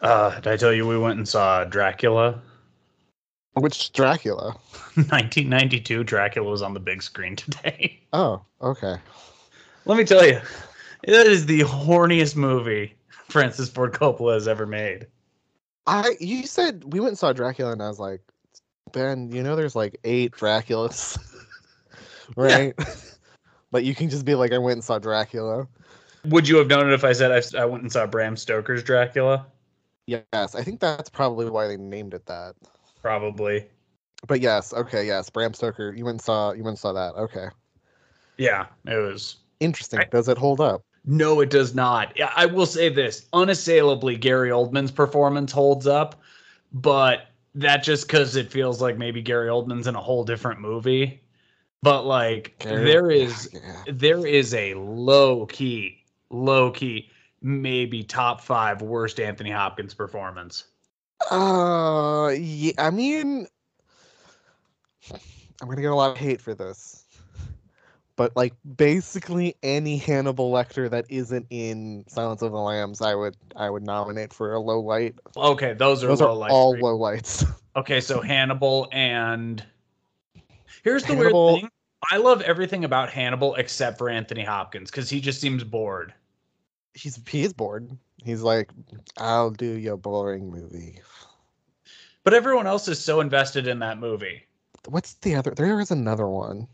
Uh, did I tell you we went and saw Dracula? Which Dracula? 1992. Dracula was on the big screen today. Oh, okay. Let me tell you, it is the horniest movie Francis Ford Coppola has ever made. I you said we went and saw Dracula, and I was like, Ben, you know, there's like eight Draculas, right? but you can just be like, I went and saw Dracula. Would you have known it if I said I, I went and saw Bram Stoker's Dracula? Yes, I think that's probably why they named it that. Probably. But yes, okay, yes, Bram Stoker. You went and saw you went and saw that. Okay, Yeah, it was. interesting. I- Does it hold up? No, it does not. Yeah, I will say this unassailably, Gary Oldman's performance holds up, but that just because it feels like maybe Gary Oldman's in a whole different movie. But like, Gary- there is Yeah. there is a low key, low key, maybe top five worst Anthony Hopkins performance. Uh, yeah. I mean, I'm gonna get a lot of hate for this, but like basically any Hannibal Lecter that isn't in Silence of the Lambs, I would I would nominate for a low light. Okay, those are Those low are lights all low lights. Okay, so Hannibal and here's the Hannibal- weird thing. I love everything about Hannibal except for Anthony Hopkins because he just seems bored. He's he is bored. He's like, I'll do your boring movie. But everyone else is so invested in that movie. What's the other? There is another one.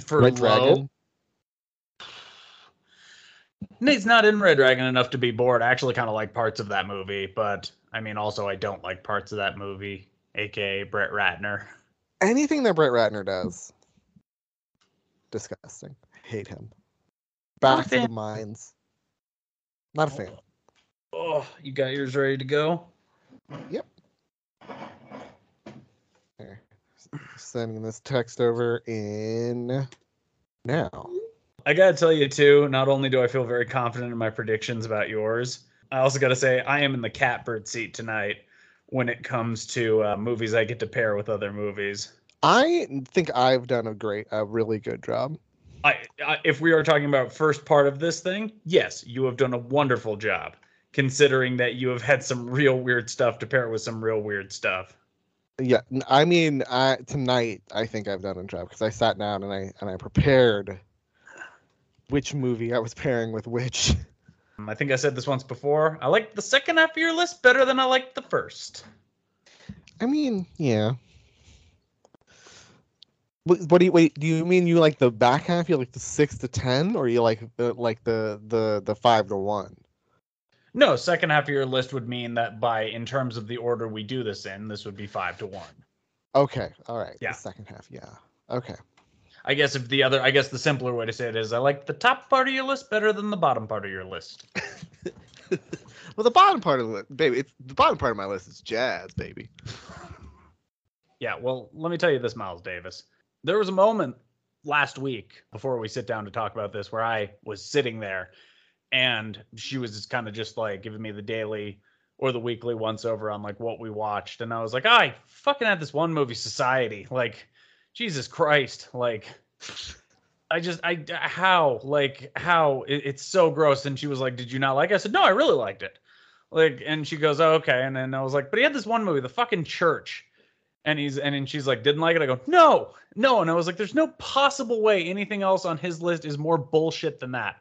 For Red low, Dragon. Nate's not in Red Dragon enough to be bored. I actually kind of like parts of that movie, but I mean, also I don't like parts of that movie, aka Brett Ratner. Anything that Brett Ratner does, disgusting. Hate him. Back to the mines. Not a fan. Oh, you got yours ready to go? S- Sending this text over in now. I gotta tell you too. Not only do I feel very confident in my predictions about yours, I also gotta say I am in the catbird seat tonight when it comes to uh, movies I get to pair with other movies. I think I've done a great, a really good job. I, I if we are talking about first part of this thing, yes, you have done a wonderful job, considering that you have had some real weird stuff to pair with some real weird stuff. Yeah, I mean, I, tonight I think I've done a job because I sat down and I and I prepared which movie I was pairing with which. I think I said this once before. I like the second half of your list better than I liked the first. I mean, yeah. What, what do you wait? Do you mean you like the back half? You like the six to ten, or you like the like the the the five to one? No, second half of your list would mean that by in terms of the order we do this in, this would be five to one. Okay, all right. Yeah. The second half, yeah. Okay. I guess if the other, I guess the simpler way to say it is, I like the top part of your list better than the bottom part of your list. Well, the bottom part of the list, baby, it's the bottom part of my list is jazz, baby. Yeah, well, let me tell you this, Miles Davis. There was a moment last week before we sit down to talk about this where I was sitting there and she was just kind of just like giving me the daily or the weekly once over on like what we watched. And I was like, ah, I fucking had this one movie, Society. Like, Jesus Christ. Like, I just, I, how, like, how? It, it's so gross. And she was like, Did you not like it? I said, No, I really liked it. Like, and she goes, oh, Okay. And then I was like, But he had this one movie, The fucking Church and he's and then she's like didn't like it? I go no no. And i was like there's no possible way anything else on his list is more bullshit than that.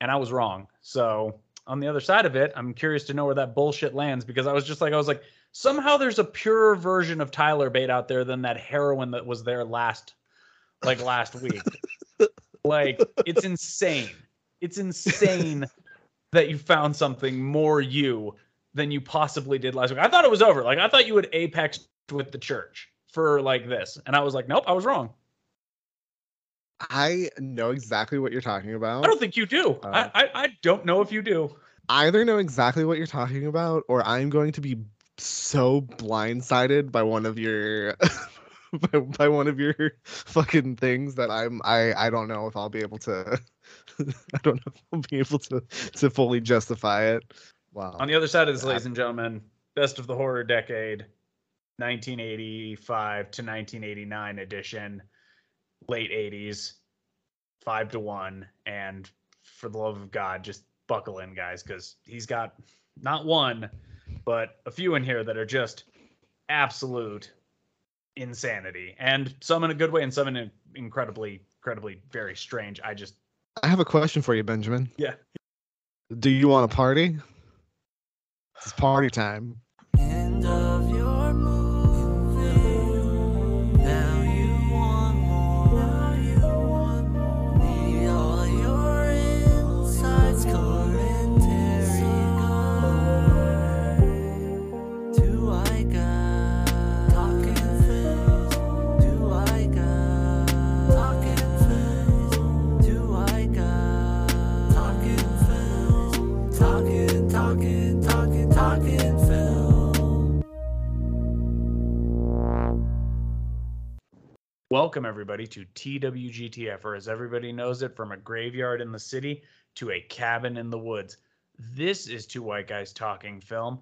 And i was wrong. So on the other side of it i'm curious to know where that bullshit lands because i was just like i was like somehow there's a purer version of tyler bate out there than that heroin that was there last like last week. Like it's insane. It's insane that you found something more you than you possibly did last week. I thought it was over. Like I thought you would apex with the church for like this, and I was like, nope, I was wrong. I know exactly what you're talking about. I don't think you do. Uh, I, I I don't know if you do. either know exactly what you're talking about, or I'm going to be so blindsided by one of your by, by one of your fucking things that I'm I I don't know if I'll be able to I don't know if I'll be able to to fully justify it. Wow. On the other side of this, ladies and gentlemen, best of the horror decade, 1985 to 1989 edition, late 80s, five to one, and for the love of God, just buckle in, guys, because he's got not one, but a few in here that are just absolute insanity, and some in a good way, and some in incredibly, incredibly very strange. I just I have a question for you, Benjamin. Yeah. Do you want to party? It's party time. Welcome, everybody, to TWGTF, or as everybody knows it, from a graveyard in the city to a cabin in the woods. This is Two White Guys Talking Film,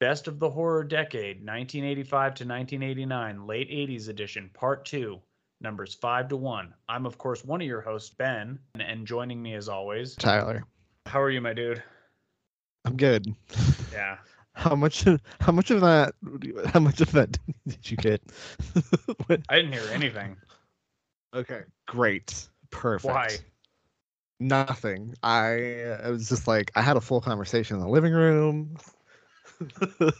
Best of the Horror Decade, 1985 to 1989, Late 80s Edition, Part 2, numbers 5 to 1. I'm, of course, one of your hosts, Ben, and joining me as always. Tyler. How are you, my dude? I'm good. Yeah. How much how much of that how much of that did you get? I didn't hear anything. okay. Great. Perfect. Why? Nothing. I, I was just like I had a full conversation in the living room.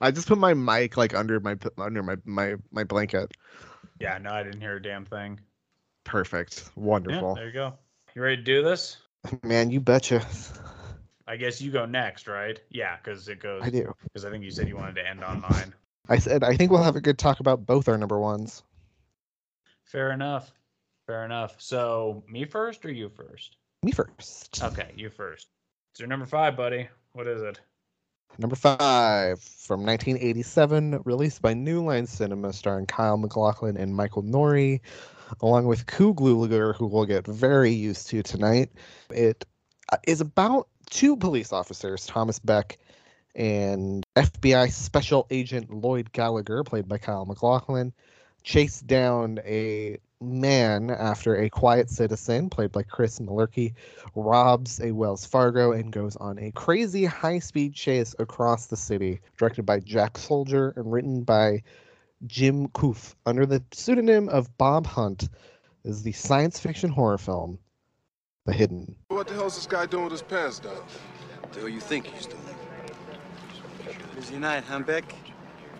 I just put my mic like under my under my my my blanket. Yeah, no, I didn't hear a damn thing. Perfect. Yeah, Wonderful. there you go. You ready to do this? Man, you betcha. I guess you go next, right? Yeah, because it goes. I do. Because I think you said you wanted to end on mine. I said I think we'll have a good talk about both our number ones. Fair enough. Fair enough. So, me first or you first? Me first. Okay, you first. It's your number five, buddy. What is it? Number five from 1987, released by New Line Cinema, starring Kyle MacLachlan and Michael Nouri, along with Clu Gulager, who we'll get very used to tonight. It uh, about two police officers, Thomas Beck and FBI Special Agent Lloyd Gallagher, played by Kyle MacLachlan, chase down a man after a quiet citizen, played by Chris Mulkey, robs a Wells Fargo and goes on a crazy high speed chase across the city, directed by Jack Sholder and written by Jim Kouf under the pseudonym of Bob Hunt. Is the science fiction horror film The Hidden. What the hell's this guy doing with his pants down? The hell you think he's doing? Busy night, huh, Beck?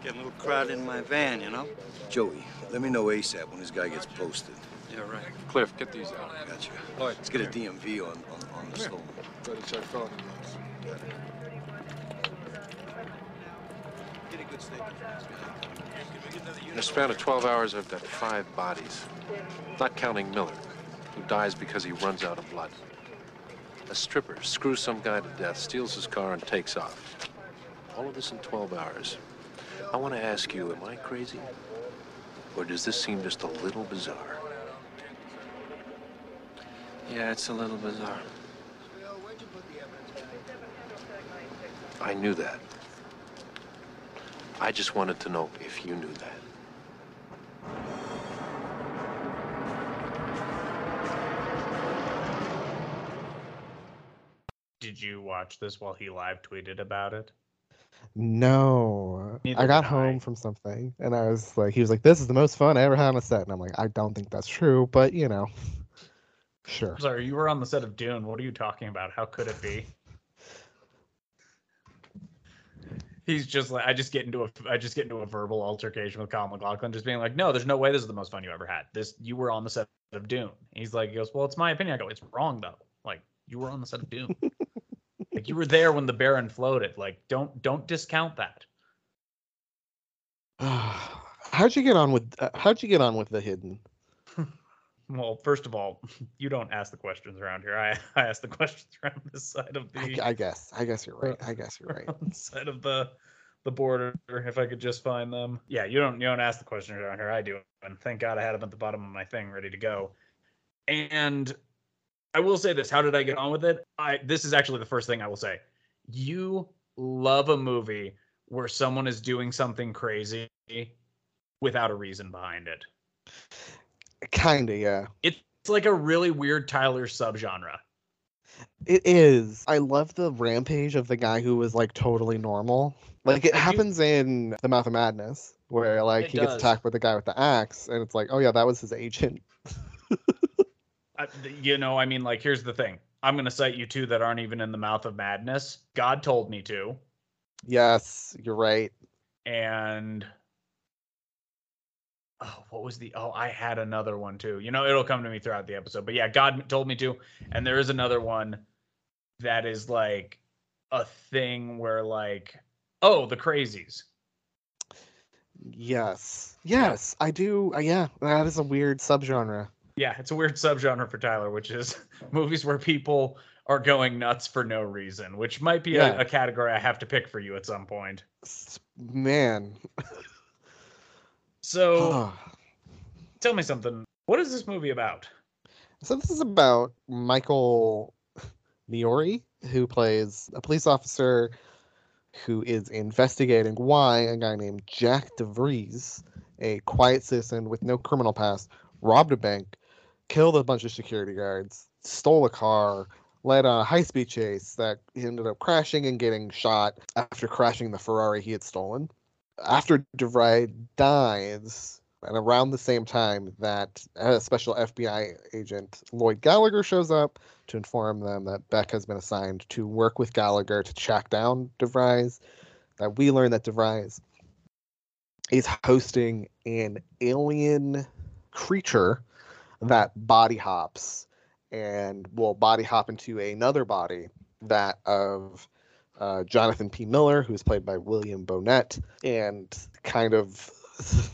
Getting a little crowded in my van, you know? Joey, let me know ASAP when this guy gets posted. Yeah, right. Cliff, get these out. Gotcha. Lloyd, Let's get a DMV on, on, on the Come stone. Better check felony notes. Get a good statement this guy. In a span of 12 hours, I've got five bodies. Not counting Miller, who dies because he runs out of blood. A stripper screws some guy to death, steals his car, and takes off. All of this in 12 hours. I want to ask you, am I crazy? Or does this seem just a little bizarre? Yeah, it's a little bizarre. I knew that. I just wanted to know if you knew that. Did you watch this while he live tweeted about it? No, Neither I got did home I. from something and I was like, he was like, this is the most fun I ever had on a set. And I'm like, I don't think that's true, but you know, sure. I'm sorry, you were on the set of Dune. What are you talking about? How could it be? He's just like I just get into a I just get into a verbal altercation with Colin MacLachlan, just being like, "No, there's no way this is the most fun you ever had. This you were on the set of Dune." He's like, he goes, "Well, it's my opinion." I go, "It's wrong though. Like you were on the set of Dune. you were there when the Baron floated. Like don't don't discount that." how'd you get on with uh, how'd you get on with the hidden? Well, first of all, you don't ask the questions around here. I I ask the questions around this side of the I guess I guess you're right. I guess you're right. side of the the border if I could just find them. Yeah, you don't you don't ask the questions around here. I do, and thank God I had them at the bottom of my thing ready to go. And I will say this: How did I get on with it? I this is actually the first thing I will say. You love a movie where someone is doing something crazy without a reason behind it. Kinda, yeah. It's like a really weird Tyler subgenre. It is. I love the rampage of the guy who was like totally normal. Like it I do- happens in The Mouth of Madness, where like It he gets attacked by the guy with the axe, and it's like, oh yeah, that was his agent. You know, I mean, like, here's the thing. I'm going to cite you two that aren't even in the mouth of madness. God told me to. Yes, you're right. And oh, what was the? Oh, I had another one too. You know, it'll come to me throughout the episode. But yeah, God told me to. And there is another one that is like a thing where, like, oh, the crazies. Yes, yes, I do. Uh, yeah, that is a weird subgenre. Yeah, it's a weird subgenre for Tyler, which is movies where people are going nuts for no reason, which might be Yeah. a, a category I have to pick for you at some point. Man, So tell me something. What is this movie about? So this is about Michael Nouri, who plays a police officer who is investigating why a guy named Jack DeVries, a quiet citizen with no criminal past, robbed a bank, killed a bunch of security guards, stole a car, led a high-speed chase that he ended up crashing and getting shot after crashing the Ferrari he had stolen. After DeVries dies, and around the same time that a special FBI agent Lloyd Gallagher shows up to inform them that Beck has been assigned to work with Gallagher to track down DeVries, that we learn that DeVries is hosting an alien creature that body hops and will body hop into another body, that of uh, Jonathan P. Miller, who's played by William Boyett, and kind of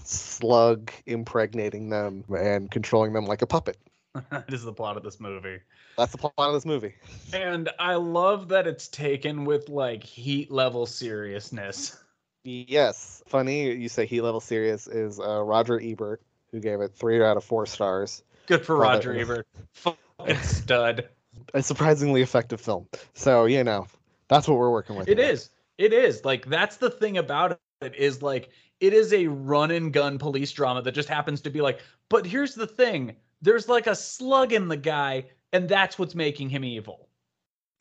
slug impregnating them and controlling them like a puppet. this is the plot of this movie. That's the plot of this movie. And I love that it's taken with like heat level seriousness. Yes, funny you say heat level serious is uh, Roger Ebert, who gave it three out of four stars. Good for Roger. Ebert. Fucking stud. A surprisingly effective film. So you know, that's what we're working with. It is. It is. Like that's the thing about it is like it is a run and gun police drama that just happens to be like, but here's the thing. There's like a slug in the guy, and that's what's making him evil.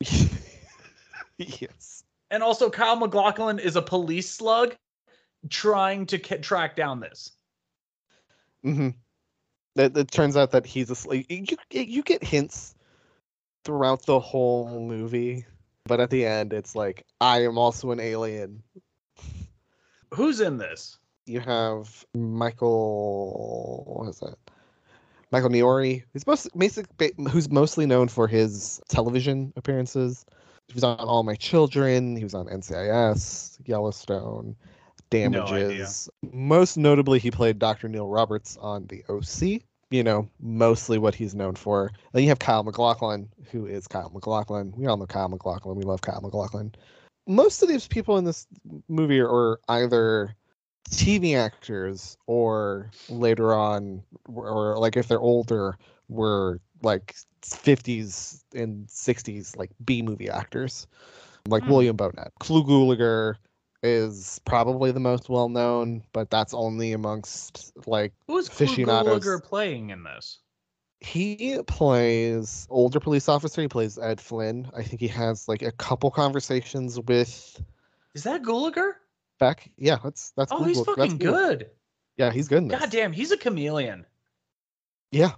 yes. And also, Kyle MacLachlan is a police slug trying to ca- track down this. hmm It, it turns out that he's a you you get hints throughout the whole movie, but at the end it's like I am also an alien. Who's in this? You have Michael. What is that? Michael Nouri, who's most who's mostly known for his television appearances. He was on All My Children. He was on NCIS, Yellowstone, idea. Damages. Most notably, he played Dr. Neil Roberts on The OC. You know, mostly what he's known for. Then you have Kyle MacLachlan, who is Kyle MacLachlan. We all know Kyle MacLachlan. We love Kyle MacLachlan. Most of these people in this movie are either TV actors or later on, or like if they're older, were like 50s and 60s like B movie actors, like Hmm. William Boyett. Clu Gulager is probably the most well known, but that's only amongst like Who is Aficionados. Gulager playing in this? he plays older police officer. He plays Ed Flynn. I think he has like a couple conversations with Is that Gulager? Beck. Yeah, that's that's Oh, he's fucking good. Yeah, he's good in this. God damn, he's a chameleon. Yeah,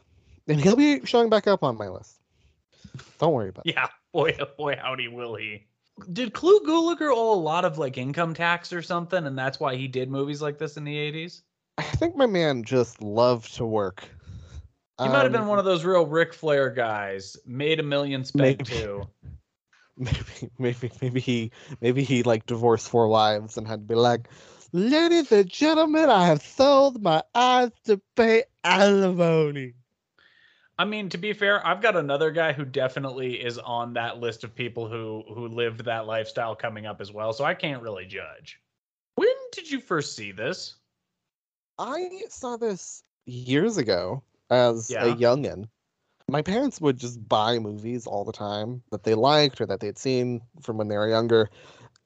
and he'll be showing back up on my list. Don't worry about it. Yeah, boy, oh boy, howdy will he. Did Clu Gulager owe a lot of like income tax or something, and that's why he did movies like this in the '80s? I think my man just loved to work. He might have been Um, one of those real Ric Flair guys. Made a million, spent two. maybe maybe maybe he maybe he like divorced four wives and had to be like ladies and gentlemen i have sold my eyes to pay alimony I mean, to be fair, I've got another guy who definitely is on that list of people who who lived that lifestyle coming up as well. So I can't really judge. When did you first see this? i saw this years ago as Yeah. a youngin my parents would just buy movies all the time that they liked or that they'd seen from when they were younger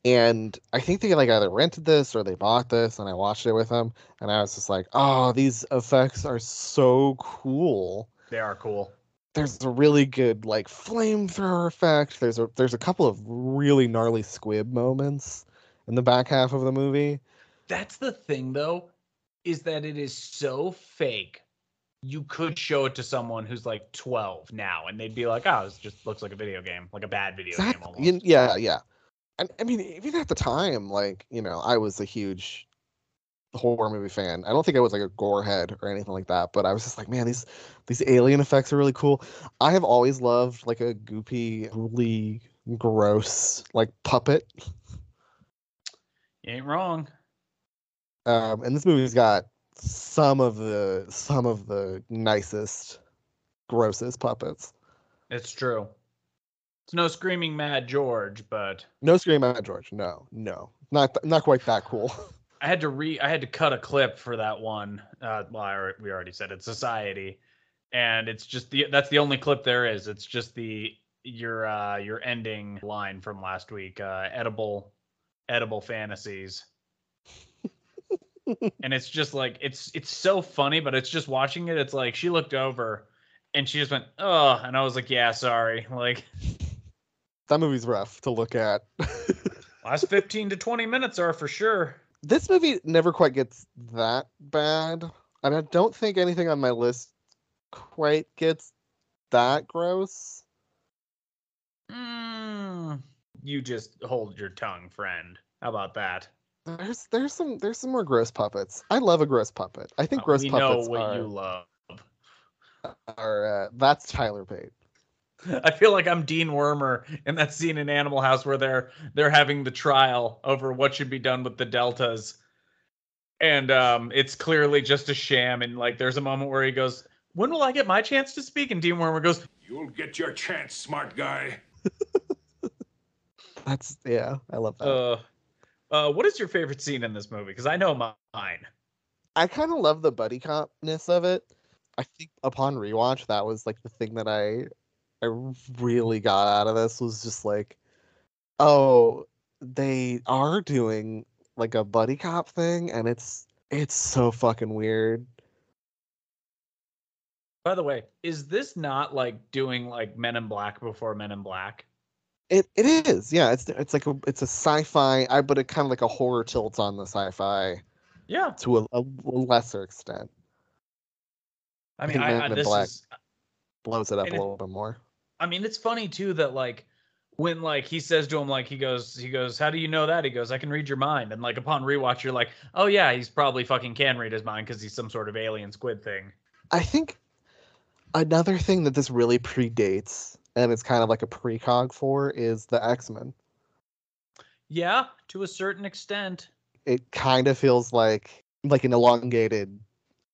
and i think they like either rented this or they bought this and i watched it with them and i was just like oh these effects are so cool They are cool. there's a really good like flamethrower effect. There's a there's a couple of really gnarly squib moments in the back half of the movie. That's the thing though, is that it is so fake. You could show it to someone who's like 12 now and they'd be like, oh, this just looks like a video game, like a bad video game almost. Yeah, yeah. And I mean, even at the time, like you know, I was a huge horror movie fan. I don't think I was like a gore head or anything like that, but I was just like, man, these these alien effects are really cool. I have always loved like a goopy, really gross like puppet. You ain't wrong. Um, and this movie's got some of the some of the nicest, grossest puppets. It's true. It's no screaming mad George, but No screaming mad George. No, no, not th- not quite that cool. I had to re I had to cut a clip for that one. Uh, well, I, we already said it, Society, and it's just the that's the only clip there is. It's just the your uh your ending line from last week. Uh, edible, edible fantasies, and it's just like it's it's so funny, but it's just watching it. It's like she looked over, and she just went oh, and I was like yeah, sorry. Like that movie's rough to look at. last fifteen to twenty minutes are for sure. This movie never quite gets that bad. And I don't think anything on my list quite gets that gross. Mm, you just hold your tongue, friend. How about that? There's there's some there's some more gross puppets. I love a gross puppet. I think Uh, gross we know what are, you love. are uh, that's Tyler Pate. I feel like I'm Dean Wormer in that scene in Animal House where they're they're having the trial over what should be done with the deltas, and um, it's clearly just a sham. And like, there's a moment where he goes, "When will I get my chance to speak?" And Dean Wormer goes, You'll get your chance, smart guy. That's yeah, I love that. "Uh, uh, what is your favorite scene in this movie?" Because I know mine. I kind of love the buddy copness of it. I think upon rewatch, that was like the thing that I I really got out of this was just like, oh, they are doing like a buddy cop thing, and it's it's so fucking weird. By the way, is this not like doing like Men in Black before Men in Black? It it is, yeah. It's it's like a it's a sci-fi, I but it kind of like a horror tilt on the sci-fi Yeah, to a, a lesser extent. I mean, I, Men I, in this Black is Blows it up a it- little bit more. I mean, it's funny too that like when like he says to him like he goes he goes how do you know that he goes I can read your mind and like upon rewatch you're like oh yeah he's probably fucking can read his mind because he's some sort of alien squid thing. I think another thing that this really predates, and it's kind of like a precog for, is the X Men. Yeah, to a certain extent. It kind of feels like like an elongated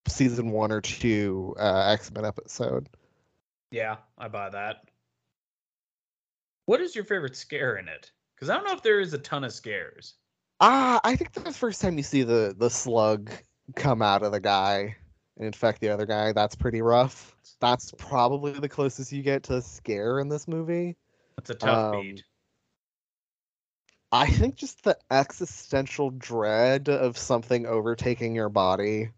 season one or two uh, X Men episode. Yeah, I buy that. What is your favorite scare in it? Because I don't know if there is a ton of scares. Ah, I think the first time you see the the slug come out of the guy and infect the other guy, that's pretty rough. That's probably the closest you get to a scare in this movie. That's a tough Um, beat. I think just the existential dread of something overtaking your body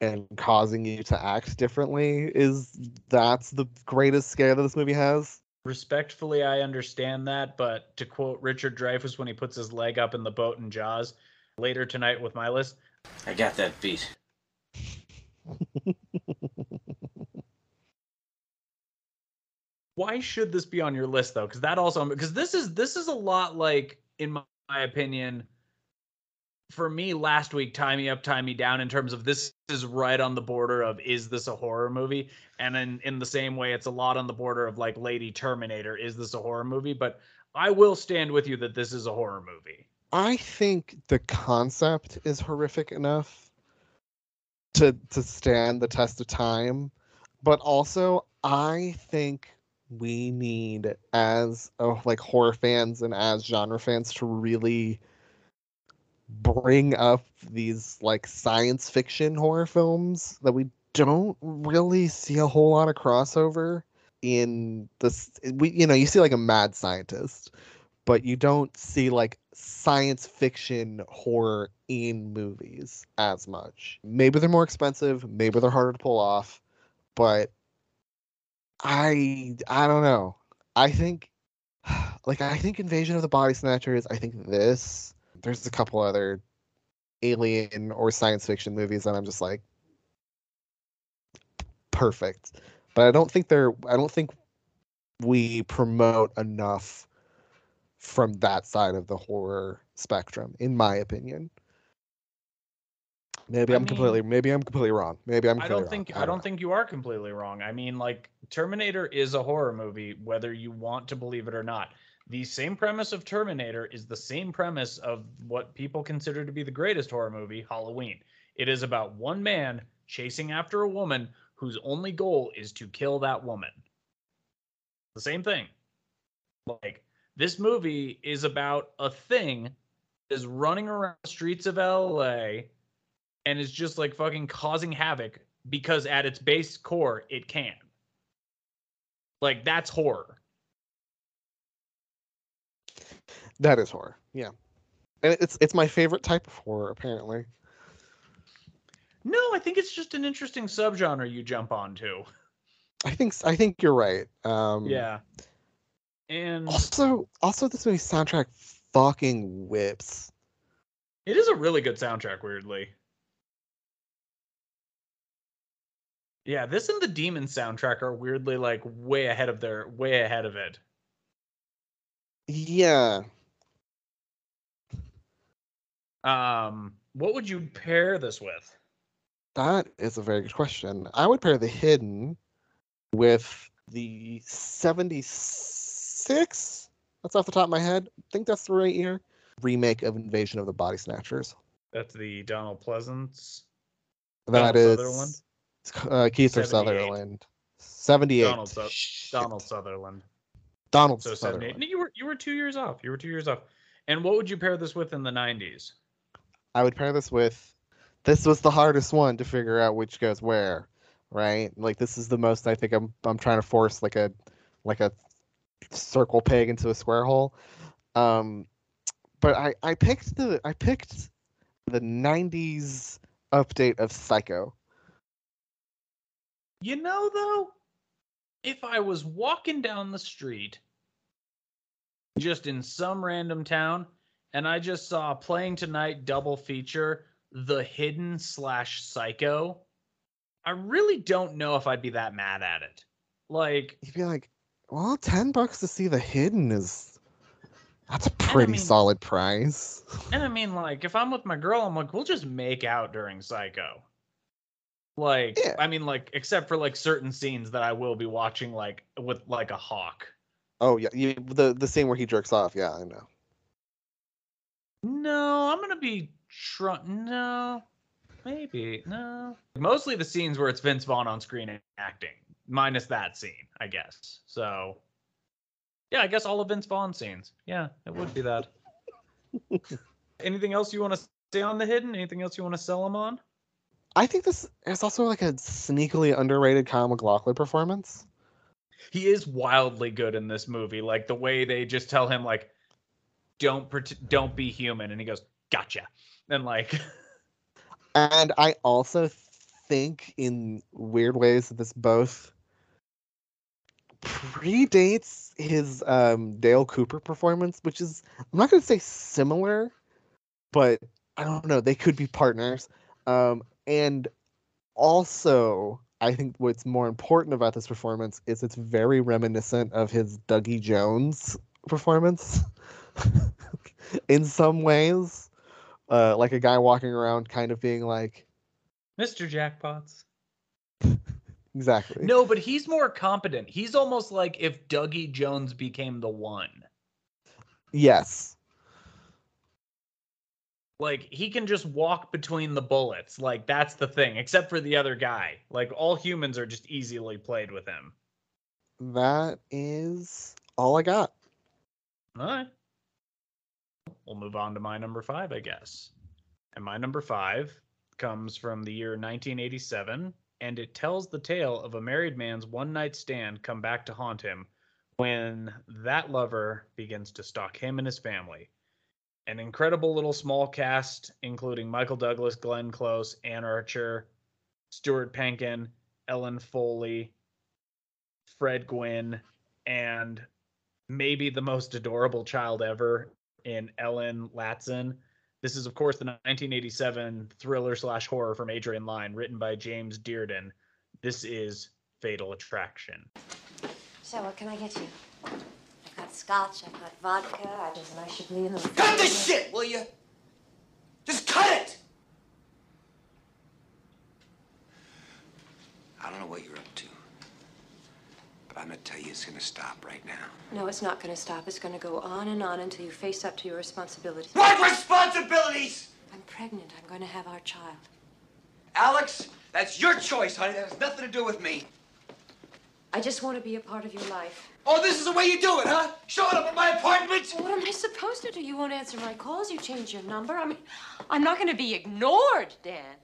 and causing you to act differently is that's the greatest scare that this movie has. Respectfully, I understand that, but to quote Richard Dreyfuss when he puts his leg up in the boat in Jaws later tonight with my list, I got that beat. why should this be on your list though? Because that also because this is this is a lot like in my, my opinion. For me, last week, tie me up, tie me down. In terms of this is right on the border of is this a horror movie, and in in the same way, it's a lot on the border of like Lady Terminator. Is this a horror movie? But I will stand with you that this is a horror movie. I think the concept is horrific enough to to stand the test of time, but also I think we need as oh, like horror fans and as genre fans to really bring up these like science fiction horror films that we don't really see a whole lot of crossover in this we you know you see like a mad scientist but you don't see like science fiction horror in movies as much. Maybe they're more expensive, maybe they're harder to pull off, but I I don't know. I think like I think Invasion of the Body Snatchers, I think this. There's a couple other alien or science fiction movies that I'm just like perfect. But I don't think they're I don't think we promote enough from that side of the horror spectrum, in my opinion. Maybe I I'm completely maybe I'm completely wrong. Maybe I'm I don't think wrong. I don't think you are completely wrong. I mean, like Terminator is a horror movie, whether you want to believe it or not. The same premise of Terminator is the same premise of what people consider to be the greatest horror movie, Halloween. It is about one man chasing after a woman whose only goal is to kill that woman. The same thing. Like this movie is about a thing that is running around the streets of LA and is just like fucking causing havoc because at its base core it can. Like that's horror. That is horror. Yeah. And it's it's my favorite type of horror apparently. No, I think it's just an interesting subgenre you jump onto. I think I think you're right. Um Yeah. And Also also this movie soundtrack fucking whips. it is a really good soundtrack, weirdly. Yeah, this and the Demon soundtrack are weirdly like way ahead of their way ahead of it. Yeah. Um, what would you pair this with? That is a very good question. I would pair the hidden with the 76. That's off the top of my head. I think that's the right year. Remake of Invasion of the Body Snatchers. That's the Donald Pleasence. That Donald is Sutherland? uh, Keith or Sutherland. 78. Donald, Su- Donald Sutherland. Donald So Sutherland. 78. No, you were you were two years off. You were two years off. And what would you pair this with in the 90s? I would pair this with this was the hardest one to figure out which goes where, right? Like this is the most I think I'm I'm trying to force like a like a circle peg into a square hole. Um but I I picked the I picked the 90s update of Psycho. You know, though, if I was walking down the street just in some random town and I just saw playing tonight double feature The Hidden slash Psycho, I really don't know if I'd be that mad at it. Like, You'd be like, "Well, 10 bucks to see the hidden is that's a pretty mean- solid price." and I mean, like, if I'm with my girl, I'm like, we'll just make out during Psycho. Like, Yeah. I mean, like, except for like certain scenes that I will be watching, like, with like a hawk. Oh yeah, you, the the scene where he jerks off. Yeah, I know. No, I'm gonna be tr- no, maybe no. Mostly the scenes where it's Vince Vaughn on screen acting, minus that scene, I guess. So, yeah, I guess all of Vince Vaughn scenes. Yeah, it would be that. Anything else you want to say on the hidden? Anything else you want to sell them on? I think this is also like a sneakily underrated Kyle MacLachlan performance. He is wildly good in this movie. Like the way they just tell him like, "Don't don't be human," and he goes, "Gotcha," and like. And I also think in weird ways that this both predates his um, Dale Cooper performance, which is I'm not going to say similar, but I don't know. They could be partners. Um, and also, I think what's more important about this performance is it's very reminiscent of his Dougie Jones performance in some ways. Uh, like a guy walking around kind of being like, Mr. Jackpots. exactly. No, but he's more competent. He's almost like if Dougie Jones became the one. Yes. Like he can just walk between the bullets. Like that's the thing, except for the other guy. Like all humans are just easily played with him. That is all I got. All right. We'll move on to my number five, I guess. And my number five comes from the year 1987, and it tells the tale of a married man's one night stand come back to haunt him when that lover begins to stalk him and his family. An incredible little small cast, including Michael Douglas, Glenn Close, Anne Archer, Stuart Pankin, Ellen Foley. Fred Gwynne, and maybe the most adorable child ever in Ellen Latzen. This is, of course, the 1987 thriller slash horror from Adrian Lyne, written by James Dearden. This is Fatal Attraction. So what can I get you? I've got scotch, I've got vodka, I just I should be in the Cut this shit, will you? Just cut it! I don't know what you're up to. But I'm gonna tell you it's gonna stop right now. No, it's not gonna stop. It's gonna go on and on until you face up to your responsibilities. What responsibilities? I'm pregnant. I'm going to have our child. Alex, that's your choice, honey. That has nothing to do with me. I just want to be a part of your life. Oh, this is the way you do it, huh? Showing up at my apartment? Well, what am I supposed to do? You won't answer my calls. You change your number. I mean, I'm not going to be ignored, Dan.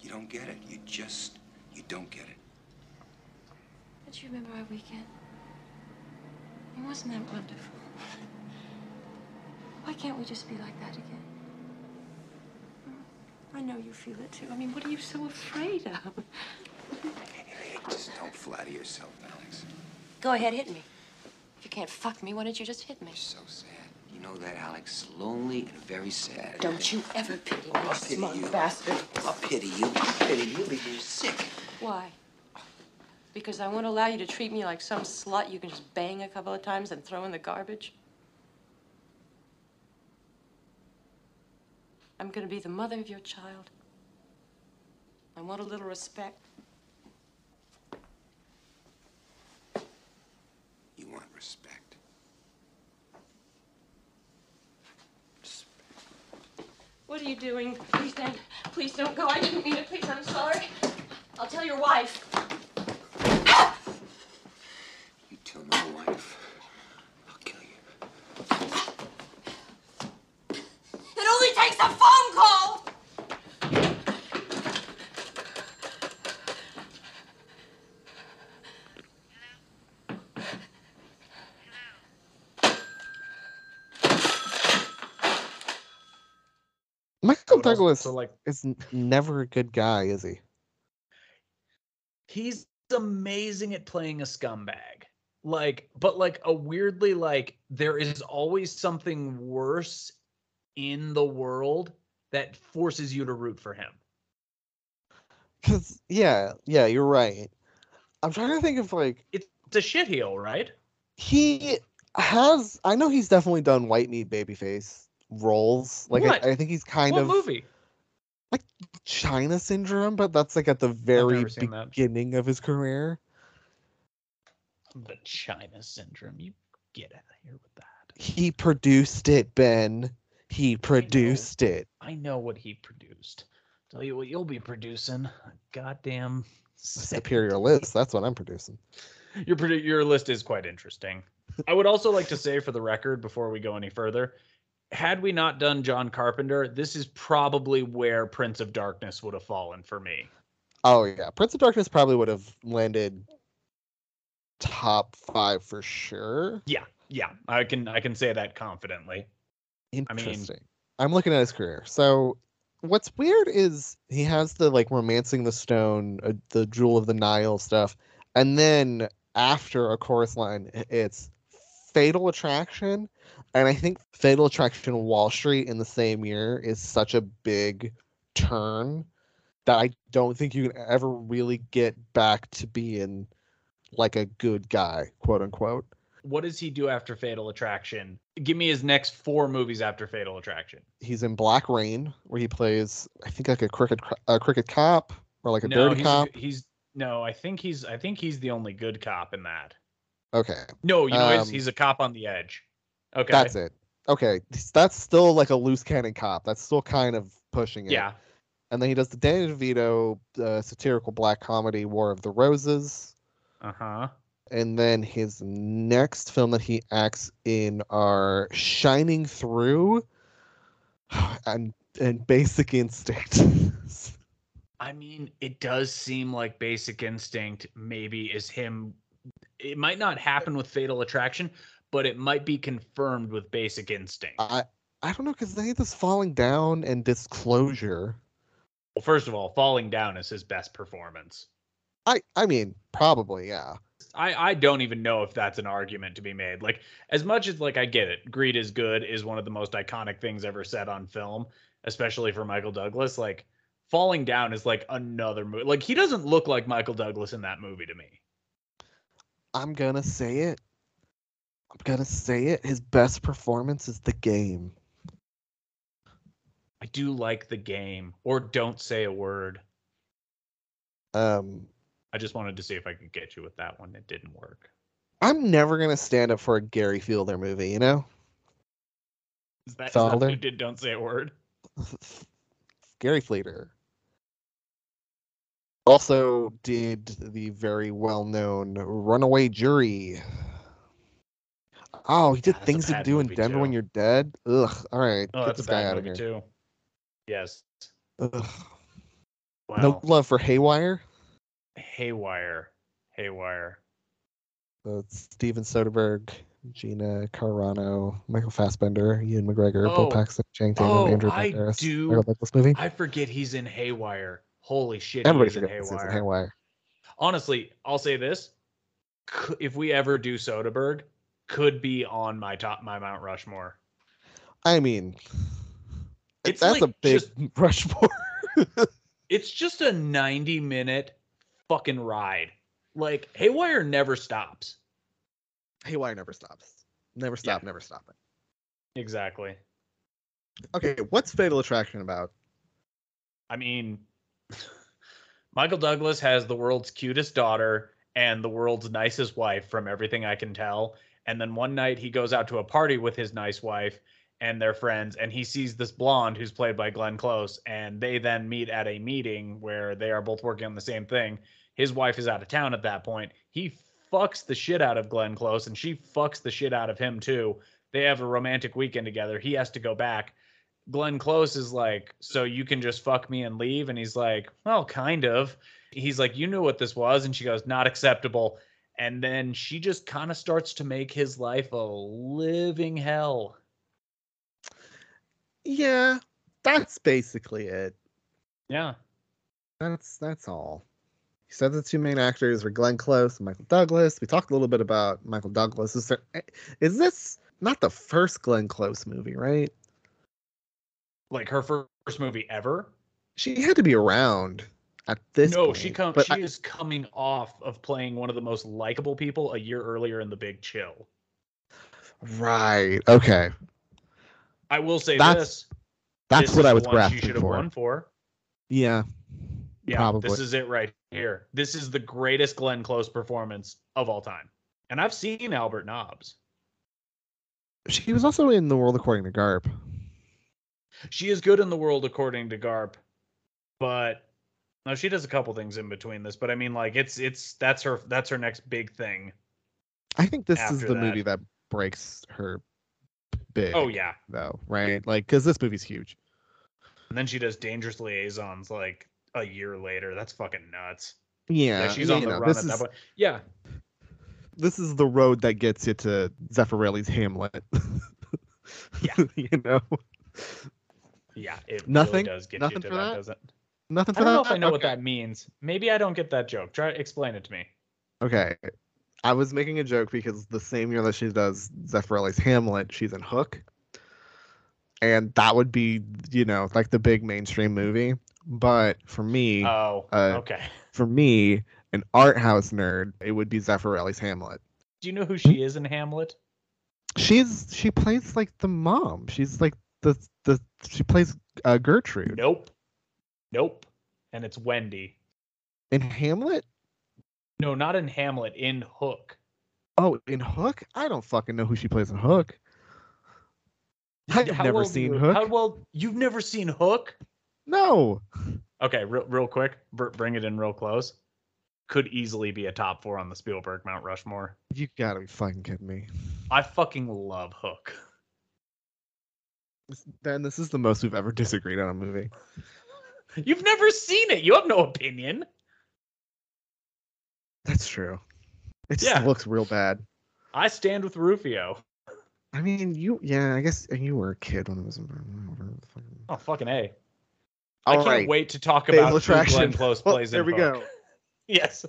You don't get it. You just, don't get it. Don't you remember our weekend? I mean, wasn't that wonderful? Why can't we just be like that again? Hmm? I know you feel it too. I mean, what are you so afraid of? Just don't flatter yourself, Alex. Go ahead, hit me. If you can't fuck me, why don't you just hit me? You're so sad. You know that, Alex? Lonely and very sad. Don't you ever pity me, I'll pity smug you. bastard. I'll pity you. I'll pity you because you're sick. Why? Because I won't allow you to treat me like some slut you can just bang a couple of times and throw in the garbage? I'm gonna be the mother of your child. I want a little respect. You want respect. What are you doing? Please, Dan. Please don't go. I didn't mean it. Please, I'm sorry. I'll tell your wife. You tell my wife. I'll kill you. It only takes a phone call! Michael Douglas so, like- is never a good guy, is he? He's amazing at playing a scumbag. Like, but like a weirdly like there is always something worse in the world that forces you to root for him. Because yeah, yeah, you're right. I'm trying to think of like It's a shitheel, right? he has. I know he's definitely done white meat babyface roles. Like I, I think he's kind what of movie? China syndrome, but that's like at the very seen that. beginning of his career. The China syndrome. You get out of here with that. He produced it, Ben. He produced it. I know what he produced. Tell you what, you'll be producing. a Goddamn. Superior list. That's what I'm producing. Your your list is quite interesting. I would also like to say, for the record, before we go any further, had we not done John Carpenter, this is probably where Prince of Darkness would have fallen for me. Oh yeah, Prince of Darkness probably would have landed top five for sure. Yeah, yeah, I can I can say that confidently. Interesting. I'm looking at his career. So what's weird is he has the like romancing the stone, uh, the jewel of the Nile stuff, and then after a chorus line, it's Fatal Attraction, and I think Fatal Attraction Wall Street in the same year is such a big turn that I don't think you can ever really get back to being like a good guy, quote unquote. What does he do after Fatal Attraction? Give me his next four movies after Fatal Attraction. He's in Black Rain, where he plays, I think, like a cricket a cricket cop or like a no, dirty he's, cop. he's no, I think he's I think he's the only good cop in that. Okay, No, you know, he's, Um, he's a cop on the edge. Okay, that's it. Okay, that's still like a loose cannon cop. That's still kind of pushing it. Yeah, And then he does the Danny DeVito uh, satirical black comedy War of the Roses. uh huh. And then his next film that he acts in are Shining Through and and Basic Instinct. I mean, it does seem like Basic Instinct maybe is him. It might not happen with Fatal Attraction, but it might be confirmed with Basic Instinct. I I don't know because they this falling down and disclosure. Well, first of all, Falling Down is his best performance. I I mean, probably, yeah. I, I don't even know if that's an argument to be made. Like as much as like I get it, Greed is good is one of the most iconic things ever said on film, especially for Michael Douglas. Like Falling Down is like another movie. Like he doesn't look like Michael Douglas in that movie to me. I'm gonna say it. I'm gonna say it. His best performance is the game. I do like the game. Or don't say a word. Um, I just wanted to see if I could get you with that one. It didn't work. I'm never gonna stand up for a Gary Fleder movie. You know, Is that, is that Fleder? who did don't say a word? Gary Fleder. Also did the very well-known Runaway Jury. Oh, he did things to do in Denver when you're dead. Ugh. All right, Oh, get that's this guy bad out of movie here. too. Yes. Ugh. Wow. No love for Haywire. Haywire. Haywire. So it's Steven Soderbergh, Gina Carano, Michael Fassbender, Ewan McGregor, Oh. Bill Paxton, Channing Tatum, Oh, Andrew I Banderas. do- movie. I forget he's in Haywire. Holy shit, Everybody's in Haywire. it's in Haywire. Honestly, I'll say this: if we ever do Soderbergh, could be on my top, my Mount Rushmore. I mean, It's that's a big just- Rushmore. It's just a ninety-minute fucking ride. Like Haywire never stops. Haywire never stops. Never stop. Never stop it. Exactly. Okay, what's Fatal Attraction about? I mean, Michael Douglas has the world's cutest daughter and the world's nicest wife, from everything I can tell. And then one night he goes out to a party with his nice wife and their friends, and he sees this blonde who's played by Glenn Close, and they then meet at a meeting where they are both working on the same thing. His wife is out of town at that point. He fucks the shit out of Glenn Close, and she fucks the shit out of him too. They have a romantic weekend together. He has to go back. Glenn Close is like, so you can just fuck me and leave? And he's like, well, kind of. He's like, you knew what this was. And she goes, not acceptable. And then she just kind of starts to make his life a living hell. Yeah, that's basically it. Yeah. That's that's all. He said the two main actors were Glenn Close and Michael Douglas. We talked a little bit about Michael Douglas. Is there eh, is this not the first Glenn Close movie, right? Like her first movie ever. She had to be around at this no, point. she comes. She I- is coming off of playing one of the most likable people a year earlier in The Big Chill. right. Okay. I will say That's- this. That's this what I was she grasping should have for. won for. Yeah. Yeah, Probably. this is it right here. This is the greatest Glenn Close performance of all time. And I've seen Albert Nobbs. She was also in The World According to Garp. She is good in the world according to Garp, but no, she does a couple things in between this. But I mean, like it's it's that's her that's her next big thing. I think this is the that. movie that breaks her big. Oh yeah, Though, right? Like, because this movie's huge. and then she does Dangerous Liaisons like a year later. That's fucking nuts. Yeah. Like, she's on the know, run at is, that point. Yeah, This is the road that gets you to Zeffirelli's Hamlet. Yeah. you know? yeah. It Nothing? really does get Nothing you to for that, that? doesn't it? Nothing I don't know that? if I know what that means. Maybe I don't get that joke. Try explain it to me. Okay. I was making a joke because the same year that she does Zeffirelli's Hamlet, she's in Hook. And that would be, you know, like the big mainstream movie. But for me, Oh, uh, okay. for me, an art house nerd, it would be Zeffirelli's Hamlet. Do you know who she is in Hamlet? She's she plays like the mom. She's like the the she plays uh, Gertrude Nope. Nope. And it's Wendy. in Hamlet. No, not in Hamlet. In Hook. Oh, in Hook, I don't fucking know who she plays in Hook. I've How never seen you- Hook. How well you've never seen Hook? No. Okay, real, real quick, bring it in real close. Could easily be a top four on the Spielberg Mount Rushmore. You gotta be fucking kidding me. I fucking love Hook. Ben, this is the most we've ever disagreed on a movie. You've never seen it. You have no opinion. That's true. It just Yeah. looks real bad. I stand with Rufio. I mean, you, yeah, I guess you were a kid when it was. Oh fucking a. I All can't right. wait to talk Fatal about Attraction. Glenn Close Well, plays there in we Hook. go. Yes.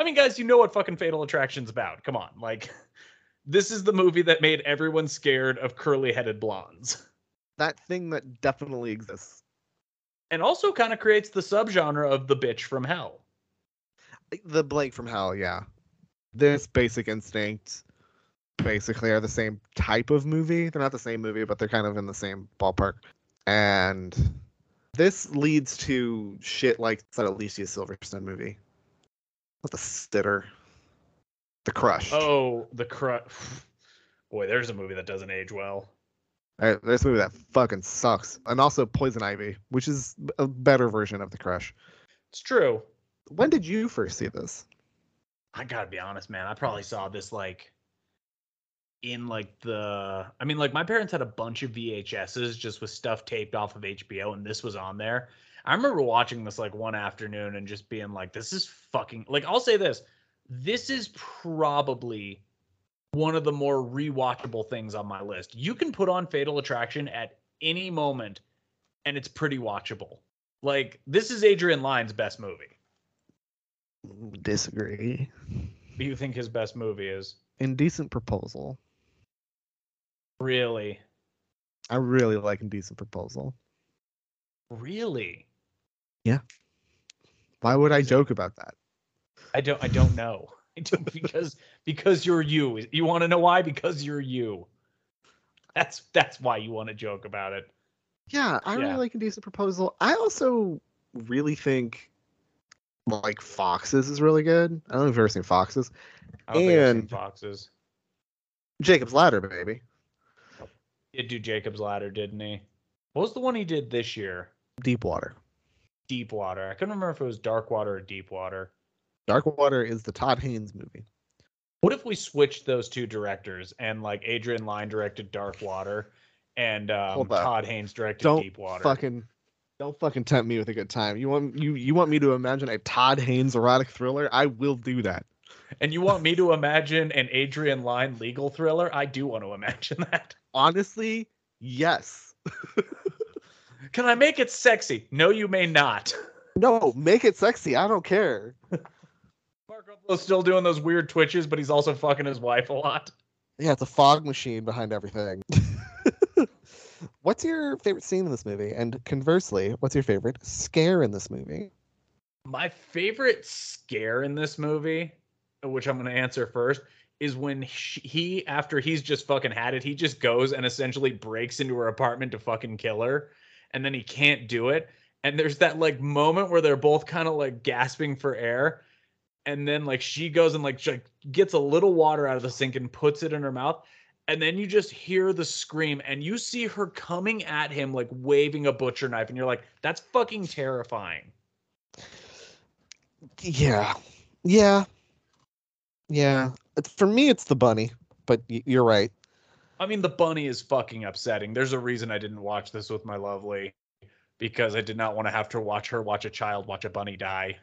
I mean, guys, you know what fucking Fatal Attraction's about. Come on. Like, this is the movie that made everyone scared of curly headed blondes. That thing that definitely exists. And also kind of creates the subgenre of the bitch from hell. The Blake from Hell, yeah. This Basic Instinct basically are the same type of movie. They're not the same movie, but they're kind of in the same ballpark. And this leads to shit like that Alicia Silverstone movie. What the Stitter? The Crush. Oh, the crush. Boy, there's a movie that doesn't age well. This movie that fucking sucks. And also Poison Ivy, which is a better version of The Crush. It's true. When did you first see this? I gotta be honest, man. I probably saw this like in like the. I mean, like my parents had a bunch of VHSs just with stuff taped off of HBO, and this was on there. I remember watching this like one afternoon and just being like, "This is fucking." Like, I'll say this: this is probably one of the more rewatchable things on my list. You can put on Fatal Attraction at any moment, and it's pretty watchable. Like, this is Adrian Lyne's best movie. Disagree. What do you think his best movie is? Indecent Proposal. Really? I really like Indecent Proposal. Really? Yeah. Why would I joke about that? I don't I don't know. Because because you're you. You want to know why? Because you're you. That's that's why you want to joke about it. Yeah, I really Yeah. like Indecent Proposal. I also really think like Foxes is really good. I don't know if you've ever seen Foxes. I don't think I've seen Foxes. Jacob's Ladder, baby. Did do Jacob's Ladder, didn't he? What was the one he did this year? Deep Water. Deep Water. I couldn't remember if it was Dark Water or Deep Water. Dark Water is the Todd Haynes movie. What if we switched those two directors and like Adrian Lyne directed Dark Water and um, Todd Haynes directed Don't Deep Water? fucking don't fucking tempt me with a good time. You want you you want me to imagine a Todd Haynes erotic thriller? I will do that. And you want me to imagine an Adrian Lyne legal thriller? I do want to imagine that. Honestly, yes. Can I make it sexy? No, you may not. No, make it sexy. I don't care. Mark still doing those weird twitches, but he's also fucking his wife a lot. Yeah, it's a fog machine behind everything. what's your favorite scene in this movie? And conversely, what's your favorite scare in this movie? My favorite scare in this movie, which I'm going to answer first, is when he, he, after he's just fucking had it, he just goes and essentially breaks into her apartment to fucking kill her. And then he can't do it. And there's that like moment where they're both kind of like gasping for air. And then like she goes and like j- gets a little water out of the sink and puts it in her mouth. And then you just hear the scream and you see her coming at him like waving a butcher knife. And you're like, that's fucking terrifying. Yeah. Yeah. Yeah. For me, it's the bunny, but y- you're right. I mean, the bunny is fucking upsetting. There's a reason I didn't watch this with my lovely because I did not want to have to watch her watch a child watch a bunny die.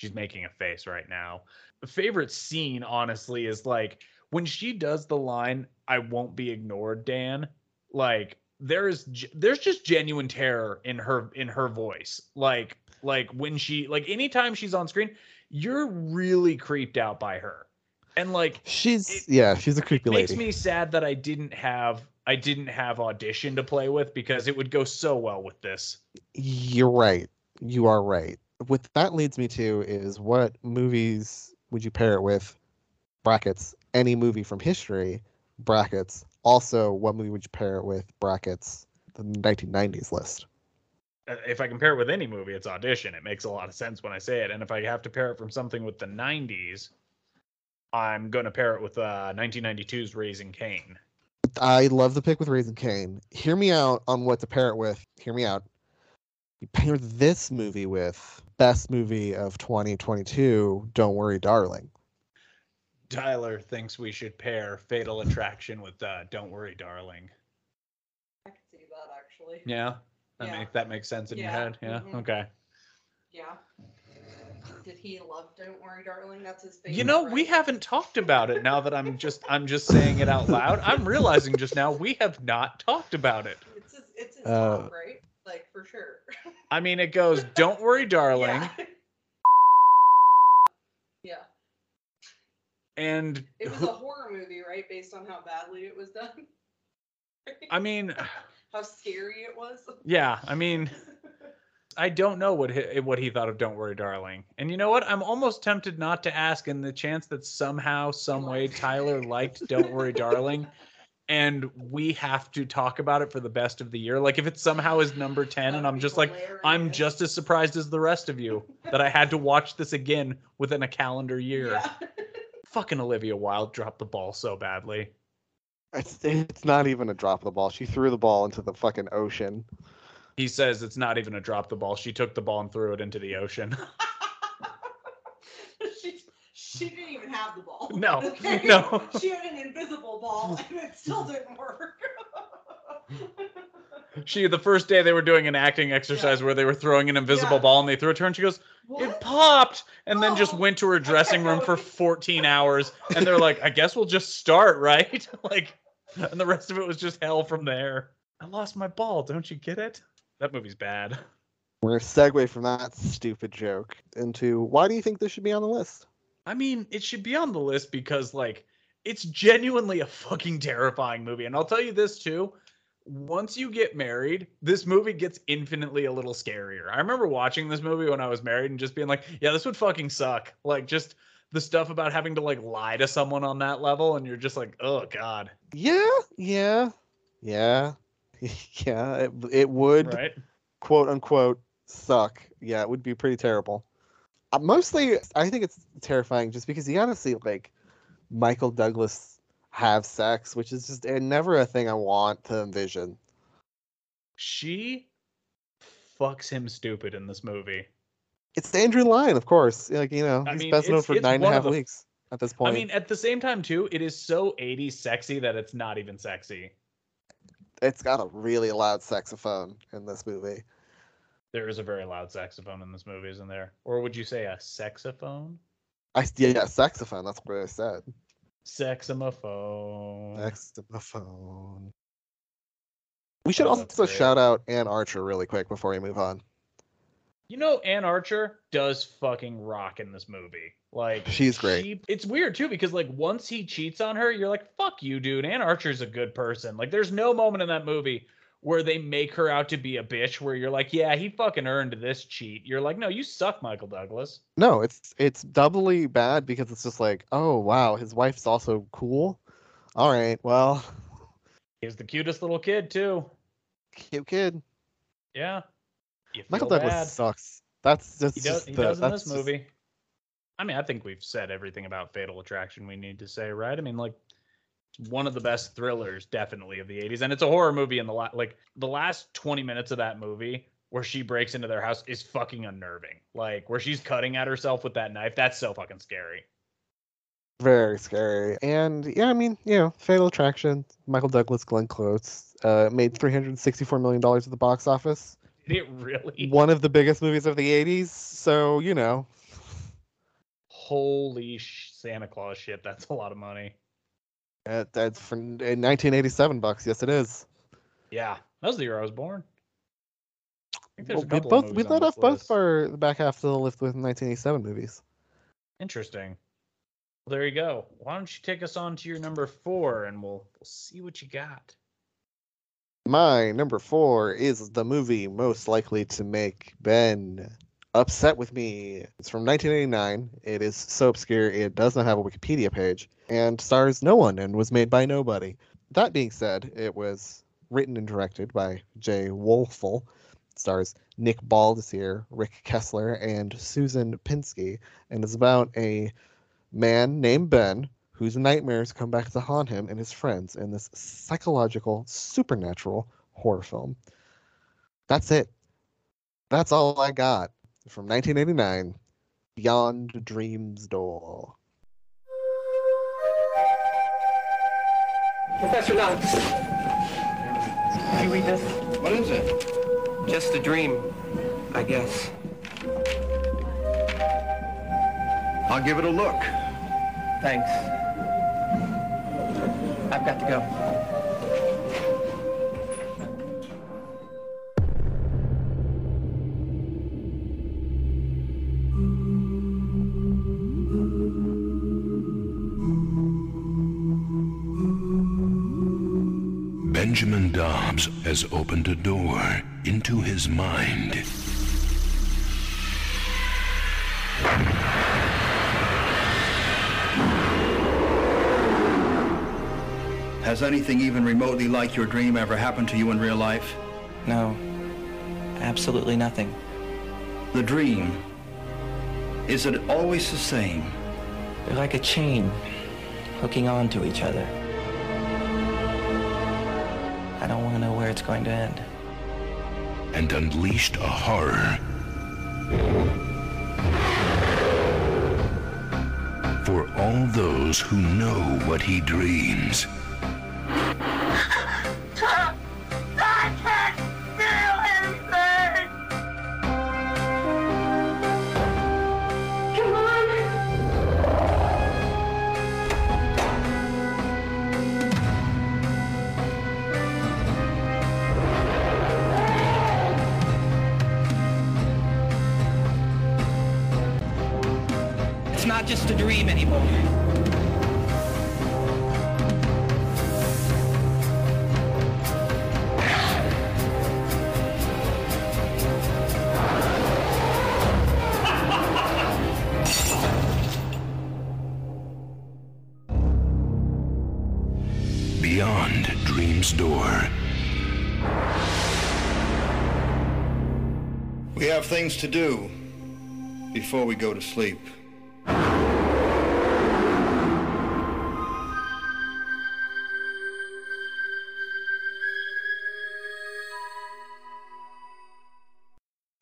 She's making a face right now. The favorite scene, honestly, is like when she does the line, I won't be ignored, Dan. Like there is there's just genuine terror in her in her voice. Like like when she like anytime she's on screen, you're really creeped out by her. And like She's, It- yeah, she's a creepy lady. it makes me sad that I didn't have I didn't have audition to play with because it would go so well with this. You're right. You are right. What that leads me to is what movies would you pair it with? Brackets. Any movie from history. Brackets. Also, what movie would you pair it with? Brackets. The 1990s list. Uh, If I compare it with any movie, it's audition. It makes a lot of sense when I say it. And if I have to pair it from something with the 90s, I'm going to pair it with uh, 1992's Raising Cain. I love the pick with Raising Cain. Hear me out on what to pair it with. Hear me out. You pair this movie with best movie of 2022. Don't worry, darling. Tyler thinks we should pair Fatal Attraction with uh, Don't Worry, Darling. I can see that actually. Yeah, that, Yeah. Make, that makes sense in your head. Yeah, mhm. okay. Yeah. Did he love Don't Worry, Darling? That's his favorite. You know, we haven't talked about it now that I'm just I'm just saying it out loud. I'm realizing just now we have not talked about it. It's his, it's his Uh, top, right? Like for sure. I mean, it goes, "Don't worry, darling," Yeah. yeah. and It was a horror movie, right? Based on how badly it was done. I mean, how scary it was. yeah, I mean, I don't know what he, what he thought of "Don't Worry, Darling," and you know what? I'm almost tempted not to ask, in the chance that somehow, some way, Tyler liked "Don't Worry, Darling." And we have to talk about it for the best of the year. Like if it somehow is number 10 and I'm just like, I'm just as surprised as the rest of you that I had to watch this again within a calendar year. Fucking Olivia Wilde dropped the ball so badly. It's it's not even a drop of the ball. She threw the ball into the fucking ocean. He says it's not even a drop of the ball. She took the ball and threw it into the ocean. she she didn't even have the ball. No, Okay? no. She had an invisible ball and it still didn't work. she the first day they were doing an acting exercise where they were throwing an invisible Yeah. ball and they threw it to her and she goes, It popped and then Oh. just went to her dressing room for 14 hours and they're like, I guess we'll just start, right? like and the rest of it was just hell from there. I lost my ball, don't you get it? That movie's bad. We're gonna segue from that stupid joke into why do you think this should be on the list? I mean, it should be on the list because like it's genuinely a fucking terrifying movie. And I'll tell you this too. Once you get married, this movie gets infinitely a little scarier. I remember watching this movie when I was married and just being like, yeah, this would fucking suck. Like just the stuff about having to like lie to someone on that level and you're just like, "Oh god." Yeah, yeah, yeah, yeah. It, it would Right? quote unquote suck. Yeah, it would be pretty terrible. Uh, mostly, I think it's terrifying just because you gotta see like Michael Douglas have sex, which is just uh, never a thing I want to envision. She fucks him stupid in this movie. It's Adrian Lyne, of course. Like you know, I he's mean, best known for nine and a half the- weeks at this point. I mean, at the same time too, it is so 80s sexy that it's not even sexy. it's got a really loud saxophone in this movie. There is a very loud saxophone in this movie, isn't there? Or would you say a saxophone? I yeah, saxophone. That's what I said. Saxophone. Saxophone. We should Oh, also shout out Anne Archer really quick before we move on. You know, Anne Archer does fucking rock in this movie. Like She's great. she- it's weird too because like once he cheats on her, you're like, "Fuck you, dude." Anne Archer's a good person. Like, there's no moment in that movie where they make her out to be a bitch. Where you're like, "Yeah, he fucking earned this cheat." You're like, "No, you suck, Michael Douglas." No, it's it's doubly bad because it's just like, oh wow, his wife's also cool. All right, well, He's the cutest little kid too. cute kid. Yeah. Michael Douglas bad. sucks. That's just He does. He the- does in this just- movie. I mean, I think we've said everything about Fatal Attraction we need to say, right? I mean, like, one of the best thrillers, definitely of the '80s, and it's a horror movie. In the la- like the last 20 minutes of that movie, where she breaks into their house, is fucking unnerving. Like, where she's cutting at herself with that knife, that's so fucking scary. Very scary. And yeah, I mean, you know, Fatal Attraction, Michael Douglas, Glenn Close, uh, made three hundred sixty-four million dollars at the box office. Did it really? One of the biggest movies of the '80s. So you know, Holy sh- Santa Claus shit! That's a lot of money. That, that's for in 1987 bucks. Yes, it is. Yeah, that was the year I was born. I think Well, a we both we let off both for the back half of the list with 1987 movies. Interesting. Well, there you go. Why don't you take us on to your number four, and we'll we'll see what you got. My number four is the movie most likely to make Ben upset with me. It's from 1989. It is so obscure it does not have a Wikipedia page and stars no one and was made by nobody. That being said, it was written and directed by Jay Woelfel. Stars Nick Baldasare, Rick Kessler, and Susan Pinsky, and is about a man named Ben whose nightmares come back to haunt him and his friends in this psychological, supernatural horror film. That's it. That's all I got from 1989 Beyond Dream's Door. Professor Knox. Did you read this? What is it? Just a dream, I guess. I'll give it a look. Thanks. I've got to go. Benjamin has opened a door into his mind. Has anything even remotely like your dream ever happened to you in real life? No. Absolutely nothing. The dream, is it always the same? They're like a chain, hooking on to each other. I don't want to know it's going to end. and unleashed a horror. For all those who know what he dreams. Dream's Door. We have things to do before we go to sleep. I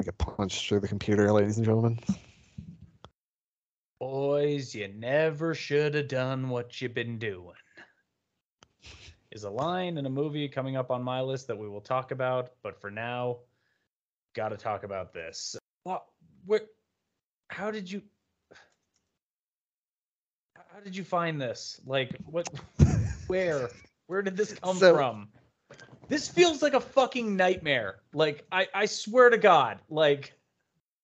get punched through the computer, ladies and gentlemen. Boys, you never should have done what you've been doing. Is a line in a movie coming up on my list that we will talk about, but for now, got to talk about this. What? Where? How did you? How did you find this? Like, what? Where? Where did this come So- from? This feels like a fucking nightmare. Like, I I swear to God, like.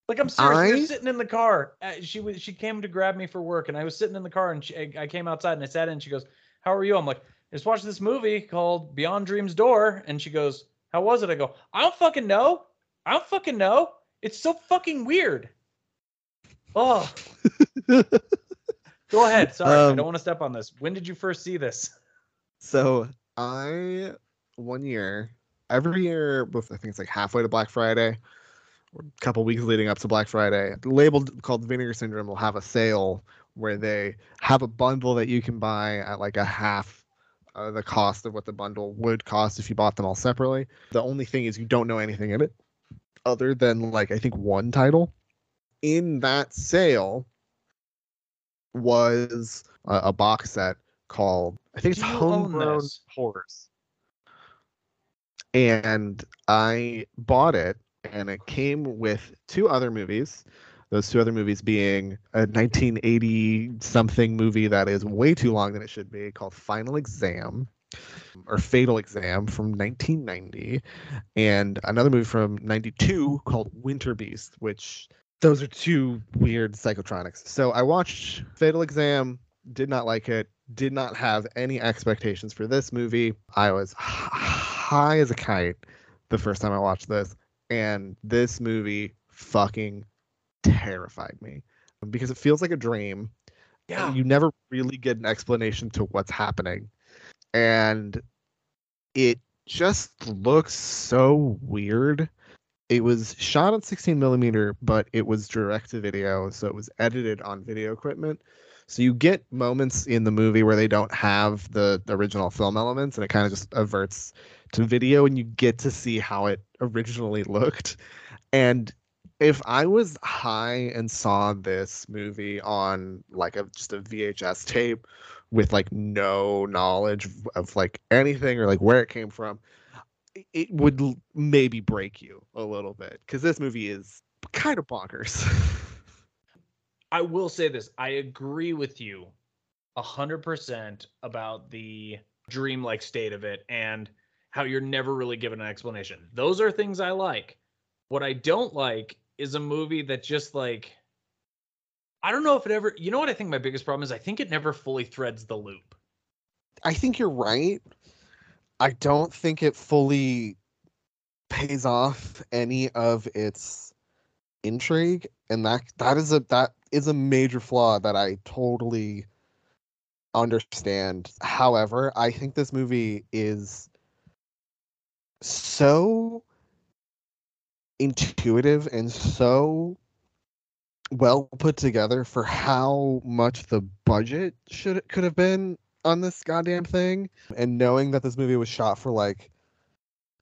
Like I'm serious. We I- were sitting in the car. Uh, she was. She came to grab me for work, and I was sitting in the car, and she, I came outside, and I sat in. And she goes, "How are you?" I'm like, "I just watched this movie called Beyond Dream's Door," and she goes, "How was it?" I go, "I don't fucking know. I don't fucking know. It's so fucking weird." Oh. Go ahead. Sorry, I Um, don't want to step on this. When did you first see this? So I one year, every year, I think it's like halfway to Black Friday, or a couple weeks leading up to Black Friday, labeled called Vinegar Syndrome will have a sale where they have a bundle that you can buy at like a half uh, the cost of what the bundle would cost if you bought them all separately. The only thing is you don't know anything in it other than like I think one title. In that sale was a, a box set called I think it's Do you own Homegrown? Horrors. And I bought it and it came with two other movies. Those two other movies being a 1980 something movie that is way too long than it should be called Final Exam or Fatal Exam from 1990 and another movie from 92 called Winter Beast which those are two weird psychotronics. So I watched Fatal Exam, did not like it, did not have any expectations for this movie. I was high as a kite the first time I watched this, and this movie fucking terrified me um, because it feels like a dream. Uh, yeah. You never really get an explanation to what's happening. And it just looks so weird. It was shot on 16 millimeter, but it was direct to video, so it was edited on video equipment. So you get moments in the movie where they don't have the original film elements, and it kind of just averts to video, and you get to see how it originally looked. And if I was high and saw this movie on like a just a VHS tape with like no knowledge of, like anything or like where it came from, it would l- maybe break you a little bit because this movie is kind of bonkers. I will say this. I agree with you hundred percent about the dreamlike state of it and how you're never really given an explanation. Those are things I like. What I don't like is a movie that just like I don't know if it ever you know what I think my biggest problem is I think it never fully threads the loop. I think you're right. I don't think it fully pays off any of its intrigue, and that that is a that is a major flaw that I totally understand. However, I think this movie is so intuitive and so well put together for how much the budget should could have been on this goddamn thing. And knowing that this movie was shot for like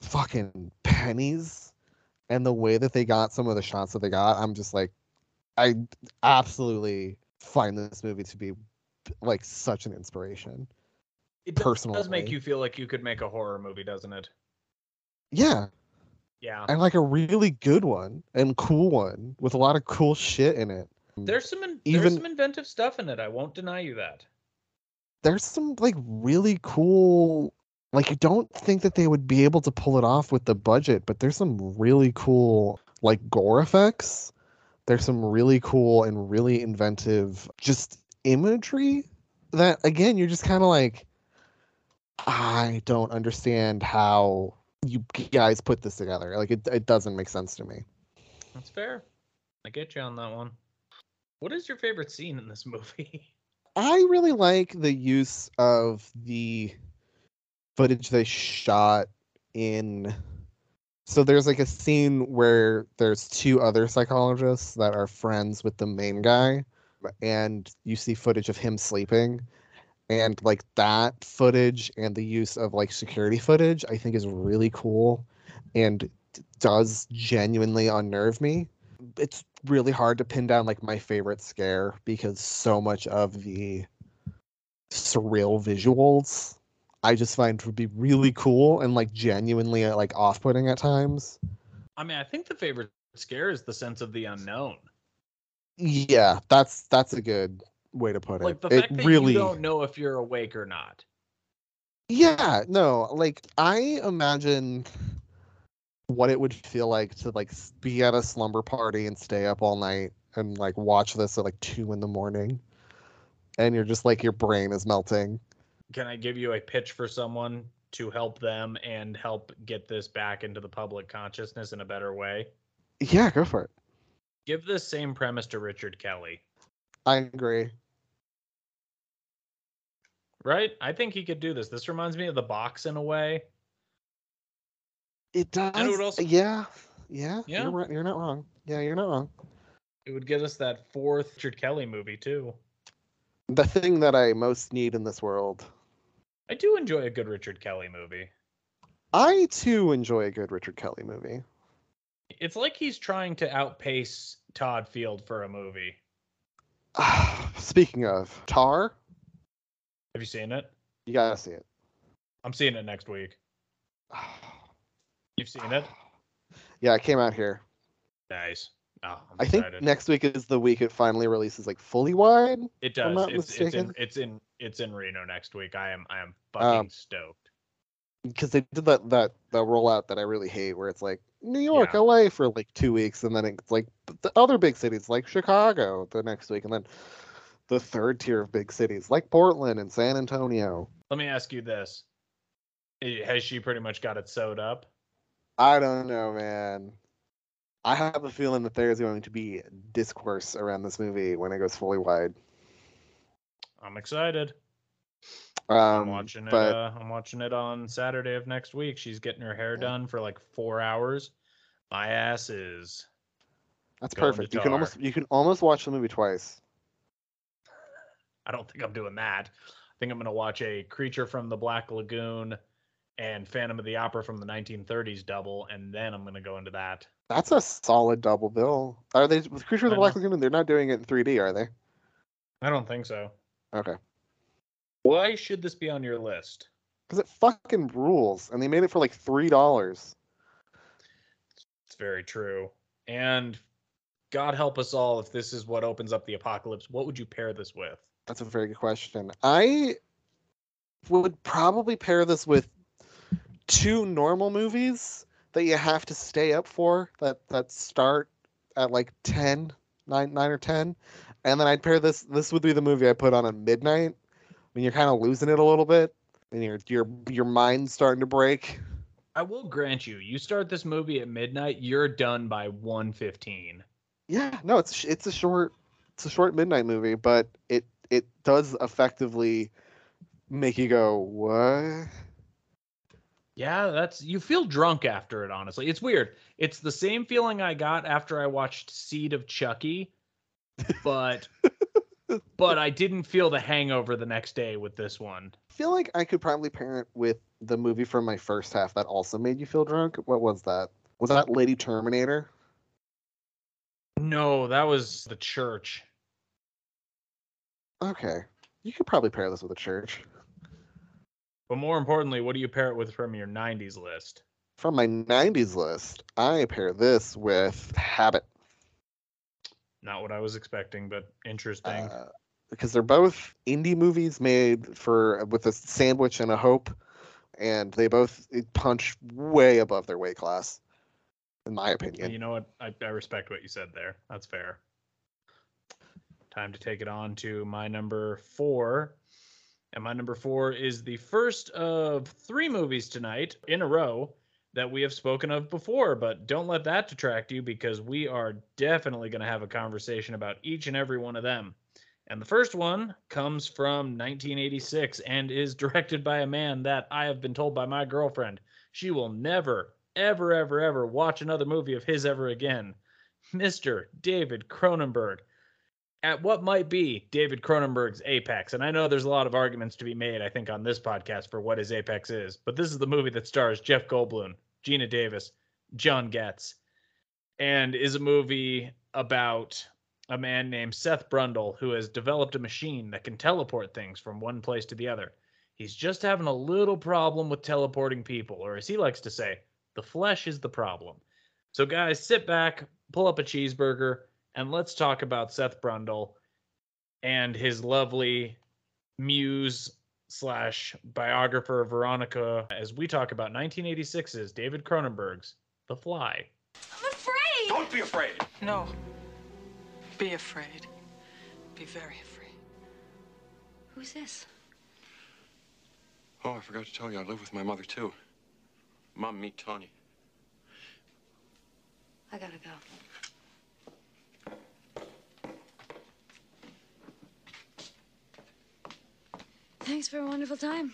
fucking pennies and the way that they got some of the shots that they got i'm just like i absolutely find this movie to be like such an inspiration. It does, personally. does make you feel like you could make a horror movie, doesn't it? yeah Yeah. and like a really good one and cool one with a lot of cool shit in it There's some in, Even- there's some inventive stuff in it. I won't deny you that. there's some like really cool like you don't think that they would be able to pull it off with the budget but there's some really cool like gore effects there's some really cool and really inventive just imagery that again you're just kind of like i don't understand how you guys put this together like it, it doesn't make sense to me That's fair. I get you on that one. What is your favorite scene in this movie? I really like the use of the footage they shot in. So there's like a scene where there's two other psychologists that are friends with the main guy, and you see footage of him sleeping. And like that footage and the use of like security footage, I think is really cool and does genuinely unnerve me it's really hard to pin down like my favorite scare because so much of the surreal visuals I just find would be really cool and like genuinely uh, like off-putting at times. I mean, I think the favorite scare is the sense of the unknown. Yeah, that's that's a good way to put it. Like the it fact that really you don't know if you're awake or not. Yeah, no, like I imagine what it would feel like to like be at a slumber party and stay up all night and like watch this at like two in the morning, and you're just like your brain is melting. Can I give you a pitch for someone to help them and help get this back into the public consciousness in a better way? Yeah, go for it. Give the same premise to Richard Kelly, I agree. Right? I think he could do this. This reminds me of the box in a way. It does. And it would also Yeah, yeah, Yeah. You're. You're not wrong. Yeah, you're not wrong. it would get us that fourth Richard Kelly movie too. The thing that I most need in this world. I do enjoy a good Richard Kelly movie. I too enjoy a good Richard Kelly movie. It's like he's trying to outpace Todd Field for a movie. Speaking of Tar, Have you seen it? you gotta see it. I'm seeing it next week. You've seen it? Yeah, it came out here. Nice. Oh, I'm think next week is the week it finally releases like fully wide. It does. not It's, it's in it's in it's in Reno next week. I am I am fucking Um, stoked. because they did that that that rollout that I really hate, where it's like New York, LA for like two weeks, and then it's like the other big cities like Chicago the next week, and then the third tier of big cities like Portland and San Antonio. Let me ask you this: Has she pretty much got it sewed up? I don't know, man. I have a feeling that there's going to be discourse around this movie when it goes fully wide. I'm excited. Um, I'm watching it. Uh, I'm watching it on Saturday of next week. She's getting her hair done for like four hours. My ass is. that's perfect. You can almost you can almost watch the movie twice. I don't think I'm doing that. I think I'm gonna watch a Creature from the Black Lagoon and Phantom of the Opera from the 1930s double, and then I'm gonna go into that. That's a solid double bill. Are they with Creature of the Black. Lagoon? They're not doing it in 3D, are they? I don't think so. Okay. Why should this be on your list? Because it fucking rules, and they made it for like three dollars. It's very true. And God help us all if this is what opens up the apocalypse. What would you pair this with? That's a very good question. I would probably pair this with two normal movies that you have to stay up for that that start at like 10, 9, 9 or 10. And then I'd pair this this would be the movie I put on at midnight when you're kind of losing it a little bit. and your your your mind's starting to break. I will grant you, you start this movie at midnight, you're done by 1:15. Yeah, no, it's it's a short it's a short midnight movie, but it it does effectively make you go what? Yeah, that's you feel drunk after it, honestly. It's weird. It's the same feeling I got after I watched Seed of Chucky, but but I didn't feel the hangover the next day with this one. I feel like I could probably pair it with the movie from my first half that also made you feel drunk. What was that? Was that Lady Terminator? No, that was the church. Okay. You could probably pair this with a church. But more importantly, what do you pair it with from your 90s list? From my 90s list, I pair this with Habit. Not what I was expecting, but interesting. Uh, because they're both indie movies made for with a sandwich and a hope, and they both punch way above their weight class, in my opinion. you know what? I, I respect what you said there. That's fair. Time to take it on to my number four. And my number four is the first of three movies tonight in a row that we have spoken of before. But don't let that detract you because we are definitely going to have a conversation about each and every one of them. And the first one comes from 1986 and is directed by a man that I have been told by my girlfriend she will never, ever, ever, ever watch another movie of his ever again. Mr. David Cronenberg. At what might be David Cronenberg's Apex. And I know there's a lot of arguments to be made, I think, on this podcast for what his Apex is. But this is the movie that stars Jeff Goldblum, Geena Davis, John Getz, and is a movie about a man named Seth Brundle who has developed a machine that can teleport things from one place to the other. He's just having a little problem with teleporting people, or as he likes to say, the flesh is the problem. So, guys, sit back, pull up a cheeseburger, and let's talk about Seth Brundle and his lovely muse slash biographer Veronica as we talk about 1986's David Cronenberg's The Fly. I'm afraid. Don't be afraid. No. Be afraid. Be very afraid. Who's this? Oh, I forgot to tell you, I live with my mother, too. Mom, meet Tony. I gotta go. Thanks for a wonderful time.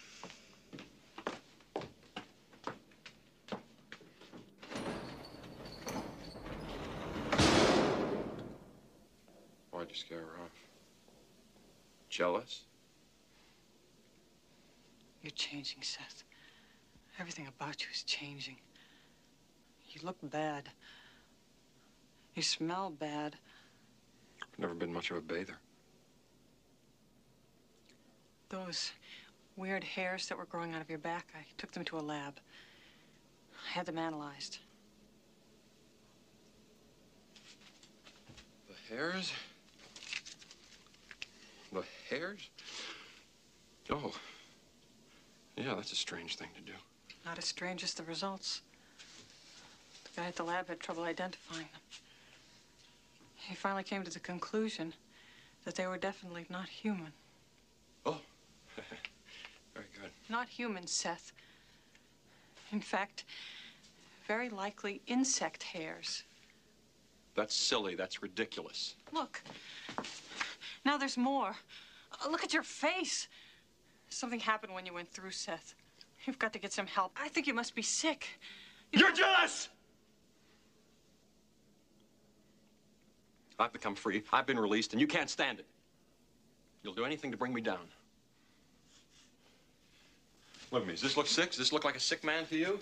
Why'd you scare her off? Jealous? You're changing, Seth. Everything about you is changing. You look bad. You smell bad. I've never been much of a bather. Those weird hairs that were growing out of your back, I took them to a lab. I had them analyzed. The hairs? The hairs? Oh. Yeah, that's a strange thing to do. Not as strange as the results. The guy at the lab had trouble identifying them. He finally came to the conclusion that they were definitely not human. Very good. Not human, Seth. In fact, very likely insect hairs. That's silly. That's ridiculous. Look. Now there's more. Uh, look at your face. Something happened when you went through, Seth. You've got to get some help. I think you must be sick. You're jealous! I've become free. I've been released, and you can't stand it. You'll do anything to bring me down. Look at me. Does this look sick? Does this look like a sick man to you?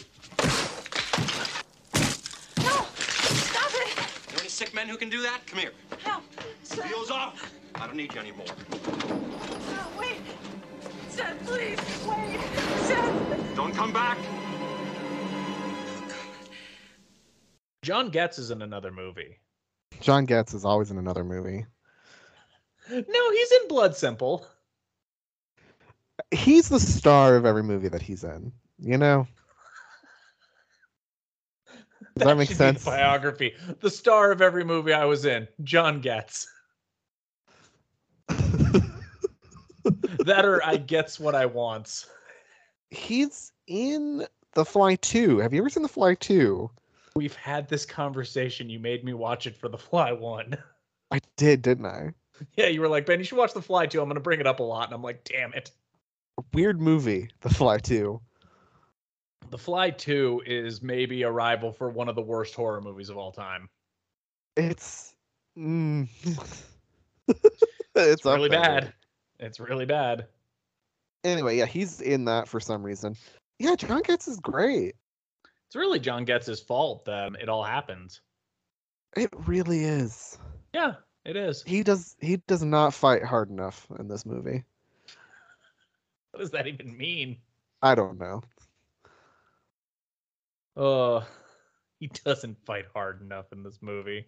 No! Stop it! There are any sick men who can do that? Come here. Help! Seth! Heels off. I don't need you anymore. No, wait! Seth, please! Wait! Seth! Don't come back. John Getz is in another movie. John Getz is always in another movie. No, he's in Blood Simple. He's the star of every movie that he's in. You know. Does that, make should be the sense? biography. The star of every movie I was in, John Getz. that or I gets what I wants. he's in The Fly 2. Have you ever seen The Fly 2? We've had this conversation. You made me watch it for the Fly one. I did, didn't I? yeah, you were like, Ben, you should watch the Fly too. I'm gonna bring it up a lot, and I'm like, damn it. Weird movie, The Fly 2. The Fly 2 is maybe a rival for one of the worst horror movies of all time. It's mm, It's, it's really bad. It's really bad. Anyway, yeah, he's in that for some reason. Yeah, John Getz is great. It's really John Getz's fault that it all happens. It really is. Yeah, it is. He does he does not fight hard enough in this movie. What does that even mean? I don't know. Oh, he doesn't fight hard enough in this movie.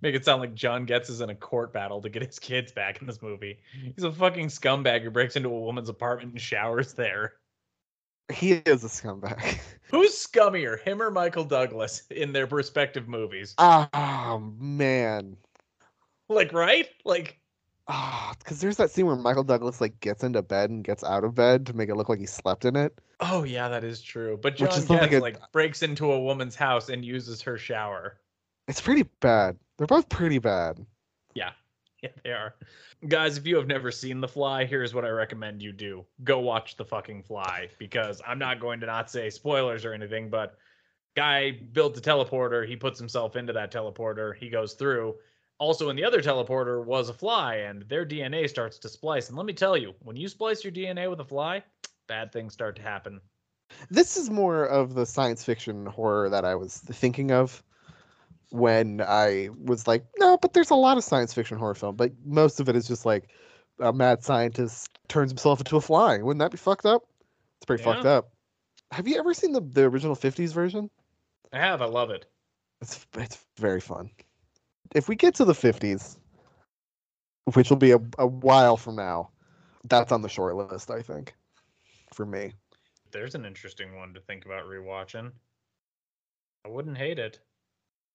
Make it sound like John Getz is in a court battle to get his kids back in this movie. He's a fucking scumbag who breaks into a woman's apartment and showers there. He is a scumbag. Who's scummier, him or Michael Douglas in their respective movies? Oh man. Like, right? Like, Ah, because there's that scene where Michael Douglas like gets into bed and gets out of bed to make it look like he slept in it. oh yeah, that is true. But John Getz like like, breaks into a woman's house and uses her shower. It's pretty bad. They're both pretty bad. Yeah, yeah, they are. Guys, if you have never seen The Fly, here's what I recommend you do: go watch The fucking Fly because I'm not going to not say spoilers or anything, but guy built a teleporter. He puts himself into that teleporter. He goes through. Also, in the other teleporter was a fly, and their DNA starts to splice. And let me tell you, when you splice your DNA with a fly, bad things start to happen. This is more of the science fiction horror that I was thinking of when I was like, no, but there's a lot of science fiction horror film, but most of it is just like a mad scientist turns himself into a fly. Wouldn't that be fucked up? It's pretty fucked up. Have you ever seen the, the original 50s version? I have. I love it. It's it's very fun. If we get to the 50s, which will be a, a while from now, that's on the short list, I think, for me. There's an interesting one to think about rewatching. I wouldn't hate it.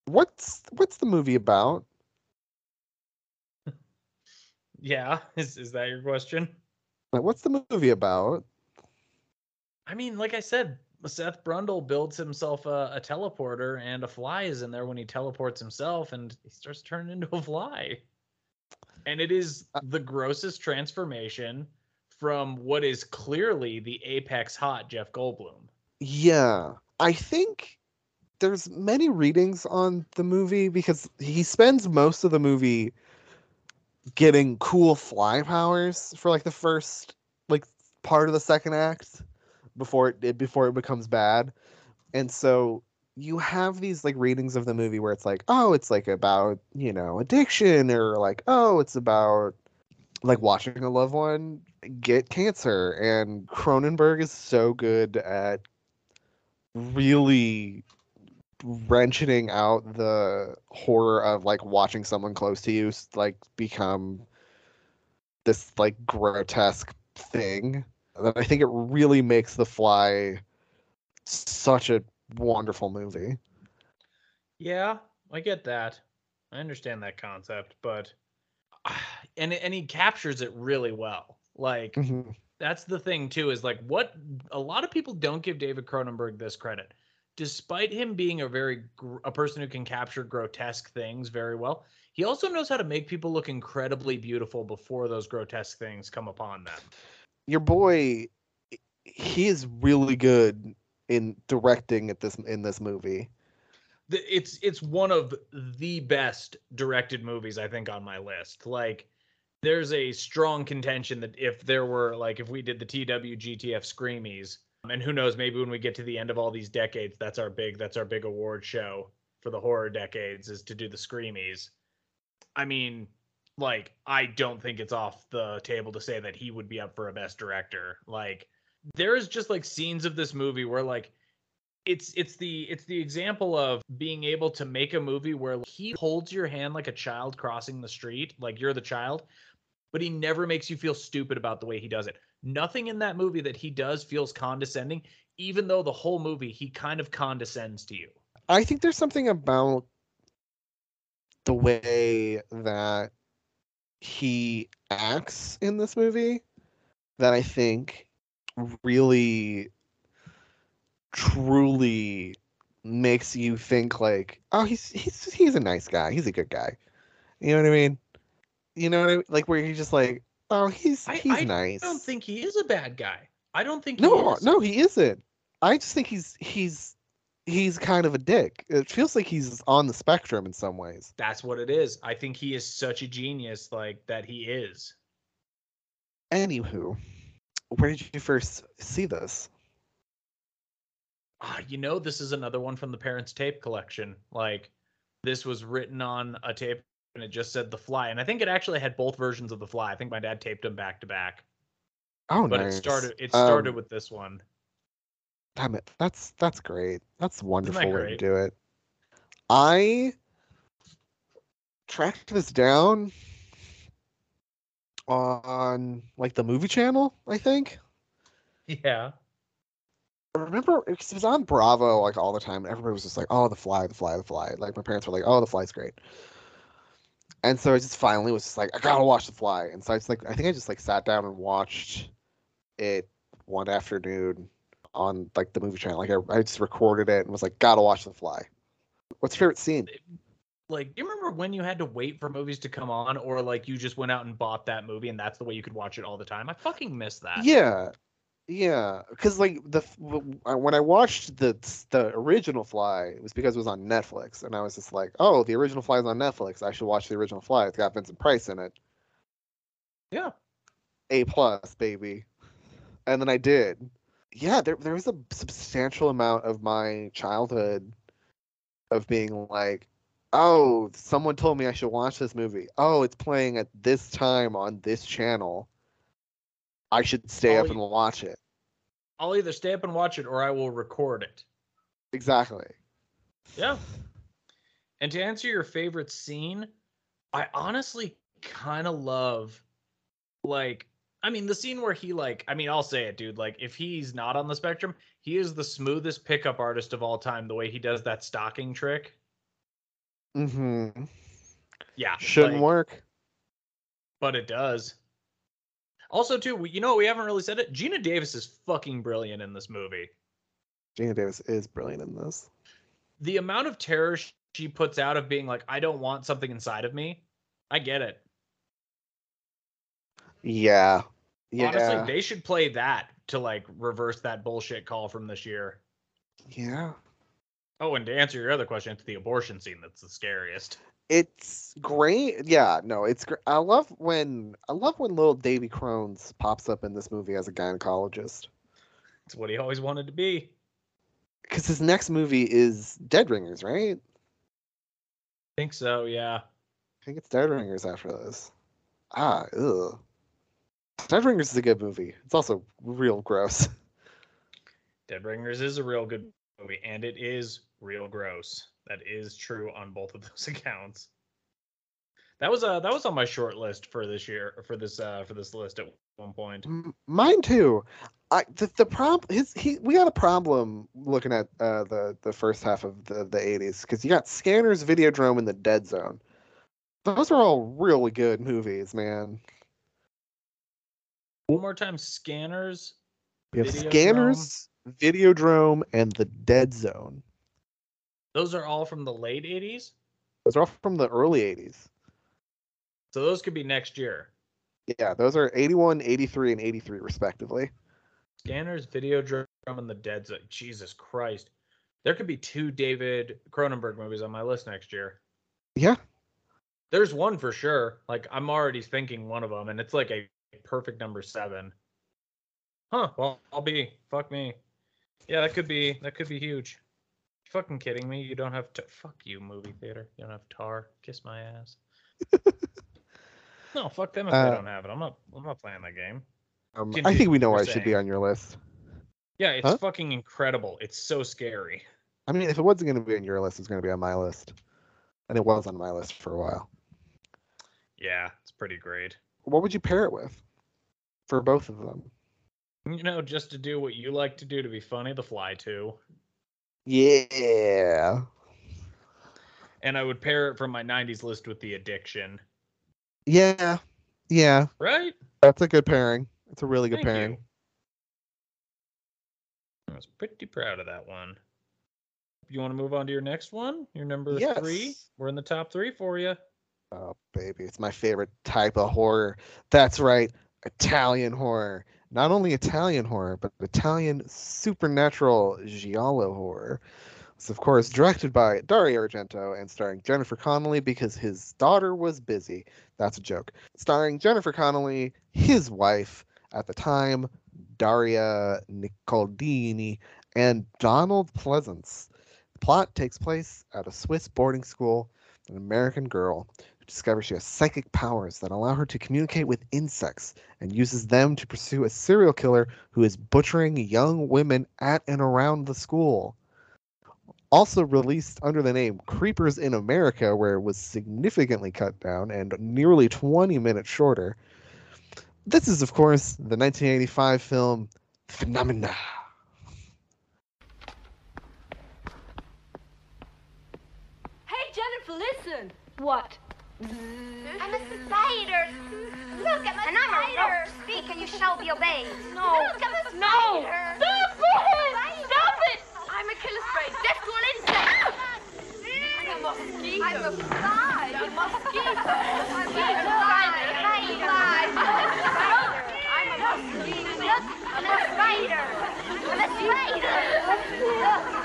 What's what's the movie about? Yeah, is is that your question? Like, what's the movie about? I mean, like I said, Seth Brundle builds himself a, a teleporter, and a fly is in there when he teleports himself, and he starts turning into a fly. And it is uh, the grossest transformation from what is clearly the apex hot Jeff Goldblum. Yeah, I think there's many readings on the movie because he spends most of the movie getting cool fly powers for like the first like part of the second act before it, before it becomes bad. And so you have these like readings of the movie where it's like, oh, it's like about, you know, addiction or like, oh, it's about like watching a loved one get cancer and Cronenberg is so good at really wrenching out the horror of like watching someone close to you like become this like grotesque thing I think it really makes the fly such a wonderful movie. Yeah, I get that. I understand that concept, but and and he captures it really well. Like Mhm. that's the thing too is like what a lot of people don't give David Cronenberg this credit. Despite him being a very gr- a person who can capture grotesque things very well, he also knows how to make people look incredibly beautiful before those grotesque things come upon them. Your boy he is really good in directing at this in this movie. it's it's one of the best directed movies I think on my list. Like there's a strong contention that if there were like if we did the TWGTF Screamies, and who knows, maybe when we get to the end of all these decades, that's our big that's our big award show for the horror decades is to do the Screamies. I mean, like I don't think it's off the table to say that he would be up for a best director. Like there's just like scenes of this movie where like it's it's the it's the example of being able to make a movie where he holds your hand like a child crossing the street like you're the child but he never makes you feel stupid about the way he does it nothing in that movie that he does feels condescending even though the whole movie he kind of condescends to you I think there's something about the way that he acts in this movie that I think really truly makes you think like, oh, he's he's he's a nice guy. He's a good guy. You know what I mean? You know what I mean? Like where you're just like, oh, he's I, he's I nice. I don't think he is a bad guy. I don't think he No, is. no, he isn't. I just think he's he's he's kind of a dick. It feels like he's on the spectrum in some ways. That's what it is. I think he is such a genius, like that he is. Anywho, where did you first see this? Ah, you know, this is another one from the parents' tape collection. Like, this was written on a tape and it just said The Fly. And I think it actually had both versions of The Fly. I think my dad taped them back to back. Oh, no. but nice. it started it started Um, with this one. Damn it. That's that's great. That's a wonderful way to do it. I tracked this down on like the movie channel, I think. Yeah. I remember because it was on Bravo like all the time. Everybody was just like, "Oh, the fly, the fly, the fly." Like my parents were like, "Oh, the fly's great." And so I just finally was just like, "I gotta watch the fly." And so I just like, I think I just like sat down and watched it one afternoon on like the movie channel. Like I, I just recorded it and was like, "Gotta watch the fly." What's your favorite scene? Like, do you remember when you had to wait for movies to come on, or like you just went out and bought that movie and that's the way you could watch it all the time? I fucking miss that. Yeah, yeah. Because like the when I watched the the original Fly, it was because it was on Netflix, and I was just like, "Oh, the original Fly is on Netflix. I should watch the original Fly. It's got Vincent Price in it. Yeah. A plus, baby." And then I did. Yeah, there there was a substantial amount of my childhood of being like, "Oh, someone told me I should watch this movie. Oh, it's playing at this time on this channel. I should stay up Oh, and watch it." I'll either stay up and watch it or I will record it. Exactly. Yeah. And to answer your favorite scene, I honestly kind of love like I mean the scene where he like I mean I'll say it dude like if he's not on the spectrum, he is the smoothest pickup artist of all time the way he does that stocking trick. Mm-hmm. Yeah. Shouldn't like, work. But it does. Also too, we, you know we haven't really said it. Geena Davis is fucking brilliant in this movie. Geena Davis is brilliant in this. The amount of terror she puts out of being like I don't want something inside of me. I get it. Yeah. Yeah. Honestly, they should play that to like reverse that bullshit call from this year. yeah. Oh, and to answer your other question, it's the abortion scene that's the scariest. It's great. Yeah, no, it's great. I love when I love when little Davy Crones pops up in this movie as a gynecologist. It's what he always wanted to be. Because his next movie is Dead Ringers, right? think so, yeah. I think it's Dead Ringers after this. Ah, ugh. Dead Ringers is a good movie. It's also real gross. Dead Ringers is a real good movie, and it is real gross. That is true on both of those accounts. That was uh that was on my short list for this year for this uh for this list at one point. Mine too. I the, the problem his he we got a problem looking at uh the the first half of the the 80s because you got Scanners, Videodrome, and the Dead Zone. Those are all really good movies, man. One more time, scanners. We have Videodrome. Scanners, Videodrome, and the Dead Zone. Those are all from the late '80s, Those are all from the early 80s. so those could be next year. Yeah, those are 81, 83, and 83 respectively. Scanners, Videodrome, and the Dead Zone. Jesus Christ, there could be two David Cronenberg movies on my list next year. Yeah. There's one for sure. Like I'm already thinking one of them, and it's like a perfect number seven. Huh? Well, I'll be. Fuck me. Yeah, that could be. That could be huge. You fucking kidding me? You don't have to. Fuck you, movie theater. You don't have tar. Kiss my ass. no, fuck them if Uh, they don't have it. I'm not. I'm not playing that game. Um, I think we know why it should be on your list. Yeah, it's Huh? fucking incredible. It's so scary. I mean, if it wasn't going to be on your list, it's going to be on my list. And it was on my list for a while. Yeah, it's pretty great. What would you pair it with for both of them? You know, just to do what you like to do to be funny, The Fly too. Yeah. And I would pair it from my '90s list with The Addiction. Yeah. Yeah. Right? That's a good pairing. It's a really good Thank you. pairing. I'm was pretty proud of that one. You want to move on to your next one? Your number Yes. three? We're in the top three for you. Oh, baby, it's my favorite type of horror. That's right, Italian horror. Not only Italian horror, but Italian supernatural giallo horror. It's of course directed by Dario Argento and starring Jennifer Connelly because his daughter was busy. That's a joke. Starring Jennifer Connelly, his wife at the time, Daria Nicolodi, and Donald Pleasence. The plot takes place at a Swiss boarding school. An American girl who discovers she has psychic powers that allow her to communicate with insects and uses them to pursue a serial killer who is butchering young women at and around the school. Also released under the name Creepers in America, where it was significantly cut down and nearly 20 minutes shorter. This is, of course, the 1985 film Phenomena. Hey, Jennifer, listen. What? I'm a spider. Look, I'm a and I'm a rope. Speak and you shall be obeyed. No. Look, I'm a No. Stop it! Stop it! I'm a killer spray. Death to all insects. I'm a mosquito. I'm a fly. A mosquito. I'm a Spider. I'm a I'm a spider. I'm a spider. I'm a rope.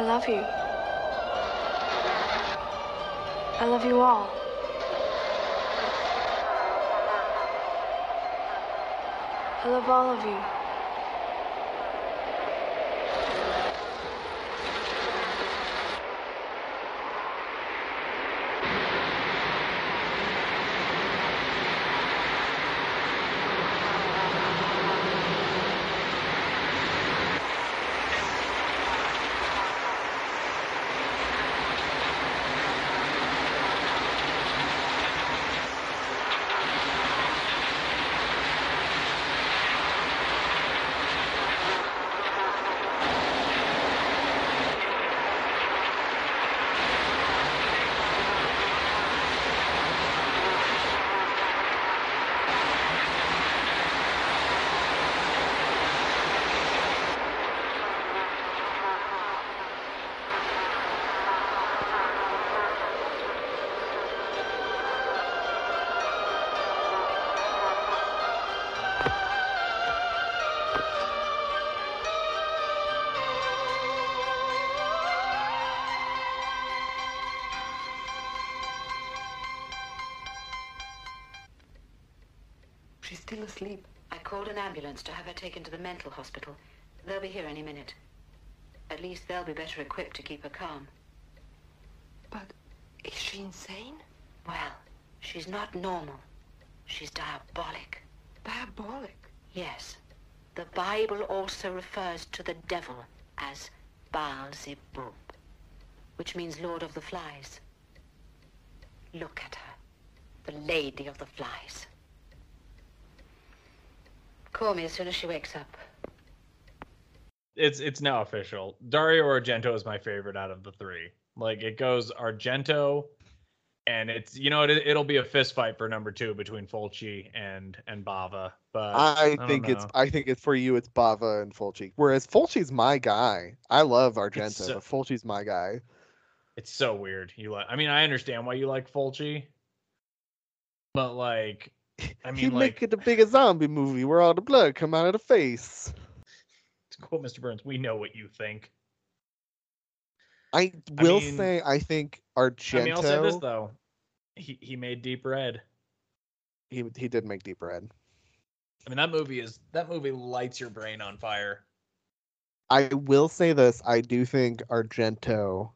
I love you. I love you all. I love all of you. Asleep. I called an ambulance to have her taken to the mental hospital. They'll be here any minute. At least they'll be better equipped to keep her calm. But is she insane? Well, she's not normal. She's diabolic. Diabolic? Yes. The Bible also refers to the devil as Baal-zebub, which means Lord of the Flies. Look at her, the Lady of the Flies. Call me as soon as she wakes up. It's it's now official. Dario Argento is my favorite out of the three. Like it goes Argento, and it's you know it, it'll be a fist fight for number two between Fulci and and Bava. But I don't think it's. I think it's for you it's Bava and Fulci. Whereas Fulci's my guy. I love Argento, so- but Fulci's my guy. it's so weird. You like? I mean, I understand why you like Fulci, but like, I he mean, like, make it the biggest zombie movie where all the blood come out of the face. to quote Mr. Burns, we know what you think. I I will mean- say I think Argento I mean, I'll say this though, he he made Deep Red. he he did make Deep Red. I mean, that movie is that movie lights your brain on fire. I will say this: I do think Argento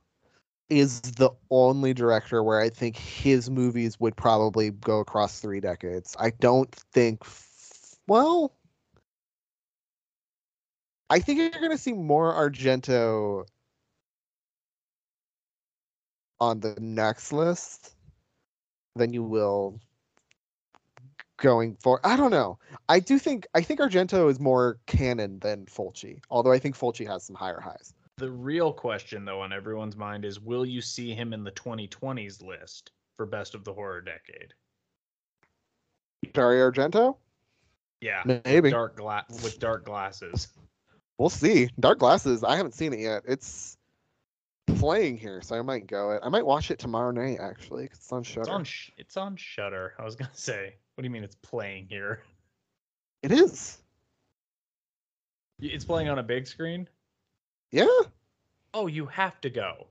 is the only director where I think his movies would probably go across three decades. I don't think. Well, I think you're going to see more Argento on the next list than you will going for. I don't know. I do think I think Argento is more canon than Fulci, although I think Fulci has some higher highs. The real question, though, on everyone's mind is will you see him in the 2020s list for best of the horror decade? Dario Argento? Yeah. Maybe. Dark gla- with dark glasses. We'll see. Dark Glasses. I haven't seen it yet. It's playing here, so I might go it. I might watch it tomorrow night actually. 'cause it's on Shudder. It's on sh- it's on Shudder. I was gonna say, what do you mean it's playing here? It is. It's playing on a big screen. Yeah. Oh, you have to go.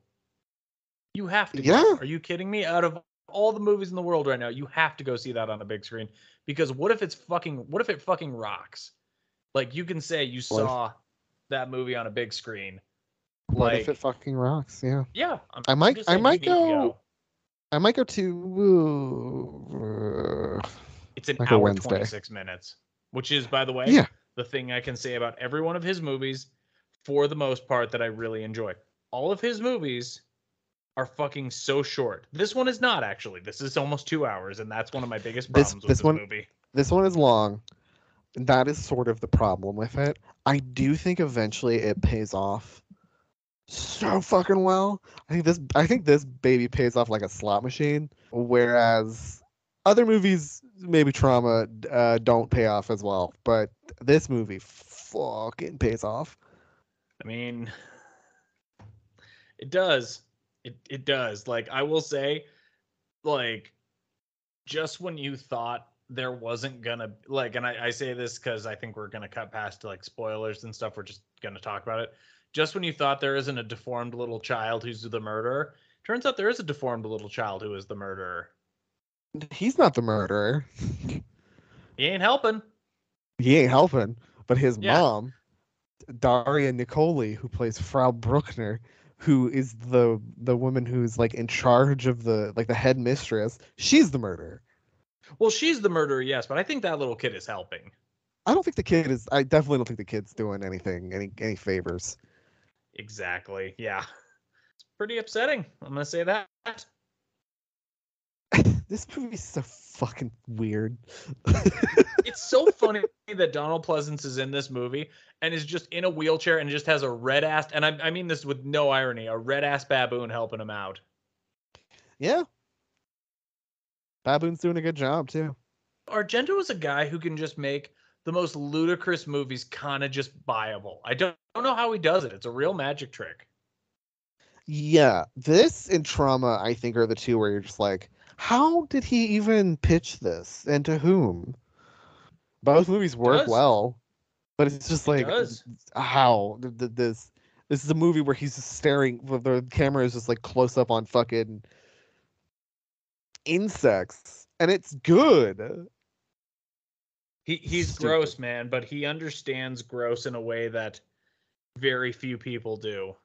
You have to. Yeah. Go. Are you kidding me? Out of all the movies in the world right now, you have to go see that on a big screen because what if it's fucking? What if it fucking rocks? Like you can say you What if- saw that movie on a big screen. What Like if it fucking rocks? Yeah. yeah, I'm, I might I might to go, I might go to uh, It's an like hour Wednesday. 26 minutes, which is, by the way, Yeah. the thing I can say about every one of his movies for the most part that I really enjoy. All of his movies are fucking so short. This one is not actually. This is almost two hours, and that's one of my biggest This- problems with this this one- movie. This one is long. That is sort of the problem with it. I do think eventually it pays off so fucking well. I think this I think this baby pays off like a slot machine, whereas other movies, maybe trauma, uh, don't pay off as well. But this movie fucking pays off. I mean, it does. It it does. Like I will say, like, just when you thought there wasn't gonna like, and I, I say this because I think we're gonna cut past like spoilers and stuff. We're just gonna talk about it. Just when you thought there isn't a deformed little child who's the murderer, turns out there is a deformed little child who is the murderer. He's not the murderer. He ain't helping. He ain't helping. But his Yeah. mom, Daria Nicolodi, who plays Frau Bruckner, who is the the woman who's like in charge of the like the head mistress, she's the murderer. Well, she's the murderer, yes, but I think that little kid is helping. I don't think the kid is. I definitely don't think the kid's doing anything, any any favors. Exactly. Yeah. It's pretty upsetting. I'm gonna say that. This movie's so fucking weird. it's so funny that Donald Pleasence is in this movie and is just in a wheelchair and just has a red ass and I, I mean this with no irony, a red ass baboon helping him out. Yeah. Baboon's doing a good job too. Argento is a guy who can just make the most ludicrous movies kind of just buyable. I don't, don't know how he does it. It's a real magic trick. Yeah, this and Trauma, I think, are the two where you're just like, how did he even pitch this and to whom? Both movies work well, but it's just like, does. how Th- th- this? This is a movie where he's just staring. The camera is just like close up on fucking insects, and it's good. He he's Stupid. gross, man, but he understands gross in a way that very few people do.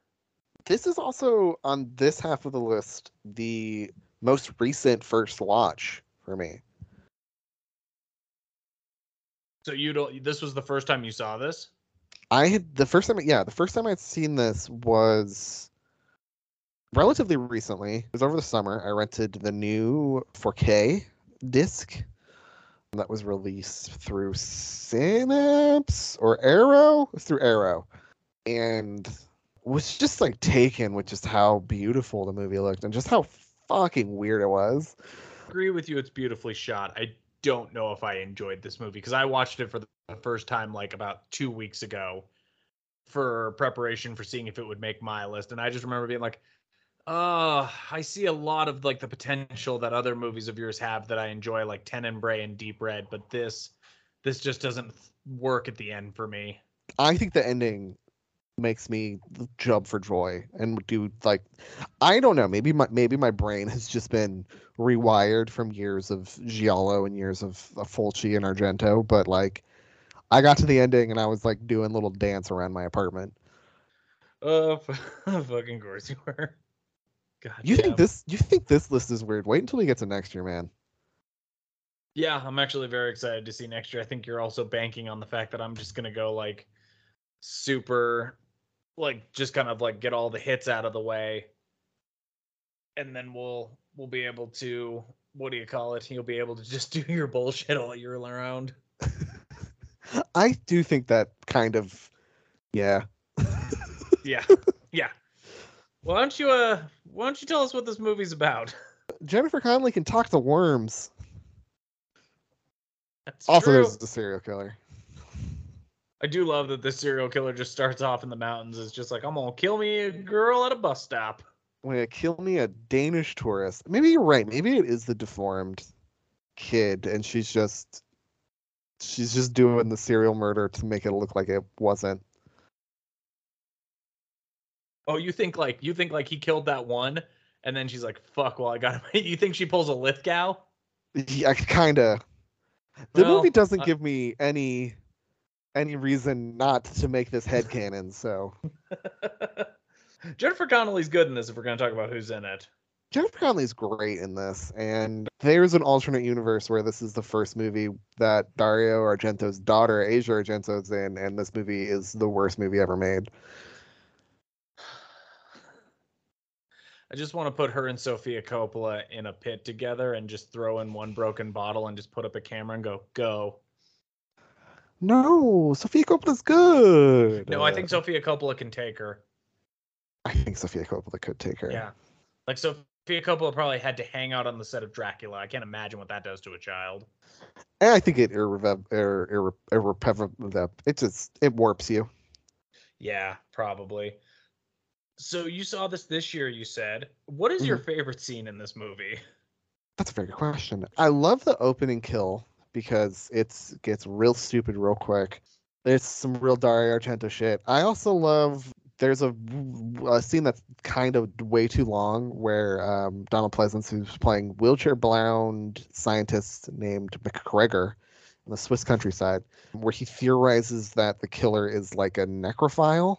This is also on this half of the list the most recent first watch for me. So you don't this was the first time you saw this? I had the first time, yeah, the first time I'd seen this was relatively recently. It was over the summer. I rented the new 4K disc that was released through Synapse or Arrow. It through Arrow, and was just like taken with just how beautiful the movie looked and just how fucking weird it was. agree with you it's beautifully shot i don't know if i enjoyed this movie because i watched it for the first time like about two weeks ago for preparation for seeing if it would make my list and i just remember being like uh i see a lot of like the potential that other movies of yours have that i enjoy like Bray and deep red but this this just doesn't work at the end for me I think the ending makes me jump for joy and do like I don't know maybe my maybe my brain has just been rewired from years of Giallo and years of, of Fulci and Argento but like I got to the ending and I was like doing little dance around my apartment Uh, fucking course you were. God You damn. think this? You think this list is weird? Wait until we get to next year, man. Yeah, I'm actually very excited to see next year. I think you're also banking on the fact that I'm just gonna go like super, like just kind of like get all the hits out of the way, and then we'll we'll be able to what do you call it? You'll be able to just do your bullshit all year around. I do think that kind of, yeah. Yeah, yeah. Why don't you uh Why don't you tell us what this movie's about? Jennifer Connelly can talk to worms. That's also, true. there's the serial killer. I do love that the serial killer just starts off in the mountains. It's just like I'm gonna kill me a girl at a bus stop. I'm gonna kill me a Danish tourist. Maybe you're right. Maybe it is the deformed kid, and she's just she's just doing the serial murder to make it look like it wasn't. Oh, you think like you think like he killed that one, and then she's like, "Fuck, well I got him." You think she pulls a Lithgow? Yeah, kind of. The Well, movie doesn't uh, give me any any reason not to make this headcanon, so Jennifer Connelly's good in this. If we're gonna talk about who's in it, Jennifer Connelly's great in this, and there's an alternate universe where this is the first movie that Dario Argento's daughter, Asia Argento's in, and this movie is the worst movie ever made. I just want to put her and Sofia Coppola in a pit together and just throw in one broken bottle and just put up a camera and go go. No, Sofia Coppola's good. No, I think Sofia Coppola can take her. I think Sofia Coppola could take her. Yeah, like Sofia Coppola probably had to hang out on the set of Dracula. I can't imagine what that does to a child. And I think it irrev- ir- ir- er, irrepev- it just it warps you. Yeah, probably. So you saw this this year, you said. What is your mm-hmm. favorite scene in this movie? That's a very good question. I love the opening kill because it's gets real stupid real quick. There's some real Dario Argento shit. I also love there's a, a scene that's kind of way too long where um, Donald Pleasence, who's playing wheelchair bound scientist named McGregor in the Swiss countryside, where he theorizes that the killer is like a necrophile.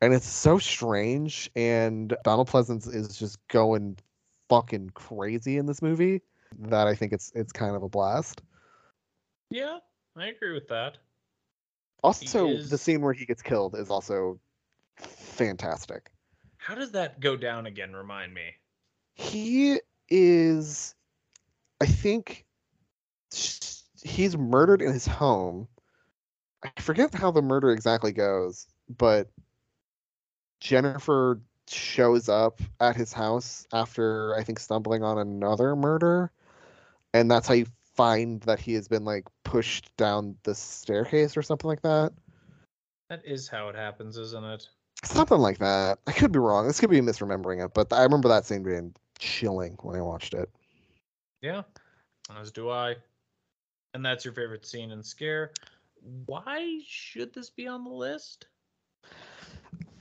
And it's so strange. And Donald Pleasence is just going fucking crazy in this movie that I think it's it's kind of a blast. Yeah, I agree with that. Also, is- the scene where he gets killed is also fantastic. How does that go down again? Remind me. He is, I think, he's murdered in his home. I forget how the murder exactly goes, but Jennifer shows up at his house after I think stumbling on another murder, and that's how you find that he has been like pushed down the staircase or something like that. That is how it happens, isn't it? Something like that. I could be wrong. This could be misremembering it, but I remember that scene being chilling when I watched it. Yeah, as do I. And that's your favorite scene in Scare. Why should this be on the list?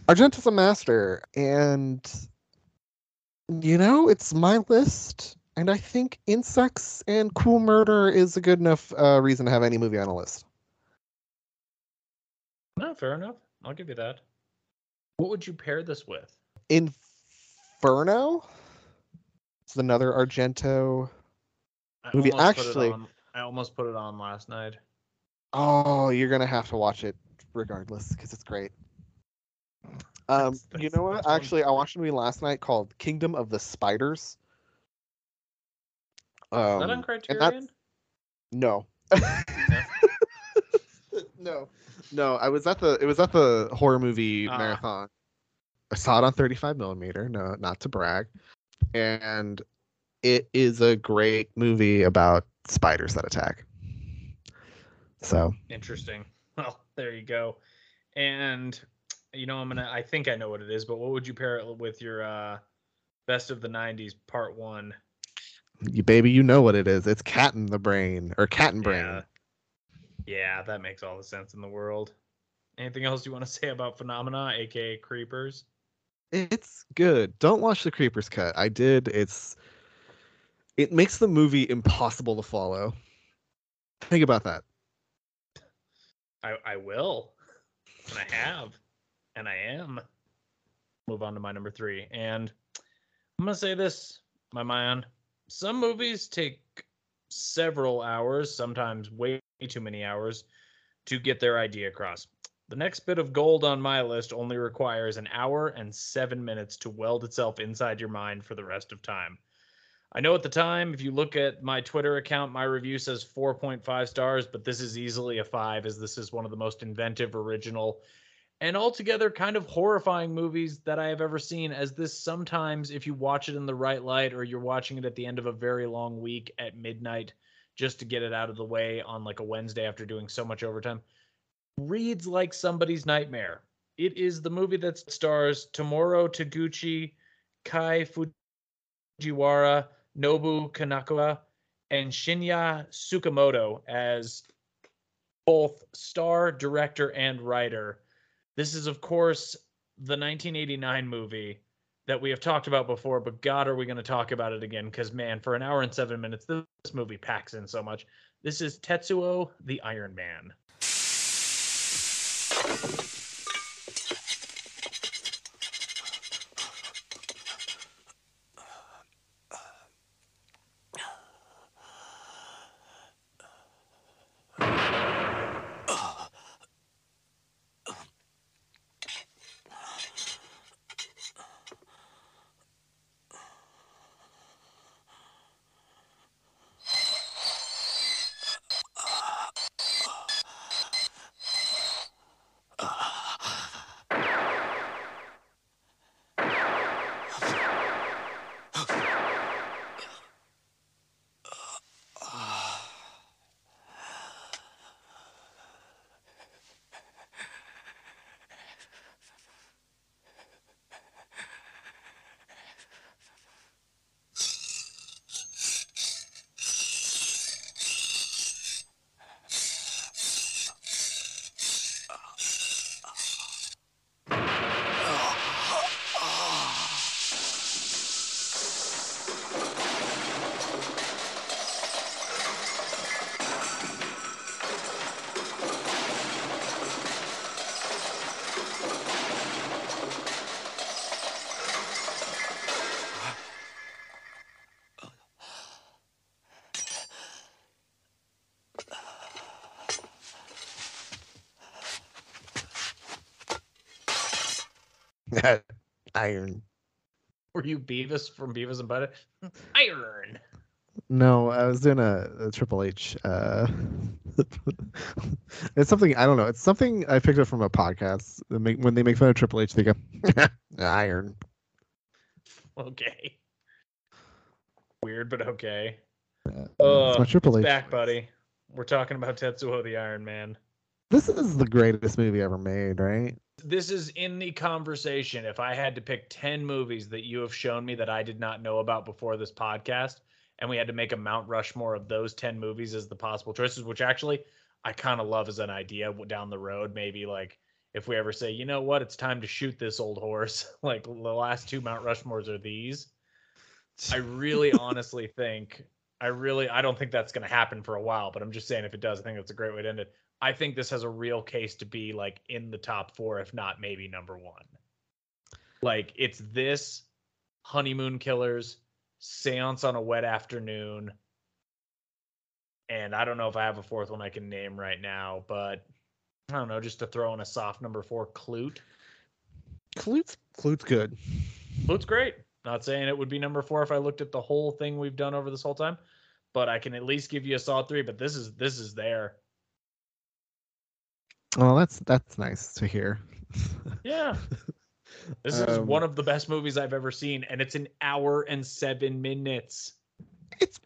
Argento's a master, and you know, it's my list, and I think insects and cool murder is a good enough uh, reason to have any movie on a list. No, fair enough. I'll give you that. What would you pair this with? Inferno. It's another Argento movie. it Actually, on- I almost put it on last night. oh, you're gonna have to watch it regardless because it's great. Um, you know what? Actually, I watched a movie last night called Kingdom of the Spiders. Um, Is that on Criterion? that's- No. no. No, I was at the it was at the horror movie Ah. marathon. I saw it on 35 millimeter, no, not to brag. And it is a great movie about spiders that attack. So Interesting. Well, there you go. And you know, I'm gonna. I think I know what it is, but what would you pair it with your uh, best of the '90s Part One? You baby, you know what it is. It's cat in the brain or cat in brain. Yeah. Yeah, that makes all the sense in the world. Anything else you want to say about Phenomena, aka Creepers? It's good. Don't watch the Creepers cut. I did. It's it makes the movie impossible to follow. Think about that. I I will, and I have, and I am. move on to my number three. And I'm gonna say this, my man. Some movies take several hours, sometimes way too many hours, to get their idea across. The next bit of gold on my list only requires an hour and seven minutes to weld itself inside your mind for the rest of time. I know at the time, if you look at my Twitter account, my review says 4.5 stars, but this is easily a five, as this is one of the most inventive, original, and altogether kind of horrifying movies that I have ever seen. As this sometimes, if you watch it in the right light or you're watching it at the end of a very long week at midnight just to get it out of the way on like a Wednesday after doing so much overtime, reads like somebody's nightmare. It is the movie that stars Tomorowo Taguchi, Kei Fujiwara, Nobu Kanaoka, and Shinya Tsukamoto as both star, director, and writer. This is, of course, the 1989 movie that we have talked about before, but God, are we going to talk about it again? Because, man, for an hour and seven minutes, this movie packs in so much. This is Tetsuo the Iron Man. Iron. Were you Beavis from Beavis and Butthead? Iron. No, I was doing a, a Triple H. Uh, it's something I don't know. It's something I picked up from a podcast. They make, when they make fun of Triple H, they go Iron. Okay. Weird, but okay. it's Uh, my Triple it's H back, buddy. We're talking about Tetsuo the Iron Man. This is the greatest movie ever made, right? This is in the conversation. If I had to pick 10 movies that you have shown me that I did not know about before this podcast, and we had to make a Mount Rushmore of those 10 movies as the possible choices, which actually I kind of love as an idea down the road. Maybe like if we ever say, you know what, it's time to shoot this old horse, like the last two Mount Rushmores are these. I really honestly think I really I don't think that's going to happen for a while, but I'm just saying if it does, I think that's a great way to end it. I think this has a real case to be like in the top 4 if not maybe number 1. Like it's this Honeymoon Killers, Seance on a Wet Afternoon, and I don't know if I have a fourth one I can name right now, but I don't know, just to throw in a soft number 4 Klute. Klute's Klute's good. Klute's great. Not saying it would be number four if I looked at the whole thing we've done over this whole time, but I can at least give you a solid three. But this is this is there. Oh, that's that's nice to hear. Yeah. This is Um, one of the best movies I've ever seen, and it's an hour and seven minutes. It's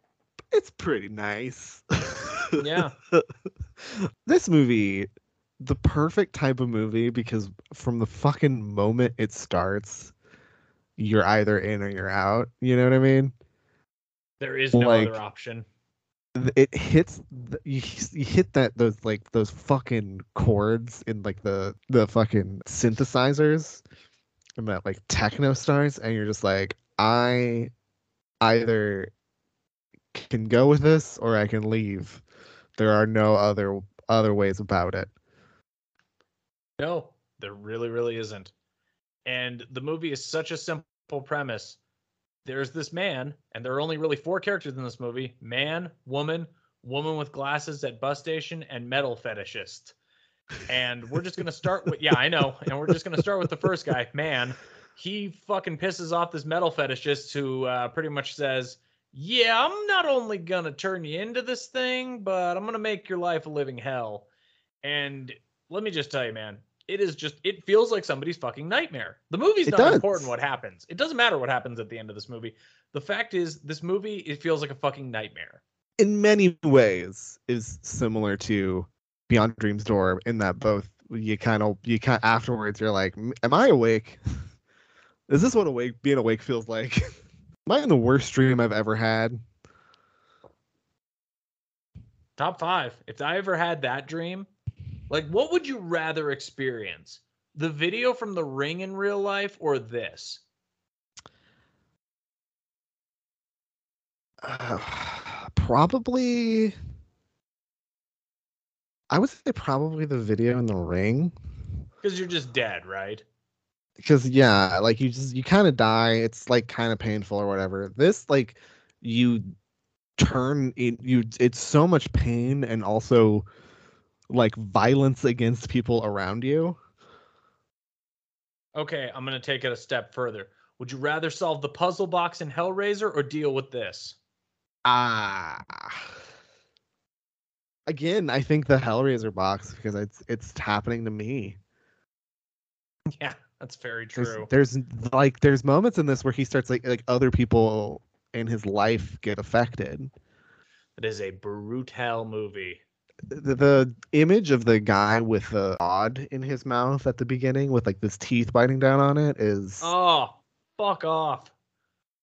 it's pretty nice. Yeah. this movie, the perfect type of movie because from the fucking moment it starts, you're either in or you're out. You know what I mean? There is no Like- other option. It hits you, you hit that those like those fucking chords in like the the fucking synthesizers and that like techno stars and you're just like I either can go with this or I can leave. There are no other other ways about it. No, there really, really isn't. And the movie is such a simple premise. There's this man, and there are only really four characters in this movie man, woman, woman with glasses at bus station, and metal fetishist. And we're just going to start with, yeah, I know. And we're just going to start with the first guy, man. He fucking pisses off this metal fetishist who uh, pretty much says, yeah, I'm not only going to turn you into this thing, but I'm going to make your life a living hell. And let me just tell you, man, it is just it feels like somebody's fucking nightmare. The movie's It not does. important what happens. It doesn't matter what happens at the end of this movie. The fact is this movie it feels like a fucking nightmare. in many ways is similar to Beyond Dreams Door in that both you kind of you kind afterwards you're like, am I awake? Is this what awake being awake feels like? am I in the worst dream I've ever had? Top 5. If I ever had that dream, like what would you rather experience? The video from The Ring in real life or this? Probably. I would say probably the video in the ring. Cuz you're just dead, right? because yeah like you just you kind of die it's like kind of painful or whatever this like you turn it you it's so much pain and also like violence against people around you Okay, I'm going to take it a step further. Would you rather solve the puzzle box in Hellraiser or deal with this? ah again i think the hellraiser box because it's it's happening to me Yeah, that's very there's, true. there's like there's moments in this where he starts like like other people in his life get affected It is a brutal movie. The, the image of the guy with the odd in his mouth at the beginning with like this teeth biting down on it is Oh, fuck off.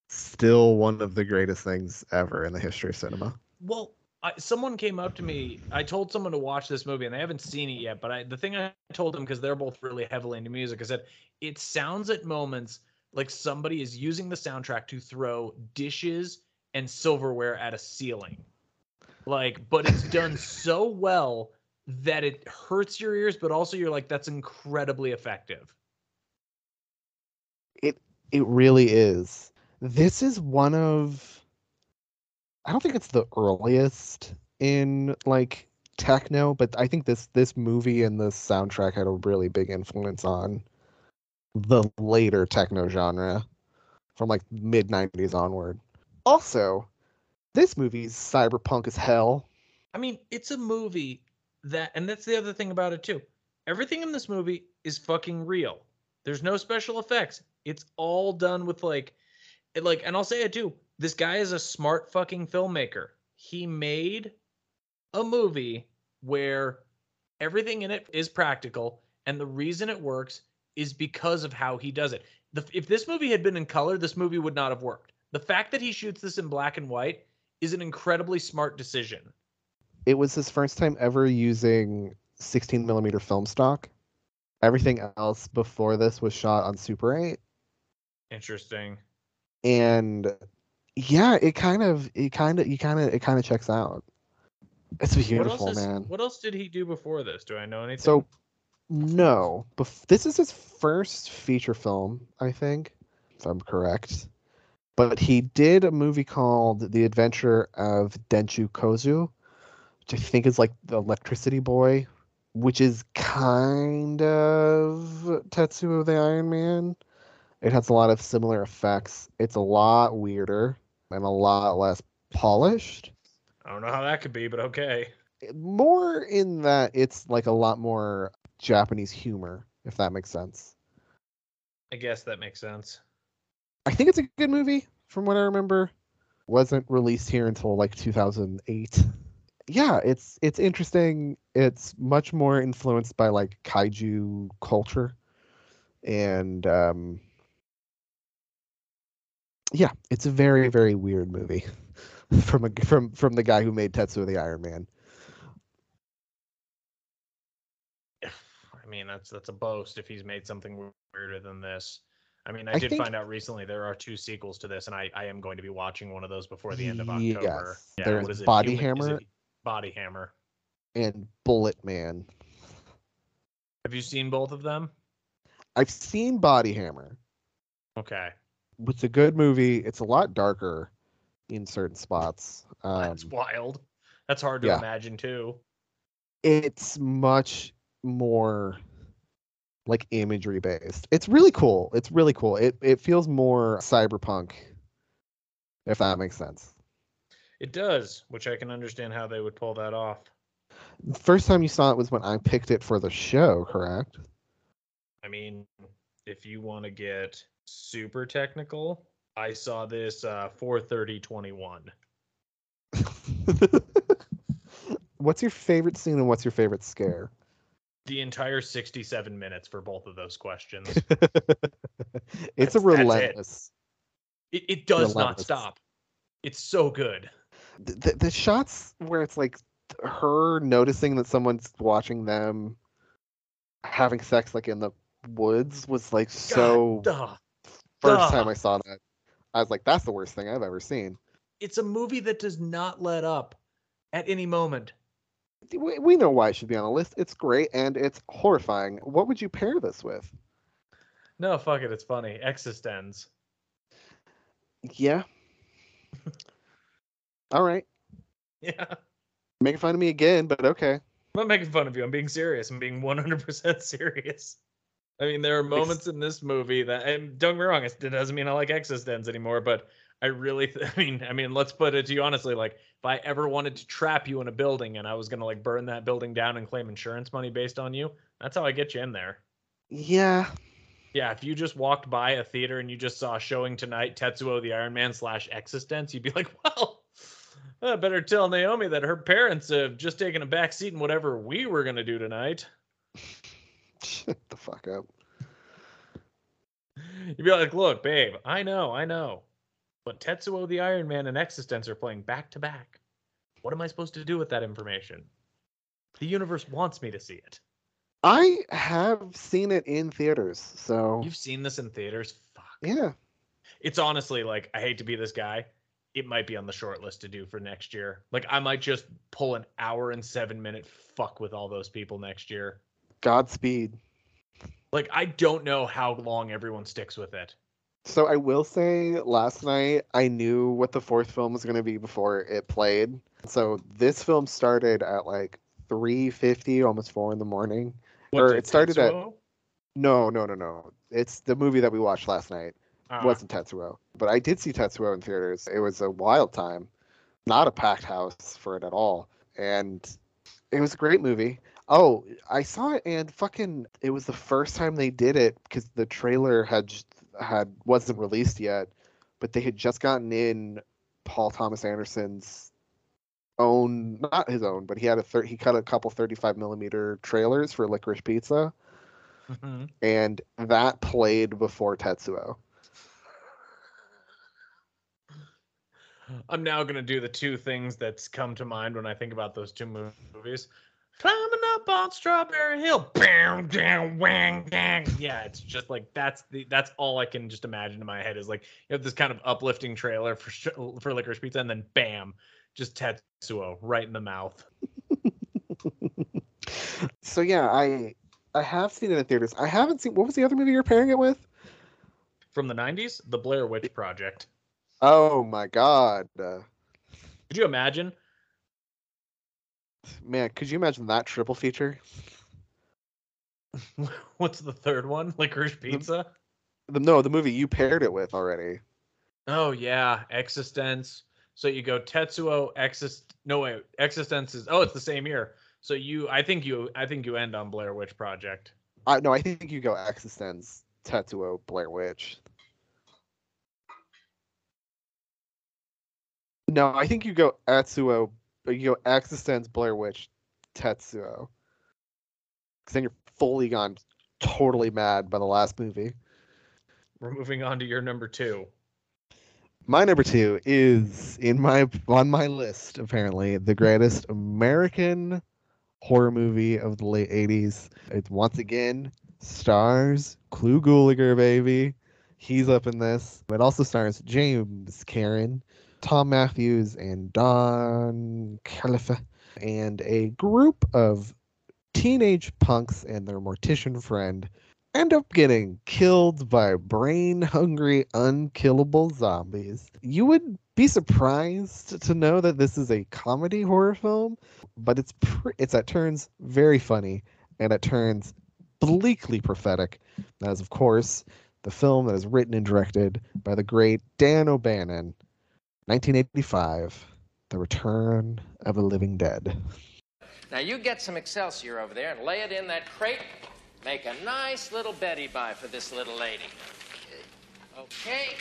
still one of the greatest things ever in the history of cinema. Well, I, someone came up to me. I told someone to watch this movie, and they haven't seen it yet. But I, the thing I told them because they're both really heavily into music, I said it sounds at moments like somebody is using the soundtrack to throw dishes and silverware at a ceiling. Like, but it's done so well that it hurts your ears, but also you're like, that's incredibly effective. It it really is. This is one of I don't think it's the earliest in like techno, but I think this this movie and this soundtrack had a really big influence on the later techno genre from like mid 90s onward. Also, this movie's cyberpunk as hell. I mean, it's a movie that, and that's the other thing about it too. Everything in this movie is fucking real. There's no special effects. It's all done with like, it like, and I'll say it too. This guy is a smart fucking filmmaker. He made a movie where everything in it is practical, and the reason it works is because of how he does it. The, if this movie had been in color, this movie would not have worked. The fact that he shoots this in black and white is an incredibly smart decision. It was his first time ever using 16 millimeter film stock. Everything else before this was shot on Super 8. Interesting. And yeah, it kind of, it kind of, you kind of, it kind of checks out. It's What beautiful, else man. What else did he do before this? Do I know anything? So, no, bef- this is his first feature film, I think, if I'm correct. But he did a movie called The Adventure of Denchu Kozo, which I think is like the Electricity Boy, which is kind of Tetsuo the Iron Man. It has a lot of similar effects. It's a lot weirder and a lot less polished I don't know how that could be, but okay. more in that it's like a lot more Japanese humor, if that makes sense. I guess that makes sense. I think it's a good movie from what I remember. Wasn't released here until like 2008. Yeah, it's it's interesting. It's much more influenced by like kaiju culture, and um, yeah, it's a very very weird movie from a from from the guy who made Tetsuo the Iron Man. I mean, that's that's a boast if he's made something weirder than this. I mean, I, I did think- find out recently there are two sequels to this, and I, I am going to be watching one of those before the end of October. Yes, Yeah, there's what is it? Body Human- Hammer. it Body Hammer. and Bullet Man. Have you seen both of them? I've seen Body Hammer. Okay. It's a good movie. It's a lot darker in certain spots. Um, That's wild. That's hard to yeah. imagine too. it's much more like imagery based. It's really cool. It's really cool. It it feels more cyberpunk, if that makes sense. It does, which I can understand how they would pull that off. First time you saw it was when I picked it for the show, correct? I mean, if you want to get super technical, I saw this uh 43021. What's your favorite scene and what's your favorite scare? The entire 67 minutes for both of those questions. it's That's- a that's it. relentless. It, it does not stop. It's so good. The, the, the shots where it's like her noticing that someone's watching them having sex like in the woods was like so duh, first duh. time I saw that. I was like, that's the worst thing I've ever seen. It's a movie that does not let up at any moment. We, we know why it should be on the list. It's great and it's horrifying. What would you pair this with? No, fuck it. It's funny. eXistenZ. Yeah. All right. Yeah. Making fun of me again, but okay. I'm not making fun of you. I'm being serious. I'm being 100% serious. I mean, there are moments in this movie that, and don't get me wrong, it doesn't mean I like eXistenZ anymore, but I really, th- I mean, I mean, let's put it to you honestly. Like, if I ever wanted to trap you in a building and I was gonna like burn that building down and claim insurance money based on you, that's how I get you in there. Yeah. Yeah, if you just walked by a theater and you just saw showing tonight Tetsuo the Iron Man slash eXistenZ, you'd be like, well, I better tell Naomi that her parents have just taken a back seat in whatever we were gonna do tonight. Shut the fuck up. You'd be like, look, babe, I know, I know. But Tetsuo the Iron Man and eXistenZ are playing back to back. What am I supposed to do with that information? The universe wants me to see it. I have seen it in theaters, so You've seen this in theaters? Fuck. yeah. It's honestly like, I hate to be this guy. It might be on the short list to do for next year. Like, I might just pull an hour and seven minute fuck with all those people next year. Godspeed. Like, I don't know how long everyone sticks with it. So I will say last night I knew what the fourth film was going to be before it played. So this film started at like 3:50, almost 4 in the morning. What's or it started at Tetsuo? No, no, no, no. It's the movie that we watched last night. It ah. wasn't Tetsuo. But I did see Tetsuo in theaters. It was a wild time. Not a packed house for it at all. And it was a great movie. Oh, I saw it and fucking it was the first time they did it because the trailer had had wasn't released yet, but they had just gotten in Paul Thomas Anderson's own not his own, but he had a thir- he cut a couple 35 millimeter trailers for Licorice Pizza Mhm. and that played before Tetsuo. I'm now gonna do the two things that's come to mind when I think about those two movies. Climbing up on Strawberry Hill, bam, down, wang, dang. Yeah, it's just like that's the that's all I can just imagine in my head is like you have this kind of uplifting trailer for for Licorice Pizza, and then bam, just Tetsuo right in the mouth. So yeah, I I have seen it in theaters. I haven't seen what was the other movie you're pairing it with? From the '90s, The Blair Witch Project. Oh my god. Uh, Could you imagine? Man, could you imagine that triple feature? What's the third one? Licorice Pizza. The, no, the movie you paired it with already. Oh yeah, eXistenZ. So you go Tetsuo, Exist. No wait, eXistenZ is. Oh, it's the same year. So you, I think you, I think you end on Blair Witch Project. I no, I think you go eXistenZ, Tetsuo, Blair Witch. No, I think you go Etsuo, you go eXistenZ, Blair Witch, Tetsuo. Because then you're fully gone totally mad by the last movie. We're moving on to your number two. My number two is in my on my list, apparently, the greatest American horror movie of the late 80s. It once again stars Clu Gulager, baby. He's up in this. It also stars James Karen, Tom Matthews, and Don Calfa, and a group of teenage punks and their mortician friend. end up getting killed by brain hungry, unkillable zombies. You would be surprised to know that this is a comedy horror film, but it's pr- it's at turns very funny and at turns bleakly prophetic. That is, of course, the film that is written and directed by the great Dan O'Bannon, 1985, The Return of a Living Dead. Now you get some Excelsior over there and lay it in that crate. Make a nice little Betty by for this little lady. Okay.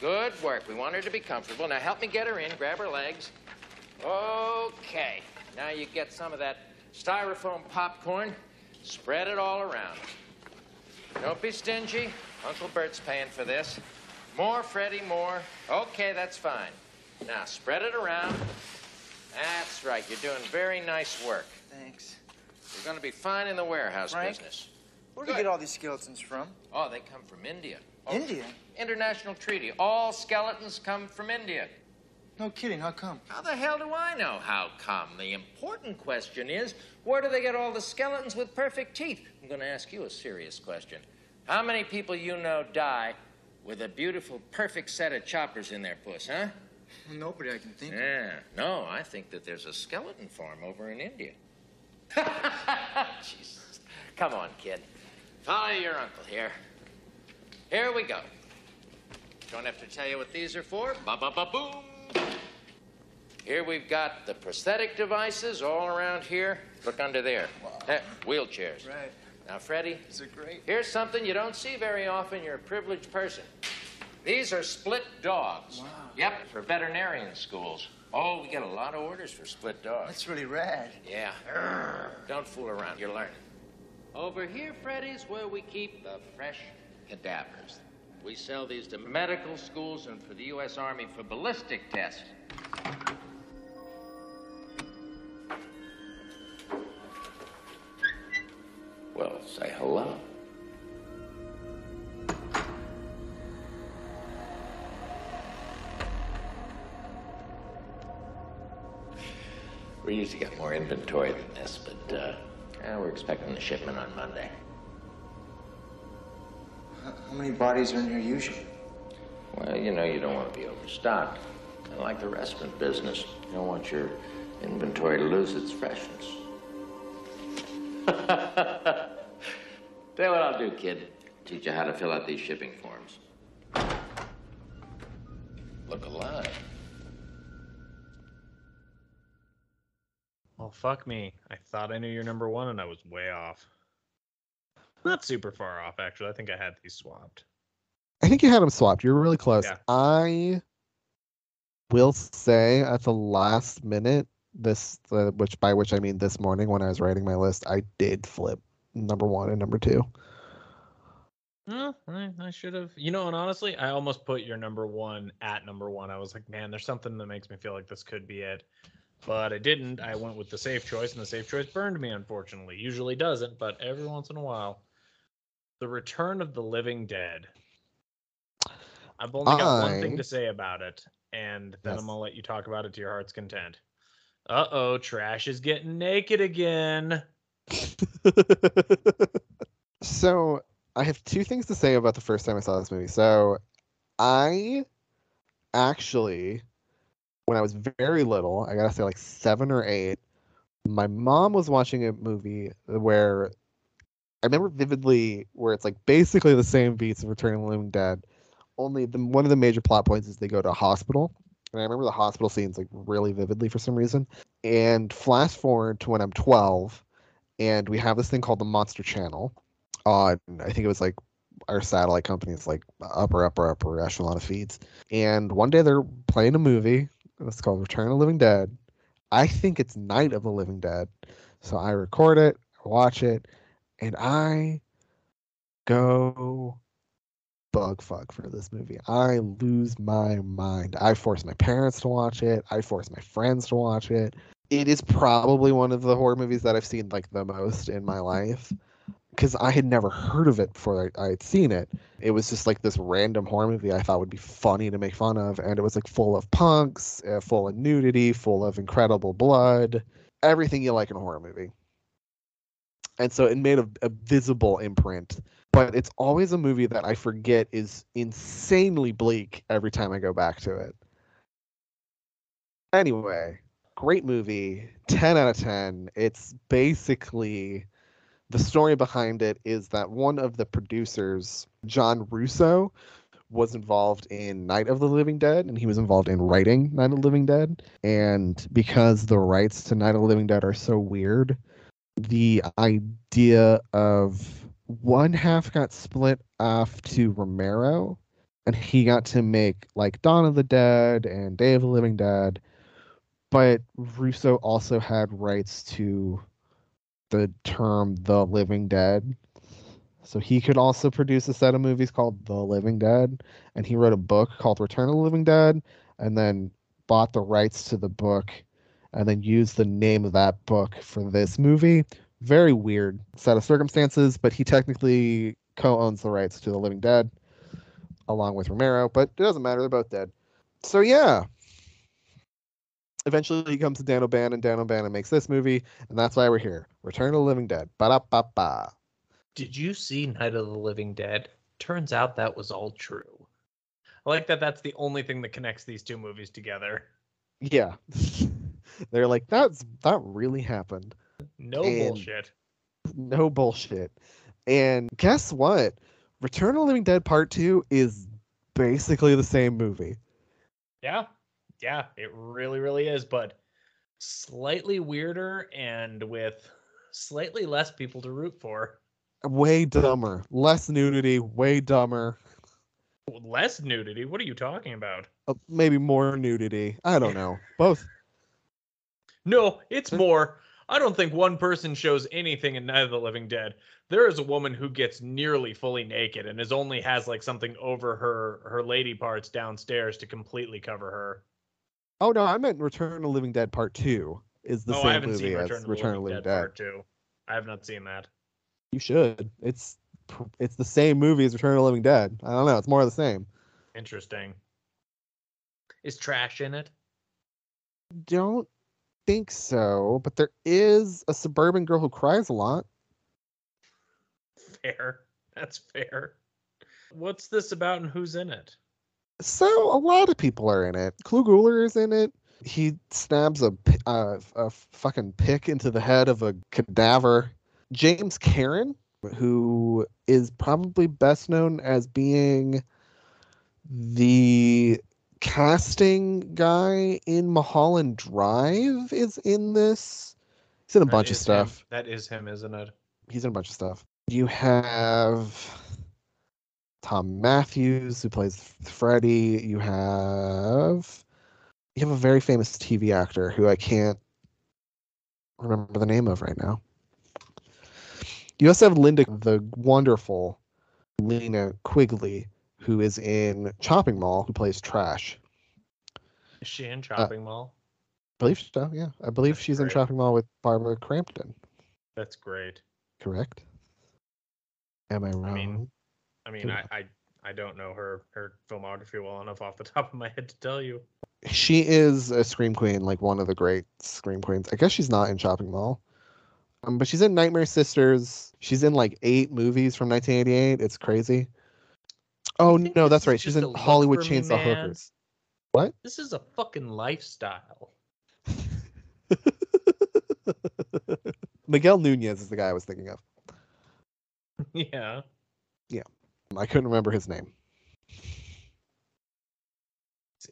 Good work. We want her to be comfortable. Now help me get her in. Grab her legs. Okay. Now you get some of that styrofoam popcorn. Spread it all around. Don't be stingy. Uncle Bert's paying for this. More, Freddie, more. Okay, that's fine. Now spread it around. That's right. You're doing very nice work. Thanks. You're going to be fine in the warehouse Frank? business. Where do you get all these skeletons from? Oh, they come from India. Oh, India? International treaty. All skeletons come from India. No kidding. How come? How the hell do I know how come? The important question is where do they get all the skeletons with perfect teeth? I'm going to ask you a serious question. How many people you know die with a beautiful, perfect set of choppers in their puss, huh? Nobody I can think of. Yeah. No, I think that there's a skeleton farm over in India. Jesus. Come on, kid. Follow your uncle here. Here we go. Don't have to tell you what these are for. Ba ba ba boom. Here we've got the prosthetic devices all around here. Look under there. Eh, wheelchairs. Right. Now, Freddie, Is it great? here's something you don't see very often. You're a privileged person. These are split dogs. Wow. Yep, for veterinarian schools. Oh, we get a lot of orders for split dogs. That's really rad. Yeah. Don't fool around. You're learning. Over here, Freddie's where we keep the fresh cadavers. We sell these to medical schools and for the U.S. Army for ballistic tests. Well, say hello. We usually get more inventory than this, but uh, yeah, we're expecting the shipment on Monday. How how many bodies are in here usually? Well, you know, you don't want to be overstocked. And like the restaurant business, you don't want your inventory to lose its freshness. Tell you what I'll do, kid. Teach you how to fill out these shipping forms. Look alive. Well, fuck me. I thought I knew your number one, and I was way off. Not super far off, actually. I think I had these swapped. I think you had them swapped. You were really close. Yeah. I will say at the last minute, this the, which by which I mean this morning when I was writing my list, I did flip number one and number two. No, I, I should have. You know, and honestly, I almost put your number one at number one. I was like, man, there's something that makes me feel like this could be it. But I didn't. I went with the safe choice, and the safe choice burned me, unfortunately. Usually doesn't, but every once in a while. The Return of the Living Dead. I've only got one thing to say about it, and then Yes. I'm going to let you talk about it to your heart's content. Uh oh, Trash is getting naked again. So I have two things to say about the first time I saw this movie. So I actually, when I was very little, I gotta say like seven or eight, my mom was watching a movie where I remember vividly where it's like basically the same beats of Return of the Living Dead, only the one of the major plot points is they go to a hospital. And I remember the hospital scenes like really vividly for some reason. And flash forward to when I'm 12, and we have this thing called the Monster Channel uh, on I think it was like our satellite company's like upper upper upper echelon of feeds. And one day they're playing a movie. It's called Return of the Living Dead. I think it's Night of the Living Dead. So I record it, watch it, and I go bug fuck for this movie. I lose my mind. I force my parents to watch it. I force my friends to watch it. It is probably one of the horror movies that I've seen like the most in my life because I had never heard of it before I, had seen it. It was just like this random horror movie I thought would be funny to make fun of, and it was like full of punks, uh, full of nudity, full of incredible blood, everything you like in a horror movie. and so it made a, a visible imprint. But it's always a movie that I forget is insanely bleak every time I go back to it. Anyway, great movie, 10 out of 10. It's basically the story behind it is that one of the producers, John Russo, was involved in Night of the Living Dead and he was involved in writing Night of the Living Dead. And because the rights to Night of the Living Dead are so weird, the idea of one half got split off to Romero and he got to make like Dawn of the Dead and Day of the Living Dead. But Russo also had rights to the term The Living Dead. So he could also produce a set of movies called The Living Dead. And he wrote a book called Return of the Living Dead and then bought the rights to the book and then used the name of that book for this movie. Very weird set of circumstances, but he technically co owns the rights to The Living Dead along with Romero, but it doesn't matter. They're both dead. So yeah. Eventually he comes to Dan O'Bannon, and Dan O'Bannon makes this movie, and that's why we're here. Return of the Living Dead. Ba da ba ba. Did you see Night of the Living Dead? Turns out that was all true. I like that that's the only thing that connects these two movies together. Yeah. They're like, that's that really happened. No And- bullshit. No bullshit. And guess what? Return of the Living Dead Part 2 is basically the same movie. Yeah. Yeah, it really, really is, but slightly weirder and with slightly less people to root for. Way dumber. Less nudity, way dumber. Less nudity? What are you talking about? Uh, maybe more nudity. I don't know. Both. No, it's more. I don't think one person shows anything in Night of the Living Dead. There is a woman who gets nearly fully naked and is only has like something over her her lady parts downstairs to completely cover her. Oh no, I meant Return of the Living Dead Part 2 is the oh, same movie seen as Return of the Return Living, of Living Dead, Dead. Part Two. I have not seen that. You should. It's it's the same movie as Return of the Living Dead. I don't know. It's more of the same. Interesting. Is trash in it? Don't think so, but there is a suburban girl who cries a lot. Fair. That's fair. What's this about and who's in it? So a lot of people are in it. Clu Gulager is in it. He stabs a uh, a fucking pick into the head of a cadaver. James Karen, who is probably best known as being the casting guy in Mulholland Drive, is in this. He's in a That bunch of is him. stuff. That is him, isn't it? He's in a bunch of stuff. You have Tom Matthews who plays Freddy. You have you have a very famous TV actor who I can't remember the name of right now. You also have Linda, the wonderful Linnea Quigley, who is in Chopping Mall, who plays Trash. Is she in uh, Chopping Mall? I believe so. Yeah, I believe she's in great. Chopping Mall with Barbara Crampton. That's great. Correct? Am I wrong? I mean, I mean, I, I I don't know her her filmography well enough off the top of my head to tell you. she is a scream queen, like one of the great scream queens. I guess she's not in Chopping Mall, um, but she's in Nightmare Sisters. She's in like eight movies from 1988. It's crazy. Oh no, that's right. She's in Hollywood for me, Chainsaw. Hookers. What? This is a fucking lifestyle. Miguel Nunez is the guy I was thinking of. yeah. Yeah, I couldn't remember his name.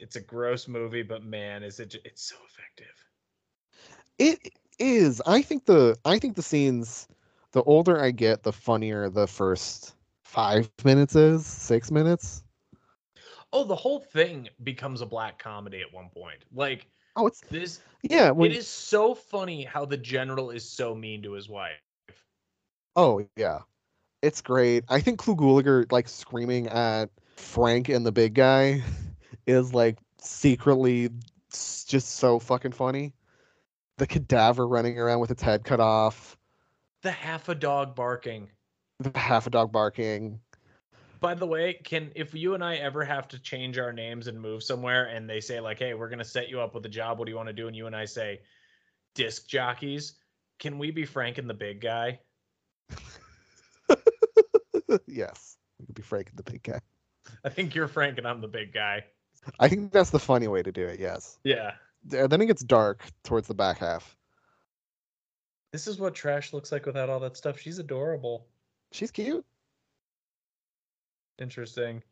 It's, a gross movie, but man, is it it's so effective. It is. I think the I think the scenes. The older I get, the funnier the first five minutes is. Six minutes. Oh, the whole thing becomes a black comedy at one point. Like, oh, it's this. Yeah, when- it is so funny how the general is so mean to his wife. Oh yeah, it's great. I think Clu Gulager like screaming at Frank and the big guy is like secretly just so fucking funny. The cadaver running around with its head cut off, The half a dog barking. the half a dog barking. By the way, can if you and I ever have to change our names and move somewhere, and they say like, "Hey, we're gonna set you up with a job. What do you want to do?" and you and I say, "Disc jockeys," can we be Frank and the big guy? yes, you could be Frank and the big guy. I think you're Frank and I'm the big guy. I think that's the funny way to do it. Yes. Yeah. Th- uh, Then it gets dark towards the back half. This is what trash looks like without all that stuff. She's adorable. She's cute. Interesting.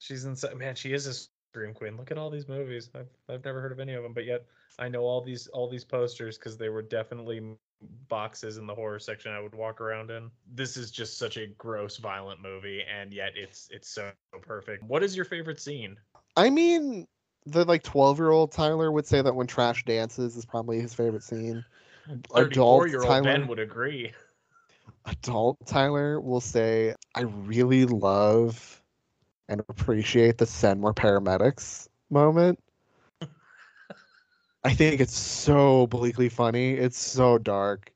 She's inside. Man, she is a scream queen. Look at all these movies. I've I've never heard of any of them, but yet I know all these all these posters because they were definitely boxes in the horror section I would walk around in. This is just such a gross, violent movie, and yet it's it's so perfect. What is your favorite scene? I mean, the like twelve year old Tyler would say that when trash dances is probably his favorite scene. Adult Tyler, Ben would agree. adult Tyler will say, I really love and appreciate the send more paramedics moment. I think it's so bleakly funny. It's so dark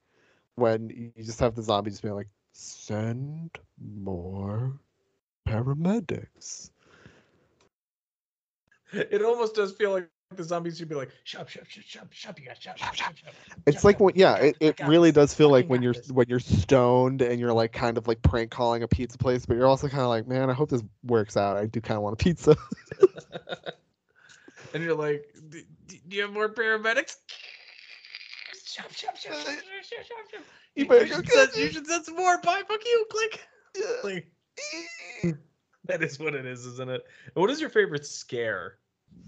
when you just have the zombies being like, send more paramedics. It almost does feel like the zombies should be like, shop, shop, shop, shop, shop, you guys, shop, shop, shop, shop. It's like when yeah, it, it really does feel like when you're when you're stoned and you're like kind of like prank calling a pizza place, but you're also kind of like, man, I hope this works out. I do kind of want a pizza. And you're like, "D- d- do you have more paramedics? Shop, shop, shop, shop, shop, shop, shop, shop. You You, better you should send, you should send some more. Bye, fuck you. Click. Like, that is what it is, isn't it? What is your favorite scare?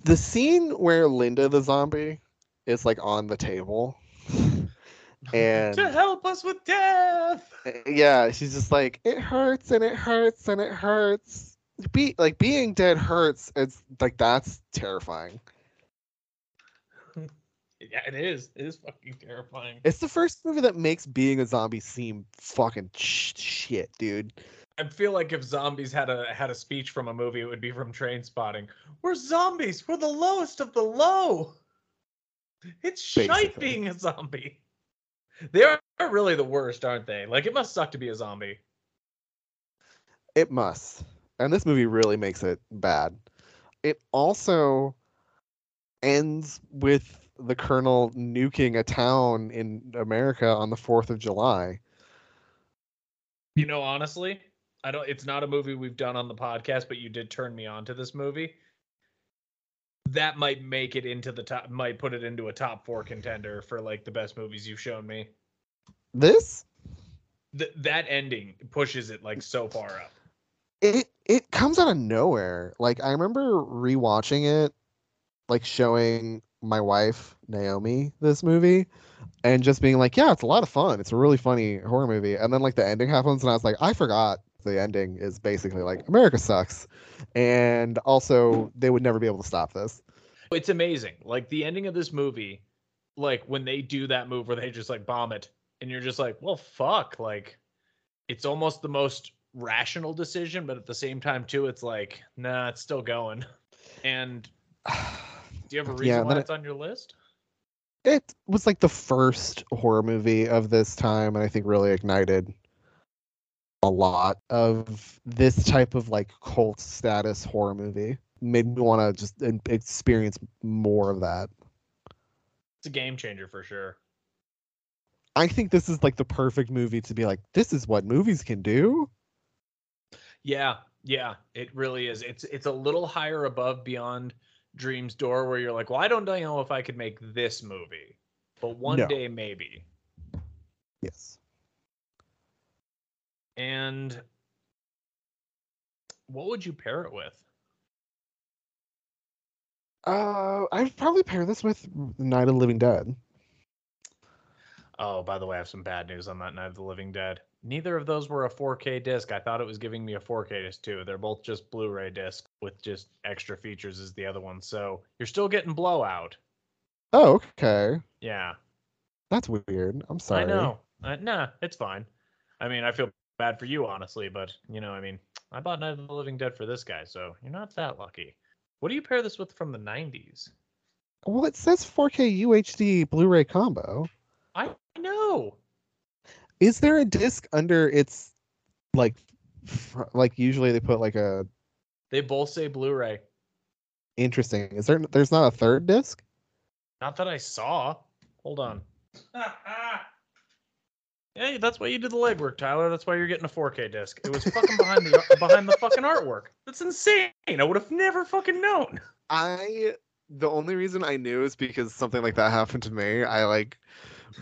the scene where Linda the zombie is like on the table, and to help us with death. Eh, yeah, she's just like, it hurts and it hurts and it hurts. Be like being dead hurts. It's like that's terrifying. Yeah, it is. It is fucking terrifying. It's the first movie that makes being a zombie seem fucking sh- shit, dude. I feel like if zombies had a had a speech from a movie, it would be from Trainspotting. We're zombies. We're the lowest of the low. It's shite Basically. being a zombie. They are really the worst, aren't they? Like it must suck to be a zombie. It must. And this movie really makes it bad. It also ends with the colonel nuking a town in America on the 4th of July. You know, honestly, I don't. It's not a movie we've done on the podcast, but you did turn me on to this movie. That might make it into the top. Might put it into a top four contender for like the best movies you've shown me. This Th- that ending pushes it like so far up. It it comes out of nowhere. Like I remember rewatching it like showing my wife Naomi this movie and just being like, yeah, it's a lot of fun. It's a really funny horror movie. And then like the ending happens and I was like, I forgot the ending is basically like America sucks. And also they would never be able to stop this. It's amazing. Like the ending of this movie, like when they do that move where they just like bomb it, and you're just like, well, fuck. Like it's almost the most rational decision, but at the same time, too, it's like, nah, it's still going. And do you have a reason Yeah, why it's on your list? It was like the first horror movie of this time and I think really ignited a lot of this type of like cult status horror movie. Made me want to just experience more of that. It's a game changer for sure. I think this is like the perfect movie to be like, this is what movies can do. Yeah, yeah, it really is. It's it's a little higher above Beyond Dreams Door, where you're like, well, I don't know if I could make this movie, but one No. day maybe. Yes. And what would you pair it with? Uh, I'd probably pair this with Night of the Living Dead. Oh, by the way, I have some bad news on that Night of the Living Dead. Neither of those were a 4K disc. I thought it was giving me a 4K disc too. They're both just Blu-ray disc with just extra features as the other one. So you're still getting blowout. Oh, okay. Yeah, That's weird. I'm sorry. I know. Uh, nah, it's fine. I mean, I feel bad for you, honestly, but you know, I mean, I bought Night of the Living Dead for this guy, so you're not that lucky. What do you pair this with from the 90s? Well, it says 4K UHD Blu-ray combo. I know. Is there a disc under its like fr- like usually they put like a They both say Blu-ray. interesting. Is there there's not a third disc? Not that I saw. Hold on. Hey, that's why you did the legwork, Tyler. That's why you're getting a 4K disc. It was fucking behind the behind the fucking artwork. That's insane. I would have never fucking known. I the only reason I knew is because something like that happened to me. I like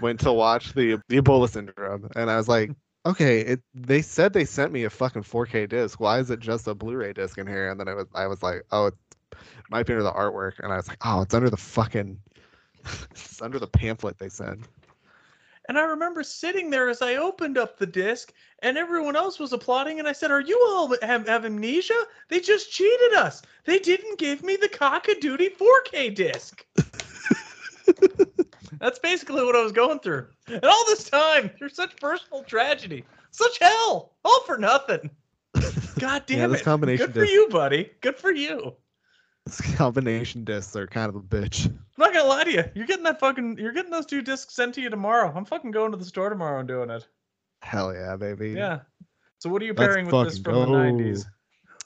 went to watch the the Ebola syndrome, and I was like, okay, it. They said they sent me a fucking 4K disc. Why is it just a Blu-ray disc in here? And then I was I was like, oh, it might be under the artwork, and I was like, oh, it's under the fucking, it's under the pamphlet they sent. And I remember sitting there as I opened up the disc, and everyone else was applauding. And I said, "Are you all have, have amnesia? They just cheated us. They didn't give me the cock a duty 4K disc." That's basically what I was going through. And all this time, there's such personal tragedy, such hell, all for nothing. God damn Yeah, this it! combination Good for disc- you, buddy. Good for you. This combination discs are kind of a bitch. I'm not gonna lie to you. You're getting that fucking. You're getting those two discs sent to you tomorrow. I'm fucking going to the store tomorrow and doing it. Hell yeah, baby. Yeah. So what are you Let's pairing with this from the 90s?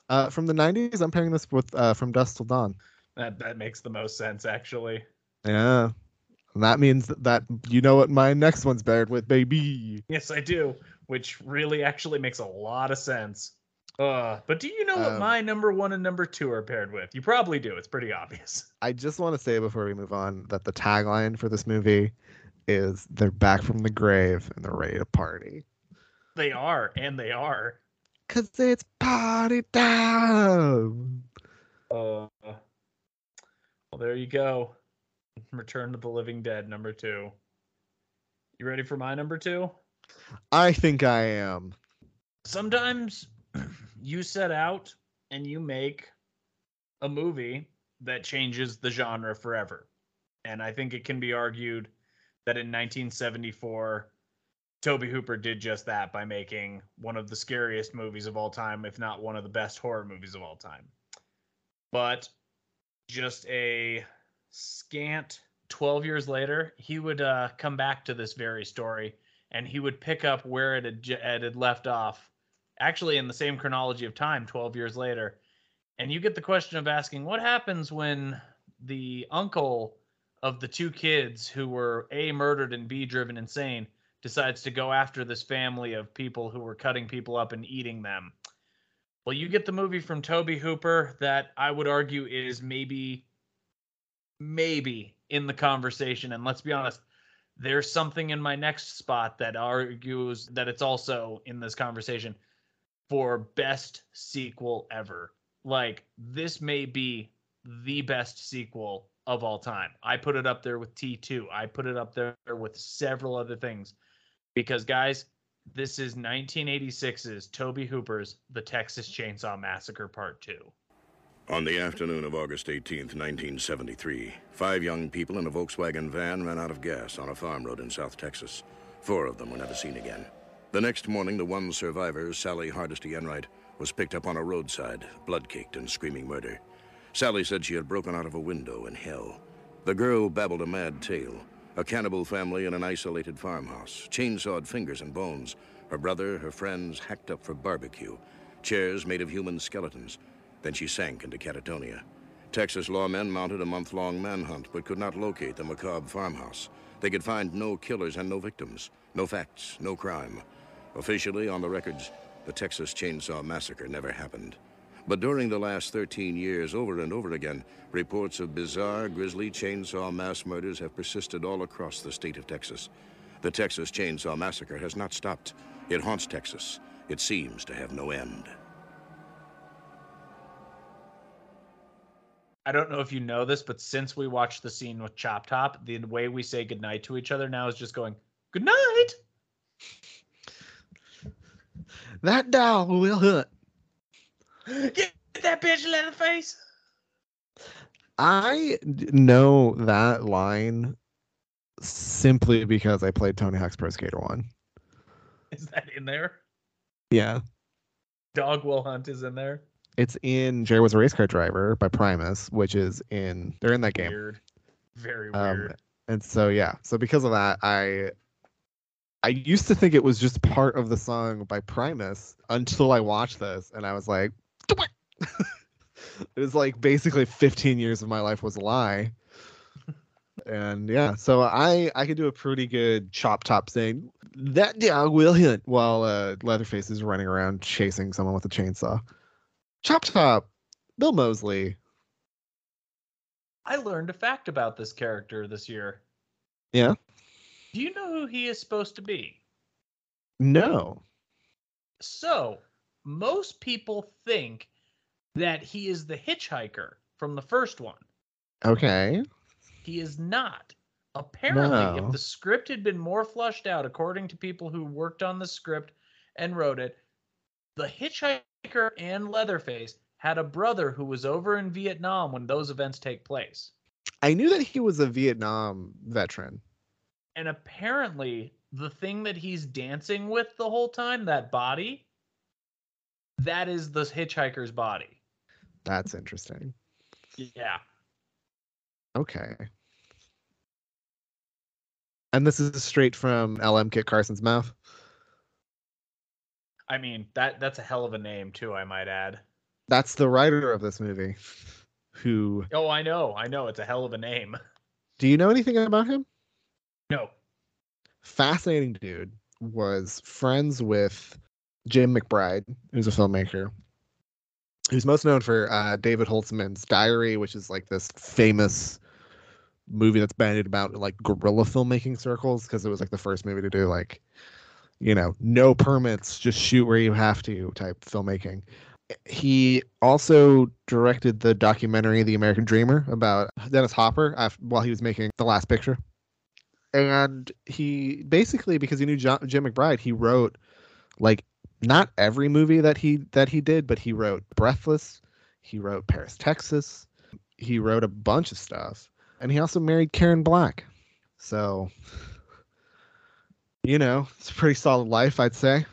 Uh, from the 90s, I'm pairing this with uh, From Dusk Till Dawn. That that makes the most sense actually. Yeah. And that means that, that you know what my next one's paired with, baby. Yes, I do, which really actually makes a lot of sense. Uh, but do you know what Um, my number one and number two are paired with? You probably do. It's pretty obvious. I just want to say before we move on that the tagline for this movie is they're back from the grave and they're ready to party. They are, and they are. Cause it's party time. Uh, well, there you go. Return to the Living Dead, number two. You ready for my number two? I think I am. sometimes you set out and you make a movie that changes the genre forever. And I think it can be argued that in 1974, Tobe Hooper did just that by making one of the scariest movies of all time, if not one of the best horror movies of all time. But just a scant 12 years later, he would uh, come back to this very story and he would pick up where it had, it had left off, actually in the same chronology of time, 12 years later. And you get the question of asking, what happens when the uncle of the two kids who were A, murdered and B, driven insane, decides to go after this family of people who were cutting people up and eating them? Well, you get the movie from Tobe Hooper that I would argue is maybe, maybe in the conversation. And let's be honest, there's something in my next spot that argues that it's also in this conversation for best sequel ever. Like this may be the best sequel of all time. I put it up there with T2. I put it up there with several other things because guys, this is 1986's Tobe Hooper's The Texas Chainsaw Massacre Part 2. On the afternoon of August 18th, 1973, five young people in a Volkswagen van ran out of gas on a farm road in South Texas. Four of them were never seen again. The next morning, the one survivor, Sally Hardesty Enright, was picked up on a roadside, blood-caked and screaming murder. Sally said she had broken out of a window in hell. The girl babbled a mad tale. A cannibal family in an isolated farmhouse, chainsawed fingers and bones. Her brother, her friends, hacked up for barbecue. Chairs made of human skeletons. Then she sank into catatonia. Texas lawmen mounted a month long manhunt but could not locate the macabre farmhouse. They could find no killers and no victims, no facts, no crime. Officially, on the records, the Texas Chainsaw Massacre never happened. But during the last 13 years, over and over again, reports of bizarre, grisly chainsaw mass murders have persisted all across the state of Texas. The Texas Chainsaw Massacre has not stopped. It haunts Texas. It seems to have no end. I don't know if you know this, but since we watched the scene with Chop Top, the way we say goodnight to each other now is just going, good night. That dog will hunt. Get that bitch in the face. I know that line simply because I played Tony Hawk's Pro Skater 1. Is that in there? Yeah. Dog Will Hunt is in there. It's in Jerry Was a Race Car Driver by Primus, which is in, they're in that game. Weird. Very Um, weird. and so yeah, so because of that, I I used to think it was just part of the song by Primus until I watched this, and I was like, it was like basically 15 years of my life was a lie. And yeah, so I I could do a pretty good chop top saying That dog will hit while uh, Leatherface is running around chasing someone with a chainsaw. Chop Top, Bill Moseley. I learned a fact about this character this year. Yeah. Do you know who he is supposed to be? No. So, most people think that he is the hitchhiker from the first one. Okay. He is not. Apparently, No. if the script had been more flushed out, according to people who worked on the script and wrote it, the hitchhiker and Leatherface had a brother who was over in Vietnam when those events take place. I knew that he was a Vietnam veteran. And apparently, the thing that he's dancing with the whole time, that body, that is the hitchhiker's body. That's interesting. Yeah. Okay. And this is straight from LM Kit Carson's mouth. I mean, that that's a hell of a name too, I might add. That's the writer of this movie. Who Oh, I know. I know it's a hell of a name. do you know anything about him? No. Fascinating dude. Was friends with Jim McBride, who's a filmmaker. Who's most known for uh, David Holtzman's Diary, which is like this famous movie that's bandied about in, like guerrilla filmmaking circles because it was like the first movie to do like you know no permits just shoot where you have to type filmmaking he also directed the documentary the american dreamer about dennis hopper af- while he was making the last picture and he basically because he knew John, jim mcbride he wrote like not every movie that he that he did but he wrote breathless he wrote paris texas he wrote a bunch of stuff and he also married Karen Black. So, you know, it's a pretty solid life, I'd say.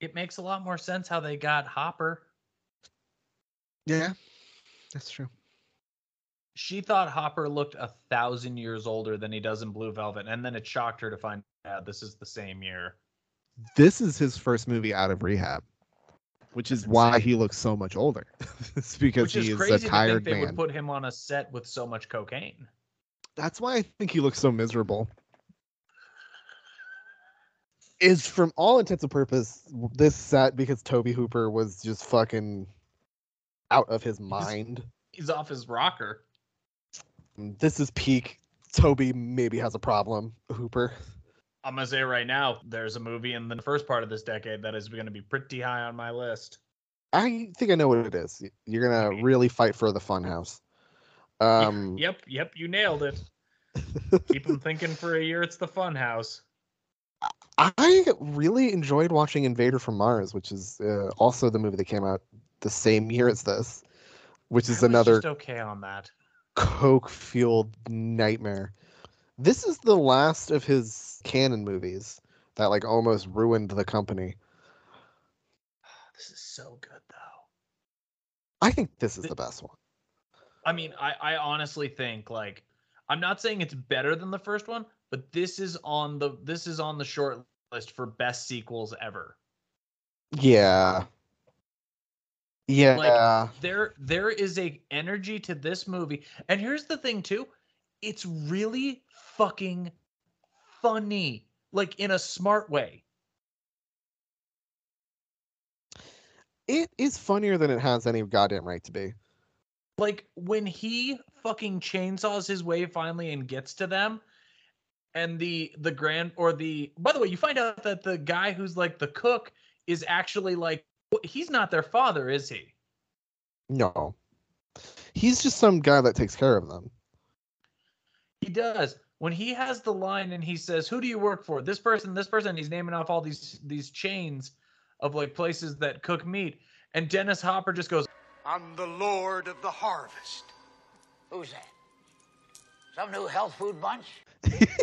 It makes a lot more sense how they got Hopper. Yeah, that's true. She thought Hopper looked a thousand years older than he does in Blue Velvet, and then it shocked her to find out this is the same year. This is his first movie out of rehab, which is why he looks so much older. it's because Which he is is crazy a to tired think they man. would put him on a set with so much cocaine. That's why I think he looks so miserable. Is from all intents and purpose this set because Tobe Hooper was just fucking out of his mind. He's off his rocker. This is peak. Tobe maybe has a problem. Hooper. I'm gonna say right now, there's a movie in the first part of this decade that is going to be pretty high on my list. I think I know what it is. You're gonna really fight for the funhouse. Um, Yep, yep, you nailed it. Keep them thinking for a year. It's the Fun House. I really enjoyed watching Invader from Mars, which is uh, also the movie that came out the same year as this, which is another okay on that. coke fueled nightmare. This is the last of his Cannon movies that like almost ruined the company. This is so good though. I think this is the best one. I mean, I, I honestly think like I'm not saying it's better than the first one, but this is on the this is on the short list for best sequels ever. Yeah. Yeah. Like there there is a energy to this movie. And here's the thing too, it's really fucking funny, like in a smart way. it is funnier than it has any goddamn right to be. Like when he fucking chainsaws his way finally and gets to them, and the the grand or the by the way, you find out that the guy who's like the cook is actually like he's not their father, is he? No. He's just some guy that takes care of them. He does. When he has the line and he says, "Who do you work for?" This person, this person. He's naming off all these these chains of like places that cook meat, and Dennis Hopper just goes, I'm the Lord of the harvest. Who's that? Some new health food bunch?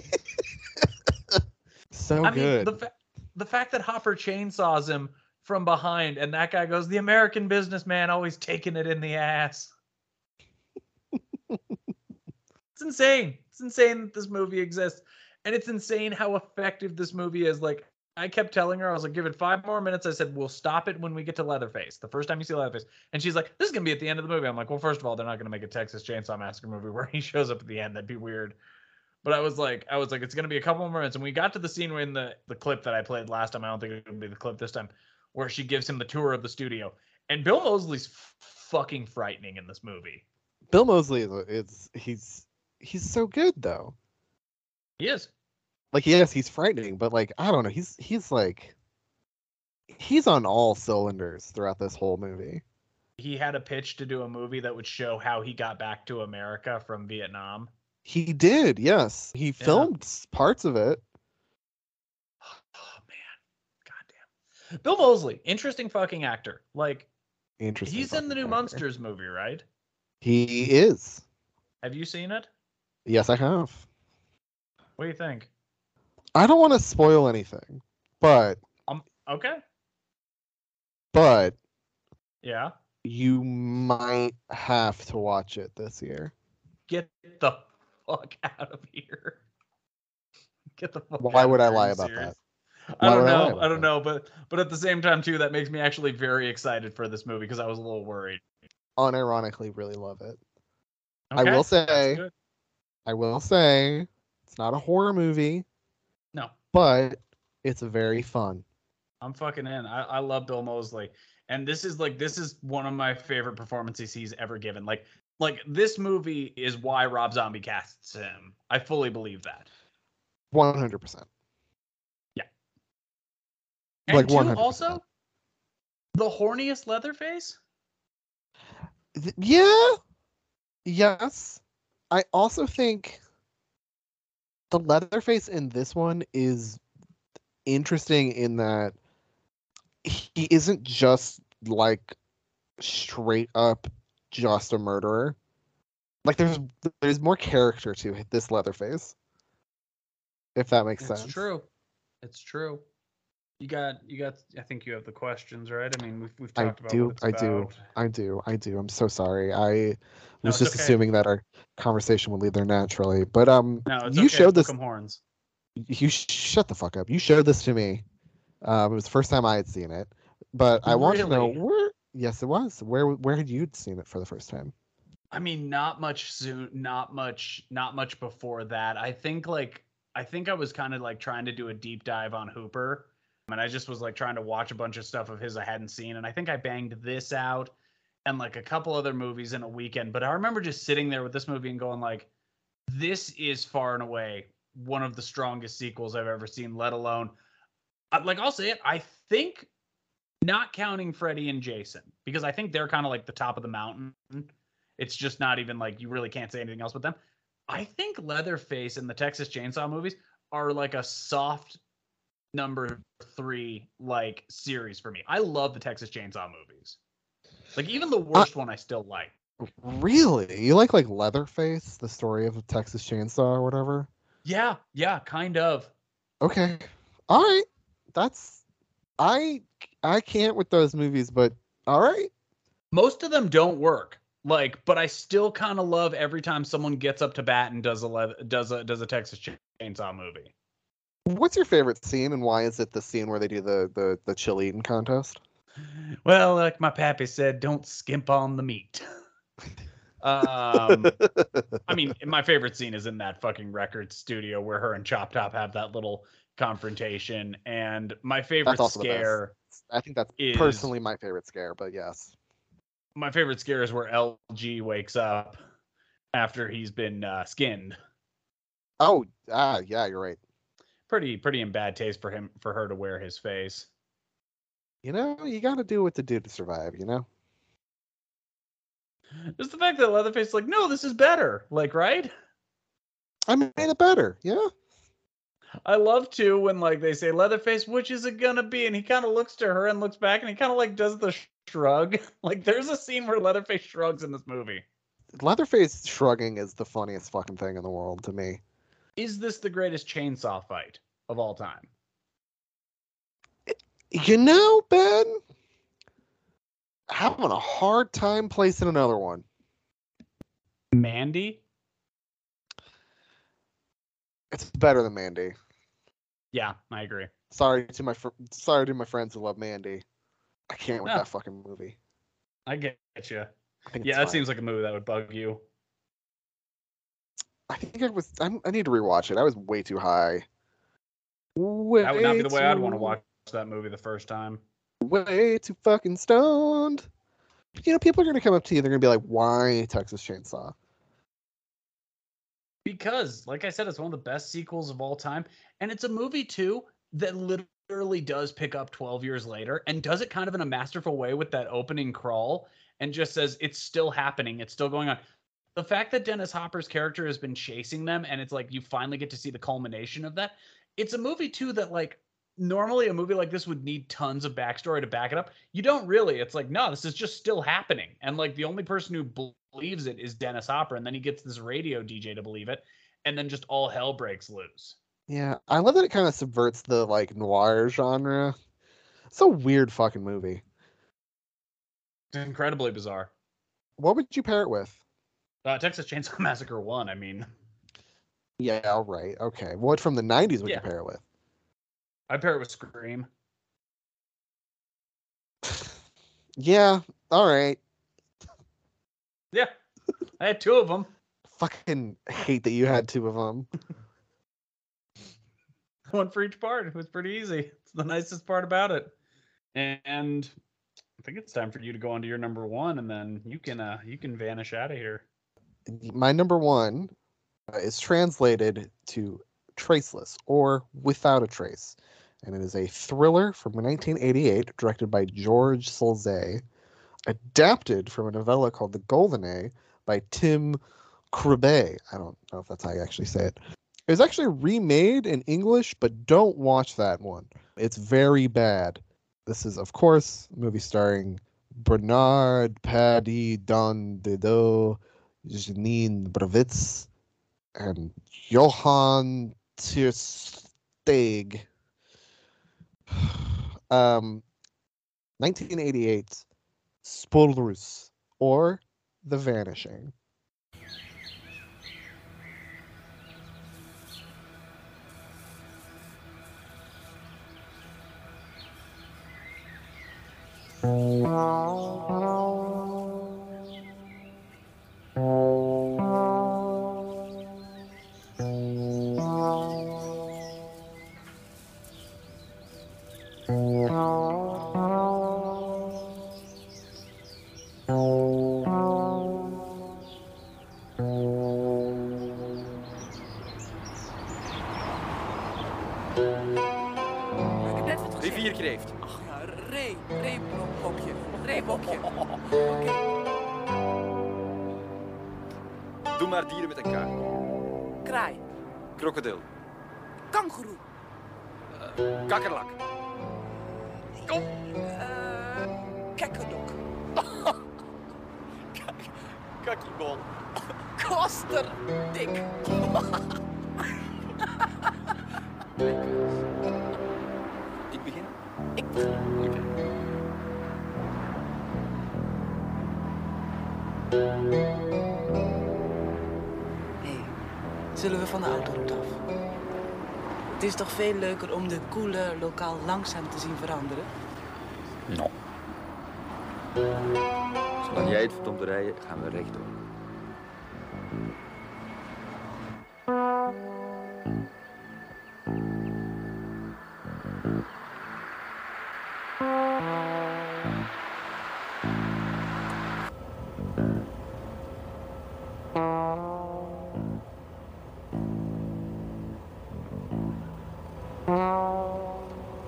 So I good. mean, the fa- the fact that Hopper chainsaws him from behind, and that guy goes, "The American businessman always taking it in the ass." it's insane. It's insane that this movie exists, and it's insane how effective this movie is. Like I kept telling her, I was like, "Give it five more minutes." I said, "We'll stop it when we get to Leatherface." The first time you see Leatherface, and she's like, "This is gonna be at the end of the movie." I'm like, "Well, first of all, they're not gonna make a Texas Chainsaw Massacre movie where he shows up at the end. That'd be weird." But I was like, I was like, it's gonna be a couple more minutes, and we got to the scene when the the clip that I played last time. I don't think it would be the clip this time, where she gives him the tour of the studio, and Bill Moseley's f- fucking frightening in this movie. Bill Moseley is, is he's he's so good though. He is. Like yes, he's frightening, but like I don't know, he's he's like he's on all cylinders throughout this whole movie. He had a pitch to do a movie that would show how he got back to America from Vietnam. He did, yes. He filmed s- parts of it. Oh man, goddamn! Bill Moseley, interesting fucking actor. Like Interesting. he's in the new actor. Monsters movie, right? He is. Have you seen it? Yes, I have. What do you think? I don't want to spoil anything, but Um, okay. but Yeah. you might have to watch it this year. Get the fuck out of here. Get the fuck Why would I lie about serious? that? I don't would I know. I don't know, but but at the same time too, that makes me actually very excited for this movie because I was a little worried. Unironically, really love it. I will say. I will say, it's not a horror movie, No, but it's very fun. I'm fucking in. I, I love Bill Moseley. And this is like this is one of my favorite performances he's ever given. Like like this movie is why Rob Zombie casts him. I fully believe that. One hundred percent. Yeah. And Like two, 100%. also the horniest Leatherface? Yeah. Yes. I also think the Leatherface in this one is interesting in that he isn't just like straight up just a murderer. Like there's there's more character to this Leatherface. If that makes It's sense. true. It's true. You got you got I think you have the questions, right? I mean we've we've I about do, it's I do. I do, I do. I'm so sorry. I No, was just okay. assuming that our conversation would lead there naturally. But um, No, you okay. showed this horns. You sh- shut the fuck up. You showed this to me. Um, it was the first time I had seen it, but I want to know Really? where. Yes, it was. Where where had you seen it for the first time? I mean, not much soon, not much, not much before that. I think like I think I was kind of like trying to do a deep dive on Hooper, and I just was like trying to watch a bunch of stuff of his I hadn't seen, and I think I banged this out and like a couple other movies in a weekend. But I remember just sitting there with this movie and going like, this is far and away one of the strongest sequels I've ever seen. Let alone, uh, like I'll say it, I think. Not counting Freddy and Jason, because I think they're kind of like the top of the mountain. It's just not even like you really can't say anything else with them. I think Leatherface and the Texas Chainsaw movies are like a soft number three like series for me. I love the Texas Chainsaw movies. Like even the uh, worst one I still like. Really? You like like Leatherface, the story of a Texas Chainsaw or whatever? Yeah, yeah, kind of. Okay. All right. That's I I can't with those movies, but all right. Most of them don't work. Like, but I still kind of love every time someone gets up to bat and does a does a does a Texas Chainsaw movie. What's your favorite scene and why is it the scene where they do the the the chili eating contest? Well, like my pappy said, don't skimp on the meat. um, I mean, my favorite scene is in that fucking record studio where her and Chop Top have that little confrontation, and my favorite That's also the best. scare. I think that's is- personally my favorite scare, but yes. My favorite scare is where LG wakes up after he's been uh, skinned. Oh, ah, yeah, you're right. Pretty, pretty in bad taste for him for her to wear his face. You know, you got to do what to do to survive. You know. Just the fact that Leatherface is like, no, this is better. Like, right? I made it better. Yeah. I love too when like they say Leatherface, which is it gonna be? And he kind of looks to her and looks back and he kind of like does the shrug. Like there's a scene where Leatherface shrugs in this movie. Leatherface shrugging is the funniest fucking thing in the world to me. Is this the greatest chainsaw fight of all time? You know, Ben, having a hard time placing another one. Mandy? It's better than Mandy. Yeah, I agree. Sorry to my fr- sorry to my friends who love Mandy. I can't with No. that fucking movie. I get you. I Yeah, that fine. seems like a movie that would bug you. I think I was. I'm, I need to rewatch it. I was way too high. Way That would not be the way I'd want to watch that movie the first time. Way too fucking stoned. You know, people are gonna come up to you. They're gonna be like, "Why Texas Chainsaw?" Because, like I said, it's one of the best sequels of all time. And it's a movie, too, that literally does pick up 12 years later and does it kind of in a masterful way with that opening crawl and just says it's still happening. It's still going on. The fact that Dennis Hopper's character has been chasing them and it's like you finally get to see the culmination of that. It's a movie, too, that like normally a movie like this would need tons of backstory to back it up. You don't really. It's like, no, this is just still happening. And like the only person who believes it is Dennis Hopper. And then he gets this radio DJ to believe it. And then just all hell breaks loose. Yeah, I love that it kind of subverts the like noir genre. It's a weird fucking movie. It's incredibly bizarre. What would you pair it with? Uh, Texas Chainsaw Massacre 1, I mean, Yeah, all right, okay. What from the '90s would Yeah. you pair it with? I'd pair it with Scream. Yeah, all right. Yeah. I had two of them. Fucking hate that you had two of them. One for each part. It was pretty easy. It's the nicest part about it. And I think it's time for you to go on to your number one, and then you can uh you can vanish out of here. My number one uh, is translated to traceless or without a trace, and it is a thriller from 1988, directed by George Sluizer, adapted from a novella called The Golden Egg by Tim Krabbe. I don't know if that's how you actually say it. It was actually remade in English, but don't watch that one. It's very bad. This is, of course, a movie starring Bernard Paddy Don Dedo, Gene Bervoets, and Johann Tersteg. Um, 1988, Spoorloos, or The Vanishing. Doe maar dieren met een K. Kraai, Krokodil. kangoeroe, Eh, kakkerlak. Kom. eh, kekkerdok, Kakkiebol. kosterdik. Ik zullen we van de autoroute af? Het is toch veel leuker om de koele lokaal langzaam te zien veranderen? Nou. Zolang jij het verdomd rijden, gaan we rechtdoor.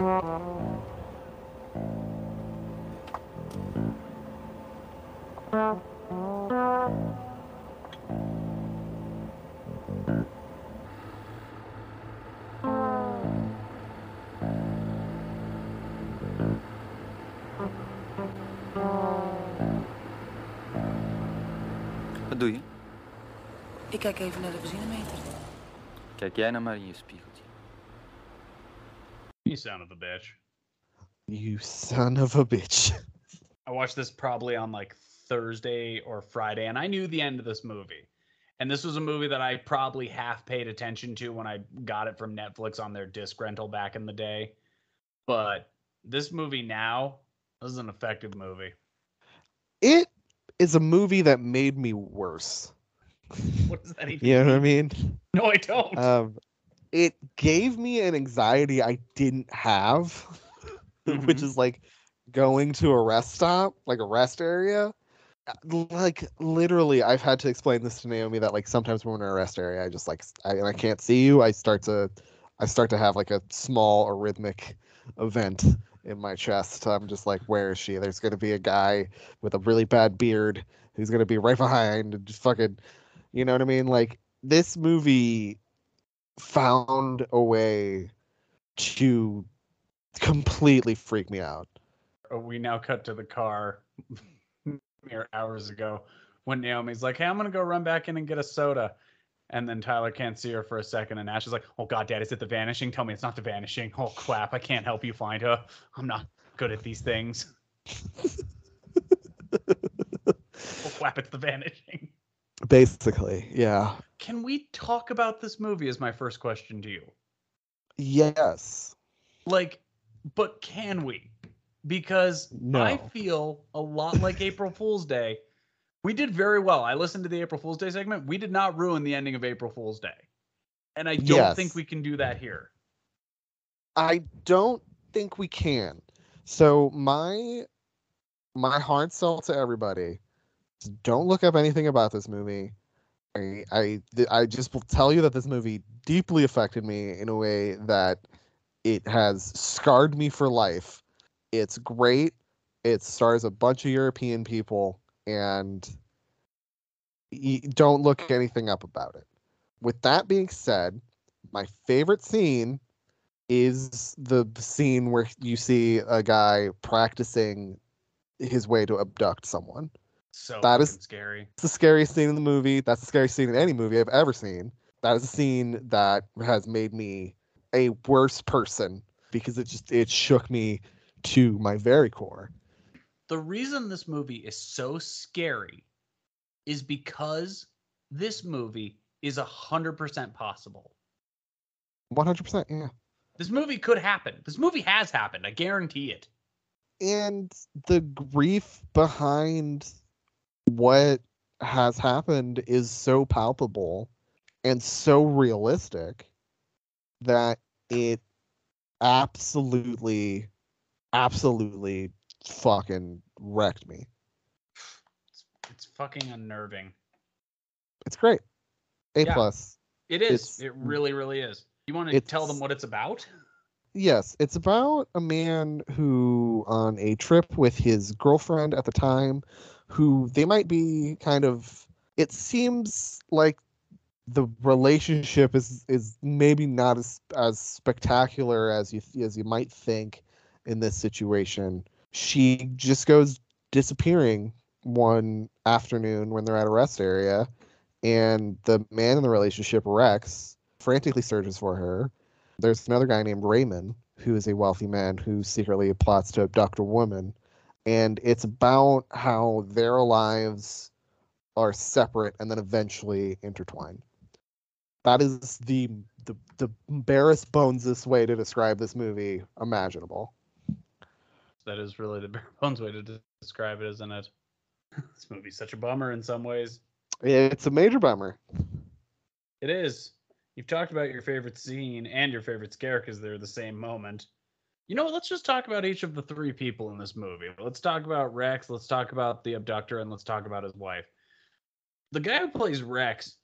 Wat doe je? Ik kijk even naar de benzinemeter. Kijk jij nou maar in je spiegeltje. You son of a bitch. You son of a bitch. I watched this probably on like Thursday or Friday, and I knew the end of this movie. And this was a movie that I probably half paid attention to when I got it from Netflix on their disc rental back in the day. But this movie now, this is an effective movie. It is a movie that made me worse. What does that even You know what I mean? mean? No, I don't. Um, it gave me an anxiety I didn't have, which Mhm. is like going to a rest stop, like a rest area. Uh, Like literally, I've had to explain this to Naomi that like sometimes when we're in a rest area, I just like I, and I can't see you. I start to, I start to have like a small arrhythmic event in my chest. I'm just like, where is she? There's gonna be a guy with a really bad beard who's gonna be right behind and just fucking, you know what I mean? Like this movie found a way to completely freak me out. Uh, we now cut to the car mere hours ago when Naomi's like, "Hey, I'm gonna go run back in and get a soda," and then Tyler can't see her for a second, and Ash is like, "Oh God, Dad, is it the Vanishing? Tell me it's not the Vanishing. Oh crap, I can't help you find her. I'm not good at these things." oh crap, it's the Vanishing. Basically, yeah. Can we talk about this movie? Is my first question to you. Yes. Like, but can we? Because I feel a lot like April Fool's Day. We did very well. I listened to the April Fool's Day segment. We did not ruin the ending of April Fool's Day. And I don't Yes. think we can do that here. I don't think we can. So my my hard sell to everybody: don't look up anything about this movie. I I I just will tell you that this movie deeply affected me in a way that it has scarred me for life. It's great. It stars a bunch of European people, and don't look anything up about it. With that being said, my favorite scene is the scene where you see a guy practicing his way to abduct someone. So That is- scary. It's the scariest scene in the movie. That's the scariest scene in any movie I've ever seen. That is a scene that has made me a worse person because it just it shook me to my very core. The reason this movie is so scary is because this movie is a hundred percent possible. 100%, yeah. This movie could happen. This movie has happened. I guarantee it. and the grief behind what has happened is so palpable and so realistic that it absolutely absolutely fucking wrecked me It's fucking unnerving. it's great a Yeah. plus It is. It's- it really, really is. You want to tell them what it's about? Yes, it's about a man who, on a trip with his girlfriend at the time, who they might be kind of. It seems like the relationship is is maybe not as as spectacular as you as you might think in this situation. She just goes disappearing one afternoon when they're at a rest area, and the man in the relationship, Rex, frantically searches for her. There's another guy named Raymond, who is a wealthy man who secretly plots to abduct a woman. And it's about how their lives are separate and then eventually intertwine. That is the the, the barest bonesest way to describe this movie imaginable. That is really the bare bones way to de- describe it, isn't it? this movie's such a bummer in some ways. It's a major bummer. It is. You've talked about your favorite scene and your favorite scare because they're the same moment. You know what? Let's just talk about each of the three people in this movie. Let's talk about Rex. Let's talk about the abductor, and let's talk about his wife. The guy who plays Rex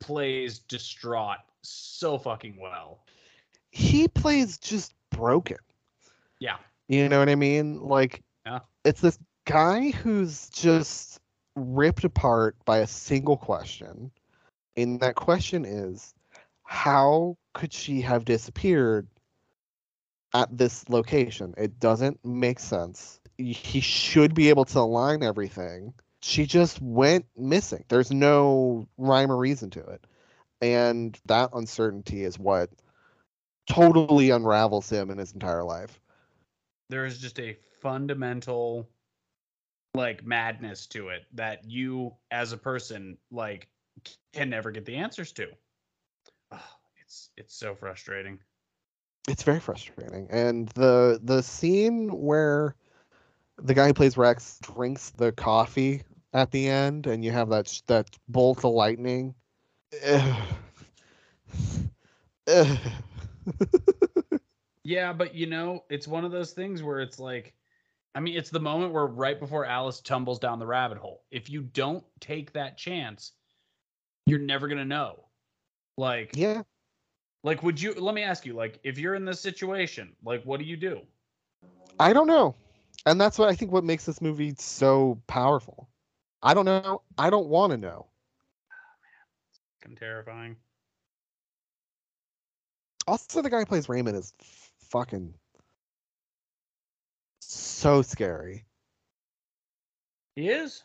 plays distraught so fucking well. He plays just broken. Yeah. You know what I mean? Like Yeah. it's this guy who's just ripped apart by a single question. And that question is how could she have disappeared at this location? It doesn't make sense. He should be able to align everything. She just went missing. There's no rhyme or reason to it. And that uncertainty is what totally unravels him in his entire life. There is just a fundamental like madness to it that you as a person like can never get the answers to. Oh, it's it's so frustrating. It's very frustrating. And the the scene where the guy who plays Rex drinks the coffee at the end, and you have that that bolt of lightning. Ugh. Ugh. Yeah, but you know, it's one of those things where it's like, I mean, it's the moment where right before Alice tumbles down the rabbit hole. If you don't take that chance, you're never gonna know. Like, yeah, like would you? Let me ask you, like, if you're in this situation, like, what do you do? I don't know. And that's what I think what makes this movie so powerful. I don't know. I don't want to know. Fucking terrifying. Also, the guy who plays Raymond is f- fucking so scary. He is.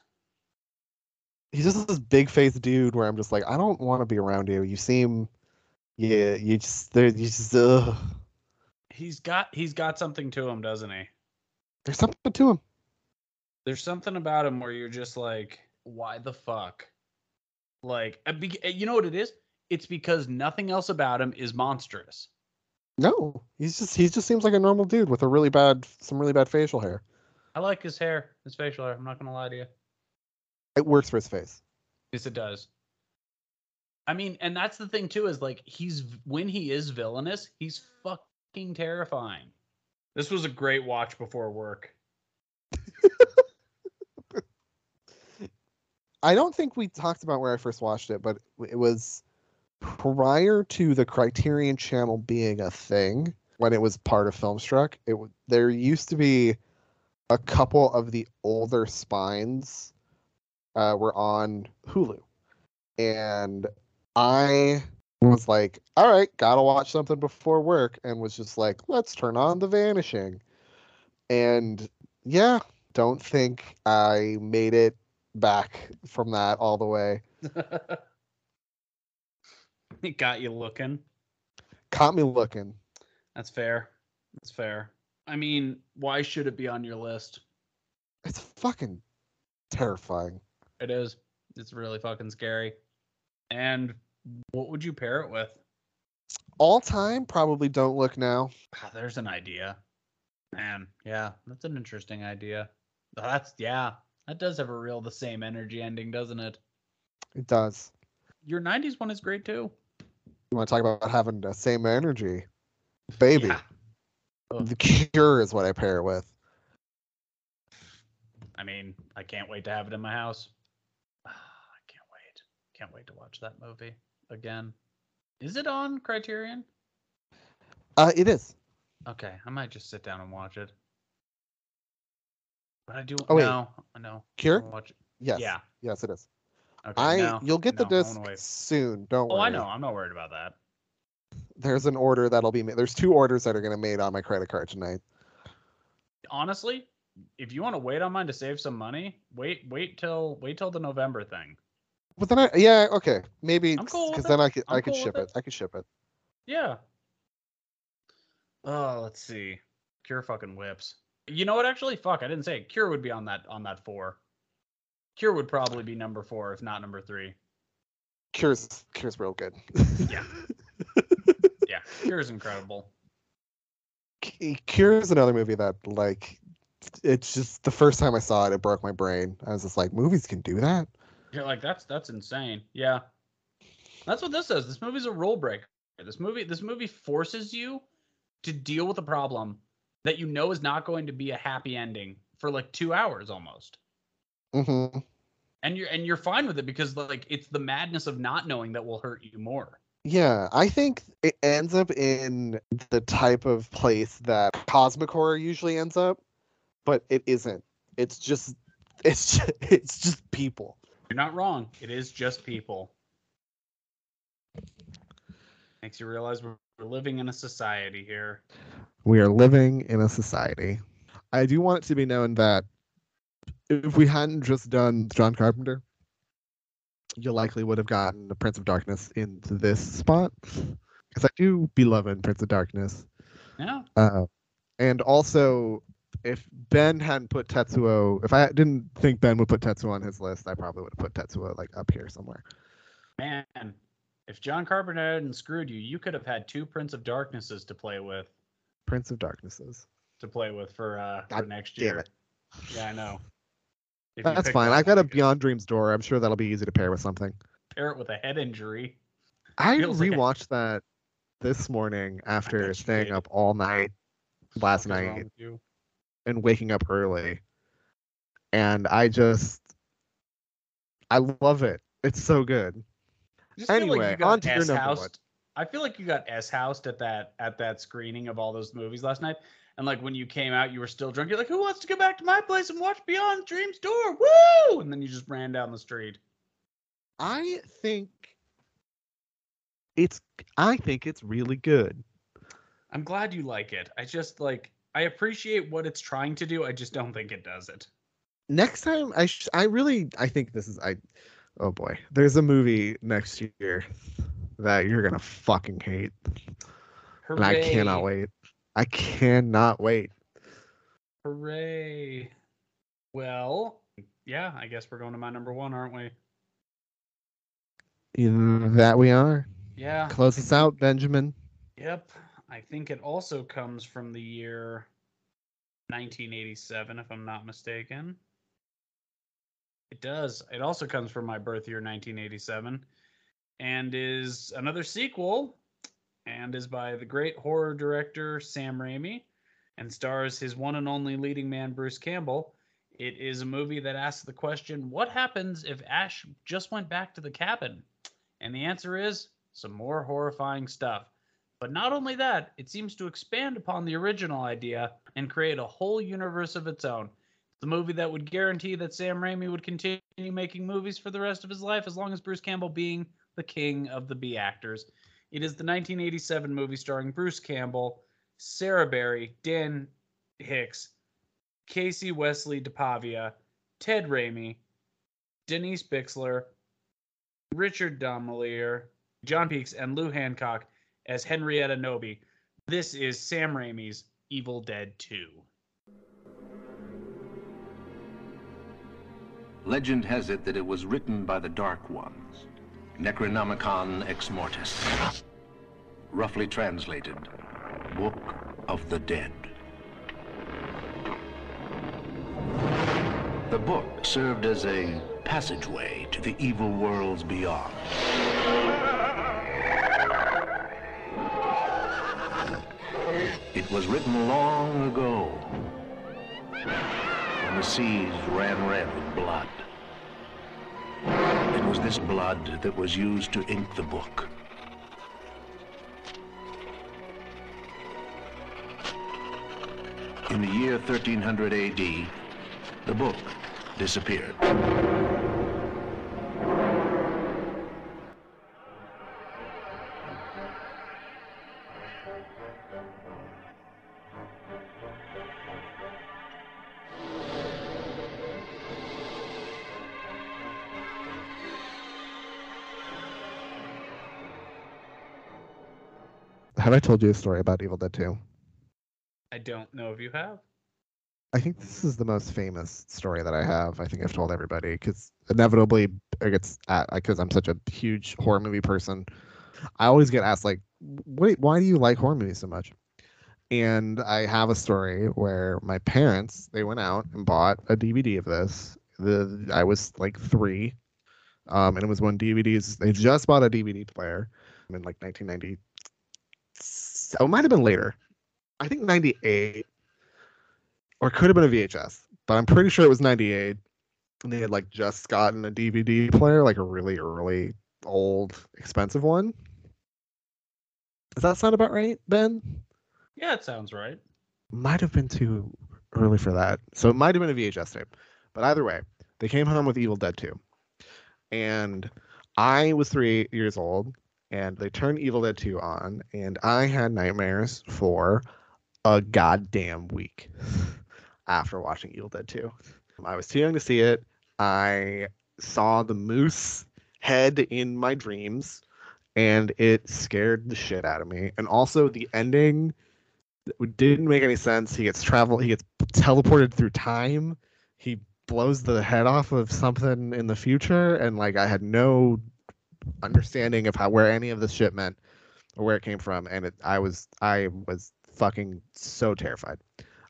He's just this big faced dude where I'm just like, I don't want to be around you. You seem, yeah, you just, there, you just, ugh. He's got he's got something to him, doesn't he? There's something to him. There's something about him where you're just like, why the fuck? Like, uh, uh, you know what it is? It's because nothing else about him is monstrous. No, he's just, he just seems like a normal dude with a really bad, some really bad facial hair. I like his hair, his facial hair. I'm not gonna lie to you. It works for his face. Yes, it does. I mean, and that's the thing too is like he's when he is villainous, he's fucking terrifying. This was a great watch before work. I don't think we talked about where I first watched it, but it was prior to the Criterion Channel being a thing when it was part of Filmstruck. It there used to be a couple of the older spines uh, were on Hulu, and I was like, "All right, gotta watch something before work," and was just like, "Let's turn on The Vanishing," and yeah, don't think I made it back from that all the way. it got you looking. Caught me looking. That's fair. That's fair. I mean, why should it be on your list? It's fucking terrifying. It is. It's really fucking scary. And what would you pair it with? All time, probably don't look now. Ah, There's an idea. Man, yeah, that's an interesting idea. That's yeah, that does have a real the same energy ending, doesn't it? It does. Your '90s one is great too. You want to talk about having the same energy, baby? Yeah. The Cure is what I pair it with. I mean, I can't wait to have it in my house. Ah, I can't wait. Can't wait to watch that movie again. Is it on Criterion? Uh, it is. Okay, I might just sit down and watch it. But I do. Oh, wait. no, I know. Cure? Watch it. Yes. Yeah. Yes, it is. Okay, I no, you'll get the no, wanna disc soon. Don't Oh, worry. Oh, I know. I'm not worried about that. There's an order that'll be made. There's two orders that are gonna made on my credit card tonight. Honestly, if you want to wait on mine to save some money, wait, wait till wait till the November thing. But then I yeah okay maybe I'm cool with because it. then I could I'm I could cool ship with it. I could ship it. Yeah. Oh, let's see. Cure fucking whips. You know what? Actually, fuck. I didn't say it. Cure would be on that on that four. Cure would probably be number four, if not number three. Cure's Cure's real good. Yeah. yeah. Cure's incredible. C- Cure is another movie that like it's just the first time I saw it, it broke my brain. I was just like, movies can do that. You're like, that's that's insane. Yeah. That's what this is. This movie's a rule breaker. This movie this movie forces you to deal with a problem that you know is not going to be a happy ending for like two hours almost. hmm And you're and you're fine with it because like it's the madness of not knowing that will hurt you more. Yeah, I think it ends up in the type of place that cosmic horror usually ends up, but it isn't. It's just it's just, it's just people. You're not wrong. It is just people. Makes you realize we're, living in a society here. We are living in a society. I do want it to be known that if we hadn't just done John Carpenter, you likely would have gotten the Prince of Darkness into this spot. Because I do be loving Prince of Darkness. Yeah. Uh, and also, if Ben hadn't put Tetsuo, if I didn't think Ben would put Tetsuo on his list, I probably would have put Tetsuo like up here somewhere. Man, if John Carpenter hadn't screwed you, you could have had two Prince of Darknesses to play with. Prince of Darknesses. To play with for uh for next damn year. it. Yeah, I know. If That's fine. I've got a Beyond Dreams door. I'm sure that'll be easy to pair with something. pair it with a head injury. I Feels like a- rewatched that this morning after staying up all night last What is wrong night? And waking up early. And I just I love it. It's so good. I just feel like Anyway, got on to your number one. S-housed. I feel like you got S housed at that at that screening of all those movies last night. And like when you came out, you were still drunk. You're like, "Who wants to go back to my place and watch Beyond Dreams Door?" Woo! And then you just ran down the street. I think it's I think it's really good. I'm glad you like it. I just like I appreciate what it's trying to do. I just don't think it does it. Next time I sh- I really I think this is I oh boy. There's a movie next year that you're going to fucking hate. And I cannot wait. I cannot wait. Hooray! Well, yeah, I guess we're going to my number one, aren't we? That we are. Yeah. Close us out, Benjamin. Yep. I think it also comes from the year 1987, if I'm not mistaken. It does. It also comes from my birth year, 1987, and is another sequel, and is by the great horror director Sam Raimi, and stars his one and only leading man, Bruce Campbell. It is a movie that asks the question what happens if Ash just went back to the cabin? And the answer is some more horrifying stuff. But not only that, it seems to expand upon the original idea and create a whole universe of its own. The movie that would guarantee that Sam Raimi would continue making movies for the rest of his life as long as Bruce Campbell being the king of the B actors. It is the 1987 movie starring Bruce Campbell, Sarah Berry, Dan Hicks, Kassie Wesley DePaiva, Ted Raimi, Denise Bixler, Richard Domeier, John Peakes, and Lou Hancock as Henrietta Knowby. This is Sam Raimi's Evil Dead 2. Legend has it that it was written by the Dark Ones, Necronomicon Ex Mortis. Roughly translated, Book of the Dead. The book served as a passageway to the evil worlds beyond. It was written long ago when the seas ran red with blood. It was this blood that was used to ink the book. In the year 1300 AD, the book disappeared. Told you a story about Evil Dead 2? I don't know if you have. I think this is the most famous story that I have. I think I've told everybody because inevitably it gets at because I'm such a huge horror movie person. I always get asked like, "Wait, why do you like horror movies so much?" And I have a story where my parents they went out and bought a DVD of this. The I was like three, um, and it was when DVDs they just bought a DVD player in like 1990. Oh, it might have been later. I think 98 or it could have been a VHS, but I'm pretty sure it was 98. And they had like just gotten a DVD player, like a really early, old, expensive one. Does that sound about right, Ben? Yeah, it sounds right. Might have been too early for that. So it might have been a VHS tape. But either way, they came home with Evil Dead 2. And I was three years old, and they turned Evil Dead 2 on, and I had nightmares for a goddamn week after watching Evil Dead 2. I was too young to see it. I saw the moose head in my dreams, and it scared the shit out of me. And also, the ending didn't make any sense. He gets travel. He gets teleported through time. He blows the head off of something in the future, and like I had no understanding of how where any of this shit meant or where it came from, and it I was I was fucking so terrified.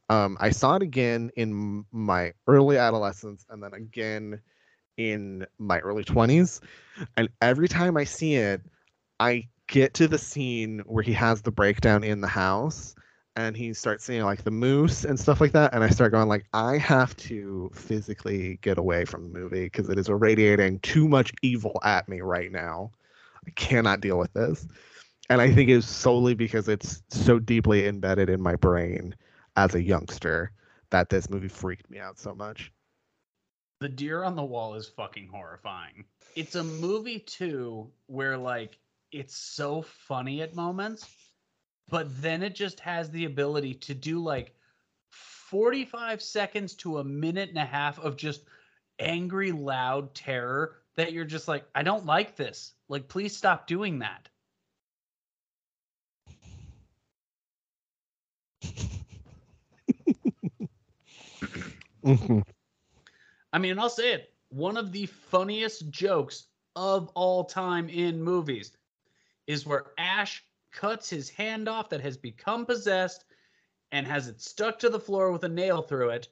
Um, I saw it again in my early adolescence and then again in my early 20s. And every time I see it, I get to the scene where he has the breakdown in the house and he starts seeing like the moose and stuff like that and i start going like i have to physically get away from the movie because it is irradiating too much evil at me right now. I cannot deal with this. And i think it's solely because it's so deeply embedded in my brain as a youngster that this movie freaked me out so much. The deer on the wall is fucking horrifying. It's a movie too where like it's so funny at moments, but then it just has the ability to do like 45 seconds to a minute and a half of just angry loud terror that you're just like I don't like this. Like please stop doing that. Mhm. I mean, I'll say it. One of the funniest jokes of all time in movies is where Ash cuts his hand off that has become possessed and has it stuck to the floor with a nail through it.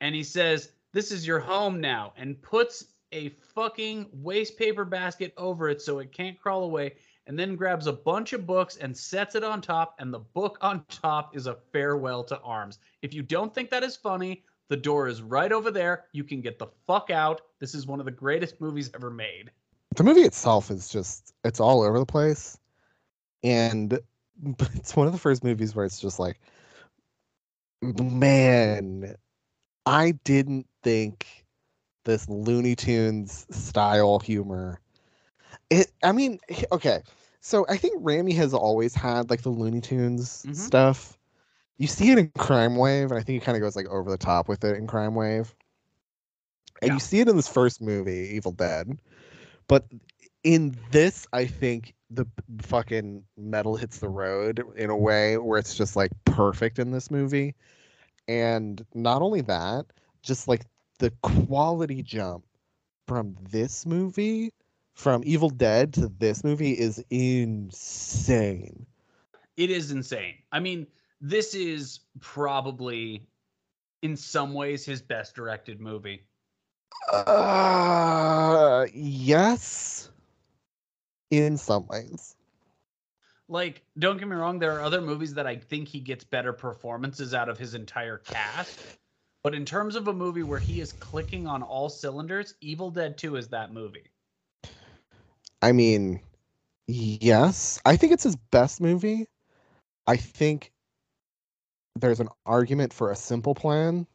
And he says, This is your home now, and puts a fucking waste paper basket over it so it can't crawl away. And then grabs a bunch of books and sets it on top, and the book on top is a farewell to arms. If you don't think that is funny, the door is right over there. You can get the fuck out. This is one of the greatest movies ever made. the movie itself is just it's all over the place and it's one of the first movies where it's just like man i didn't think this looney tunes style humor it i mean okay so i think Raimi has always had like the looney tunes Mhm. stuff. You see it in Crimewave and i think he kind of goes like over the top with it in Crimewave. And you see it in this first movie evil dead. But in this, I think the fucking metal hits the road in a way where it's just like perfect in this movie. And not only that, just like the quality jump from this movie, from Evil Dead to this movie is insane. It is insane. I mean, this is probably, in some ways, his best directed movie. Uh, yes, in some ways. Like, don't get me wrong, there are other movies that I think he gets better performances out of his entire cast. But in terms of a movie where he is clicking on all cylinders, Evil Dead 2 is that movie. I mean, yes, I think it's his best movie. I think there's an argument for a simple plan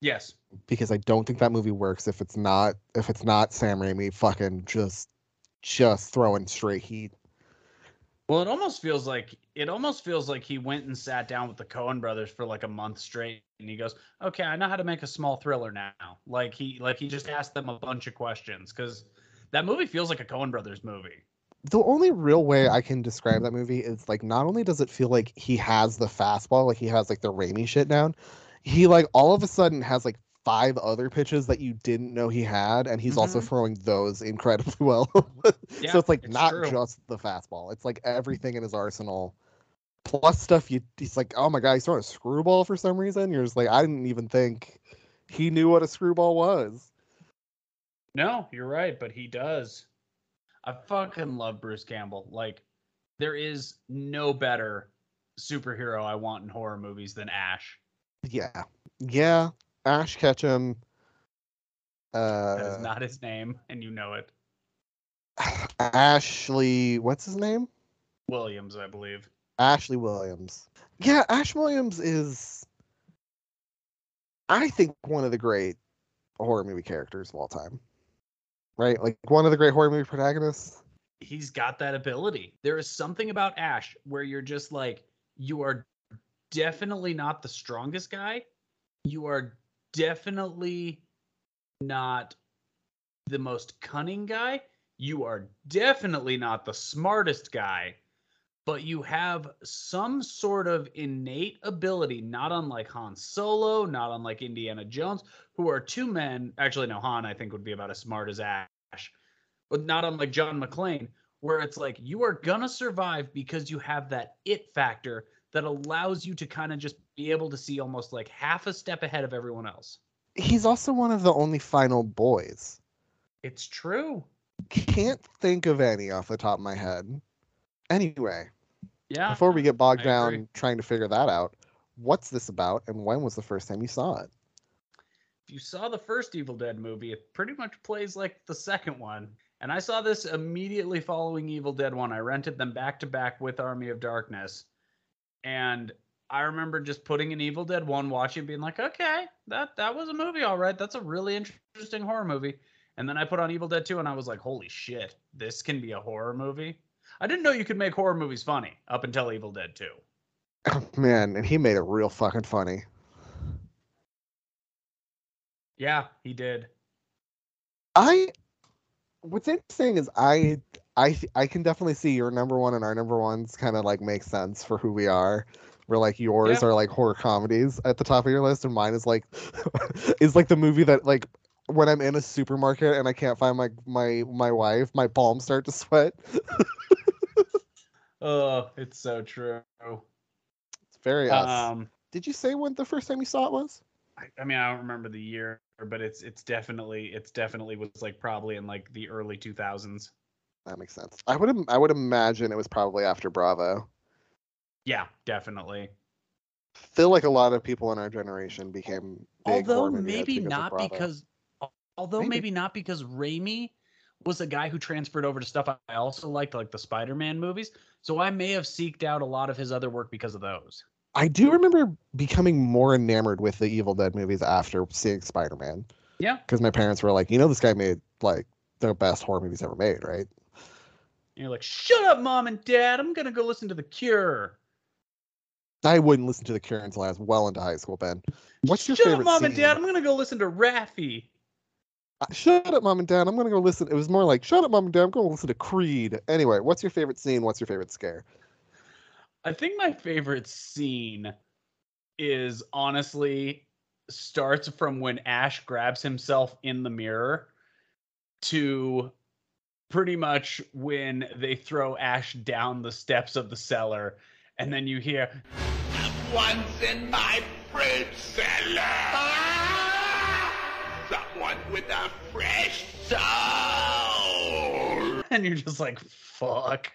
Yes. because I don't think that movie works if it's not if it's not Sam Raimi fucking just just throwing straight heat. Well, it almost feels like it almost feels like he went and sat down with the Coen brothers for like a month straight, and he goes, "Okay, I know how to make a small thriller now." Like he like he just asked them a bunch of questions because that movie feels like a Coen brothers movie. The only real way I can describe that movie is like not only does it feel like he has the fastball, like he has like the Raimi shit down, he like all of a sudden has like five other pitches that you didn't know he had, and he's also Mhm. throwing those incredibly well. Yeah, so it's like it's not true. just the fastball; it's like everything in his arsenal. Plus stuff you he's like, oh my god, he's throwing a screwball for some reason. You're just like, I didn't even think he knew what a screwball was. No, you're right, but he does. I fucking love Bruce Campbell. Like, there is no better superhero I want in horror movies than Ash. Yeah, yeah. Ash Ketchum. That is Uh, not his name, and you know it. Ashley, what's his name? Williams, I believe. Ashley Williams. Yeah, Ash Williams is, I think, one of the great horror movie characters of all time. Right? Like one of the great horror movie protagonists. he's got that ability. There is something about Ash where you're just like, you are definitely not the strongest guy. You are definitely not the most cunning guy. You are definitely not the smartest guy. But you have some sort of innate ability, not unlike Han Solo, not unlike Indiana Jones, who are two men. Actually, no, Han, I think, would be about as smart as Ash but not unlike John McClane, where it's like you are gonna survive because you have that it factor that allows you to kind of just be able to see almost like half a step ahead of everyone else. He's also one of the only final boys. It's true. Can't think of any off the top of my head. Anyway, Yeah. before we get bogged I down agree. trying to figure that out, what's this about and when was the first time you saw it? if you saw the first Evil Dead movie, it pretty much plays like the second one. And I saw this immediately following Evil Dead 1. I rented them back to back with Army of Darkness. And I remember just putting an Evil Dead 1, watching, being like, okay, that, that was a movie, all right. That's a really interesting horror movie. And then I put on Evil Dead 2 and I was like, holy shit, this can be a horror movie. I didn't know you could make horror movies funny up until Evil Dead 2. Man, and he made it real fucking funny. Yeah, he did. I what's interesting is I I I can definitely see your number one and our number ones kind of like make sense for who we are. Where like yours Yeah. are like horror comedies at the top of your list, and mine is like is like the movie that like when I'm in a supermarket and I can't find my my my wife, my palms start to sweat. Oh, it's so true. It's very us. Um, Did you say when the first time you saw it was? I, I mean, I don't remember the year, but it's it's definitely it's definitely was like probably in like the early 2000s. That makes sense. I would im- I would imagine it was probably after Bravo. Yeah, definitely. Feel like a lot of people in our generation became big although horror movie heads maybe because not because although Maybe. maybe. not because Raimi was a guy who transferred over to stuff I also liked, like the Spider-Man movies. So I may have seeked out a lot of his other work because of those. I do remember becoming more enamored with the Evil Dead movies after seeing Spider Man. Yeah. Because my parents were like, you know, this guy made like the best horror movies ever made, right? And you're like, shut up, mom and dad. I'm gonna go listen to The Cure. I wouldn't listen to The Cure until I was well into high school, Ben. What's your shut favorite up, mom and dad. I'm gonna go listen to Raffi. Uh, Shut up, mom and dad. I'm gonna go listen. It was more like, shut up, mom and dad. I'm gonna listen to Creed. Anyway, what's your favorite scene? What's your favorite scare? I think my favorite scene is honestly starts from when Ash grabs himself in the mirror to pretty much when they throw Ash down the steps of the cellar and then you hear Once in my fruit cellar. Ah! Someone with a fresh soul. and you're just like fuck.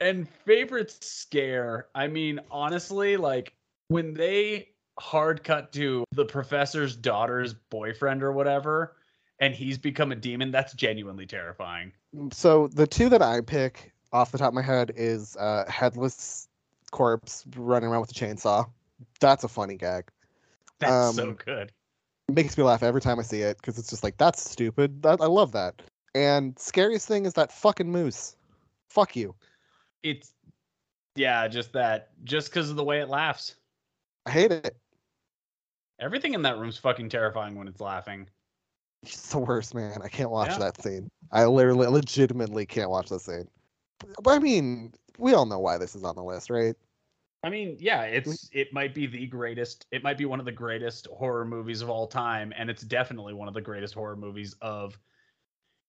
And favorite scare, I mean honestly like when they hard cut to the professor's daughter's boyfriend or whatever and he's become a demon, that's genuinely terrifying. So the two that I pick off the top of my head is uh, headless corpse running around with a chainsaw. That's a funny gag. That's so Um, good. makes me laugh every time I see it because it's just like that's stupid. That I love that. And scariest thing is that fucking moose. Fuck you. It's yeah, just that just because of the way it laughs. I hate it. Everything in that room's fucking terrifying when it's laughing. It's the worst, man. I can't watch Yeah. that scene. I literally, legitimately can't watch that scene. But I mean, we all know why this is on the list, right? I mean, yeah, it's it might be the greatest. It might be one of the greatest horror movies of all time, and it's definitely one of the greatest horror movies of.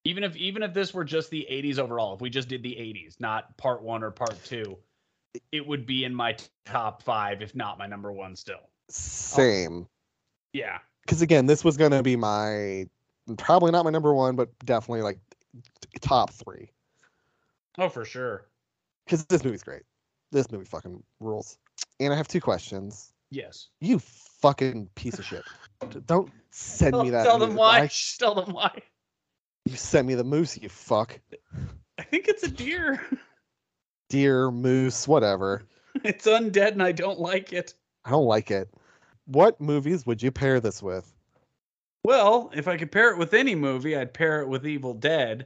Even if even if this were just the 80s overall, if we just did the 80s, not part one or part two, it would be in my top five, if not my number one still. Same. Yeah. Because again, this was gonna be my probably not my number one, but definitely like top three. Oh, for sure. Because this movie's great. This movie fucking rules. And I have two questions. Yes. You fucking piece of shit. Don't send me that. Tell them why. I- Tell them why. You sent me the moose, you fuck. I think it's a deer. Deer, moose, whatever. It's undead, and I don't like it. I don't like it. What movies would you pair this with? Well, if I could pair it with any movie, I'd pair it with Evil Dead.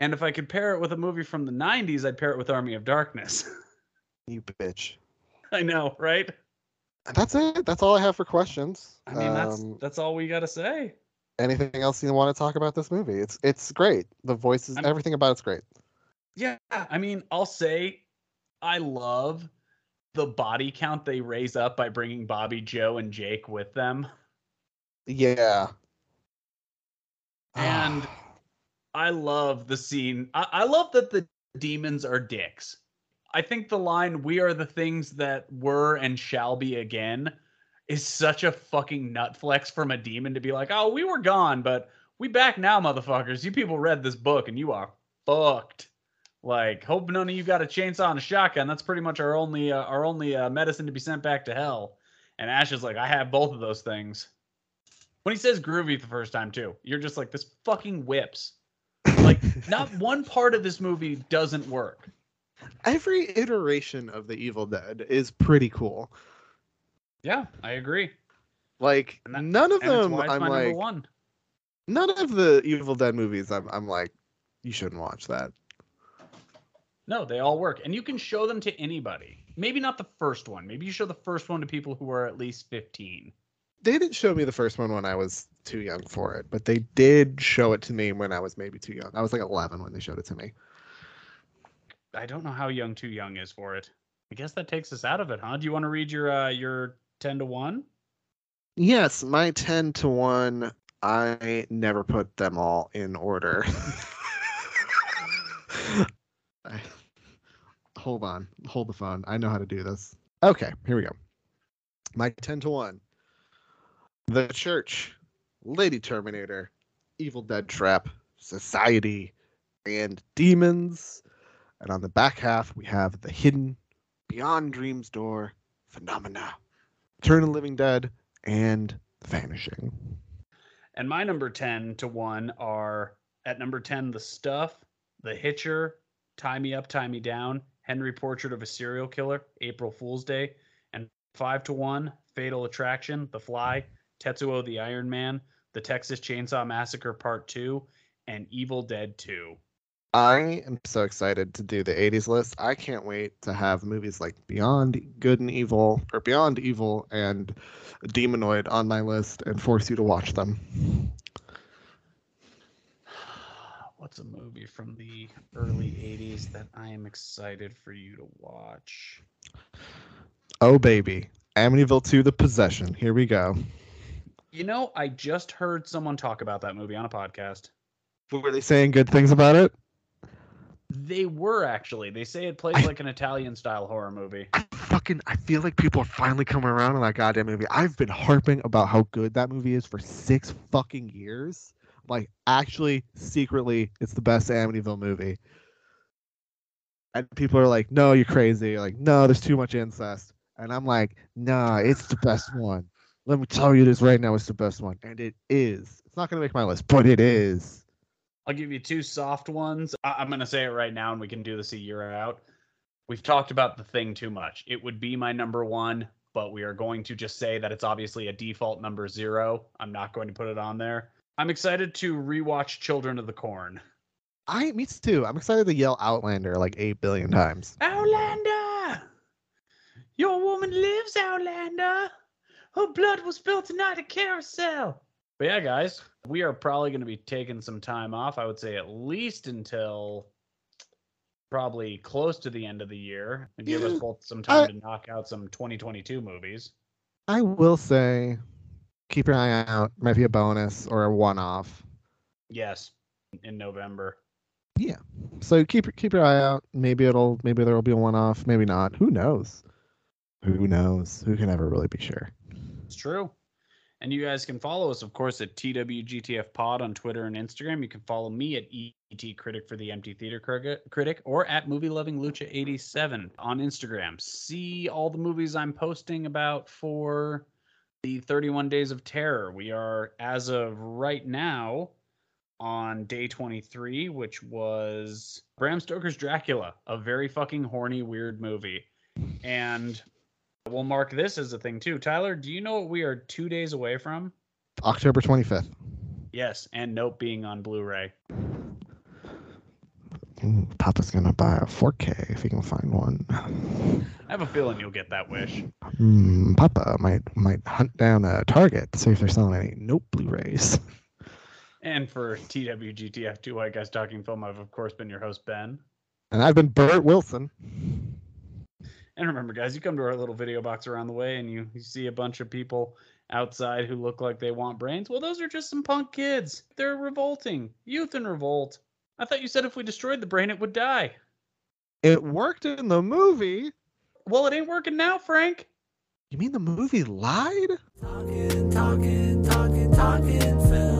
And if I could pair it with a movie from the 90s, I'd pair it with Army of Darkness. You bitch. I know, right? That's it. That's all I have for questions. I mean, that's Um, that's all we got to say. anything else you want to talk about this movie? It's it's great. The voices, I'm- everything about it's great. Yeah, I mean, I'll say I love the body count they raise up by bringing Bobby, Joe, and Jake with them. Yeah. And I love the scene. I, I love that the demons are dicks. I think the line "We are the things that were and shall be again" is such a fucking nut flex from a demon to be like, "Oh, we were gone, but we back now, motherfuckers. You people read this book and you are fucked." Like, hope none of you got a chainsaw and a shotgun. That's pretty much our only uh, our only uh, medicine to be sent back to hell. And Ash is like, I have both of those things. When he says groovy the first time too, you're just like, this fucking whips. Like, not one part of this movie doesn't work. Every iteration of the Evil Dead is pretty cool. Yeah, I agree. Like none of them I'm like one. none of the Evil Dead movies I'm I'm like you shouldn't watch that. No, they all work. And you can show them to anybody. Maybe not the first one. Maybe you show the first one to people who are at least 15. They didn't show me the first one when I was too young for it, but they did show it to me when I was maybe too young. I was like 11 when they showed it to me. I don't know how young too young is for it. I guess that takes us out of it, huh? Do you want to read your uh your 10 to 1? Yes, my 10 to 1, I never put them all in order. I- hold on, hold the phone. I know how to do this. Okay, here we go. My 10 to 1. The Church, Lady Terminator, Evil Dead Trap, Society, and Demons. And on the back half, we have The Hidden, Beyond Dreams Door, Phenomena, Turn of Living Dead, and Vanishing. And my number 10 to 1 are at number 10 The Stuff, The Hitcher, Tie Me Up, Tie Me Down, Henry Portrait of a Serial Killer, April Fool's Day, and 5 to 1 Fatal Attraction, The Fly, Tetsuo the Iron Man, The Texas Chainsaw Massacre Part 2, and Evil Dead 2. I am so excited to do the 80s list. I can't wait to have movies like Beyond Good and Evil, or Beyond Evil and Demonoid on my list and force you to watch them. What's a movie from the early 80s that I am excited for you to watch? Oh, baby. Amityville 2 The Possession. Here we go. You know, I just heard someone talk about that movie on a podcast. Were they saying good things about it? They were actually. They say it plays like an Italian style horror movie. Fucking, I feel like people are finally coming around on that goddamn movie. I've been harping about how good that movie is for six fucking years. Like, actually, secretly, it's the best Amityville movie. And people are like, no, you're crazy. Like, no, there's too much incest. And I'm like, nah, it's the best one. Let me tell you this right now, it's the best one. And it is. It's not going to make my list, but it is. I'll give you two soft ones. I- I'm going to say it right now, and we can do this a year out. We've talked about the thing too much. It would be my number one, but we are going to just say that it's obviously a default number zero. I'm not going to put it on there. I'm excited to rewatch Children of the Corn. I, me too. I'm excited to yell Outlander like 8 billion times. Outlander! Your woman lives, Outlander! Her blood was spilled tonight at Carousel! But yeah, guys, we are probably going to be taking some time off. I would say at least until probably close to the end of the year and give us both some time I- to knock out some 2022 movies. I will say, keep your eye out. Might be a bonus or a one-off. Yes, in November. Yeah. So keep keep your eye out. Maybe it'll maybe there will be a one-off. Maybe not. Who knows? Who knows? Who can ever really be sure? It's true. And you guys can follow us, of course, at TWGTF Pod on Twitter and Instagram. You can follow me at ET Critic for the Empty Theater Critic, or at Movie Loving Lucha 87 on Instagram. See all the movies I'm posting about for the 31 Days of Terror. We are, as of right now, on day 23, which was Bram Stoker's Dracula, a very fucking horny, weird movie. And we'll mark this as a thing too. Tyler, do you know what we are two days away from? October 25th. Yes, and Nope being on Blu-ray. Papa's gonna buy a 4K if he can find one. I have a feeling you'll get that wish. Hmm, Papa might might hunt down a Target to see if they're selling any Nope Blu-rays. And for TWGTF Two White Guys Talking Film, I've of course been your host Ben. And I've been Bert Wilson. And remember, guys, you come to our little video box around the way and you, you see a bunch of people outside who look like they want brains. Well, those are just some punk kids. They're revolting. Youth in revolt. I thought you said if we destroyed the brain, it would die. It worked in the movie. Well, it ain't working now, Frank. You mean the movie lied? Talking, talking, talking, talking film.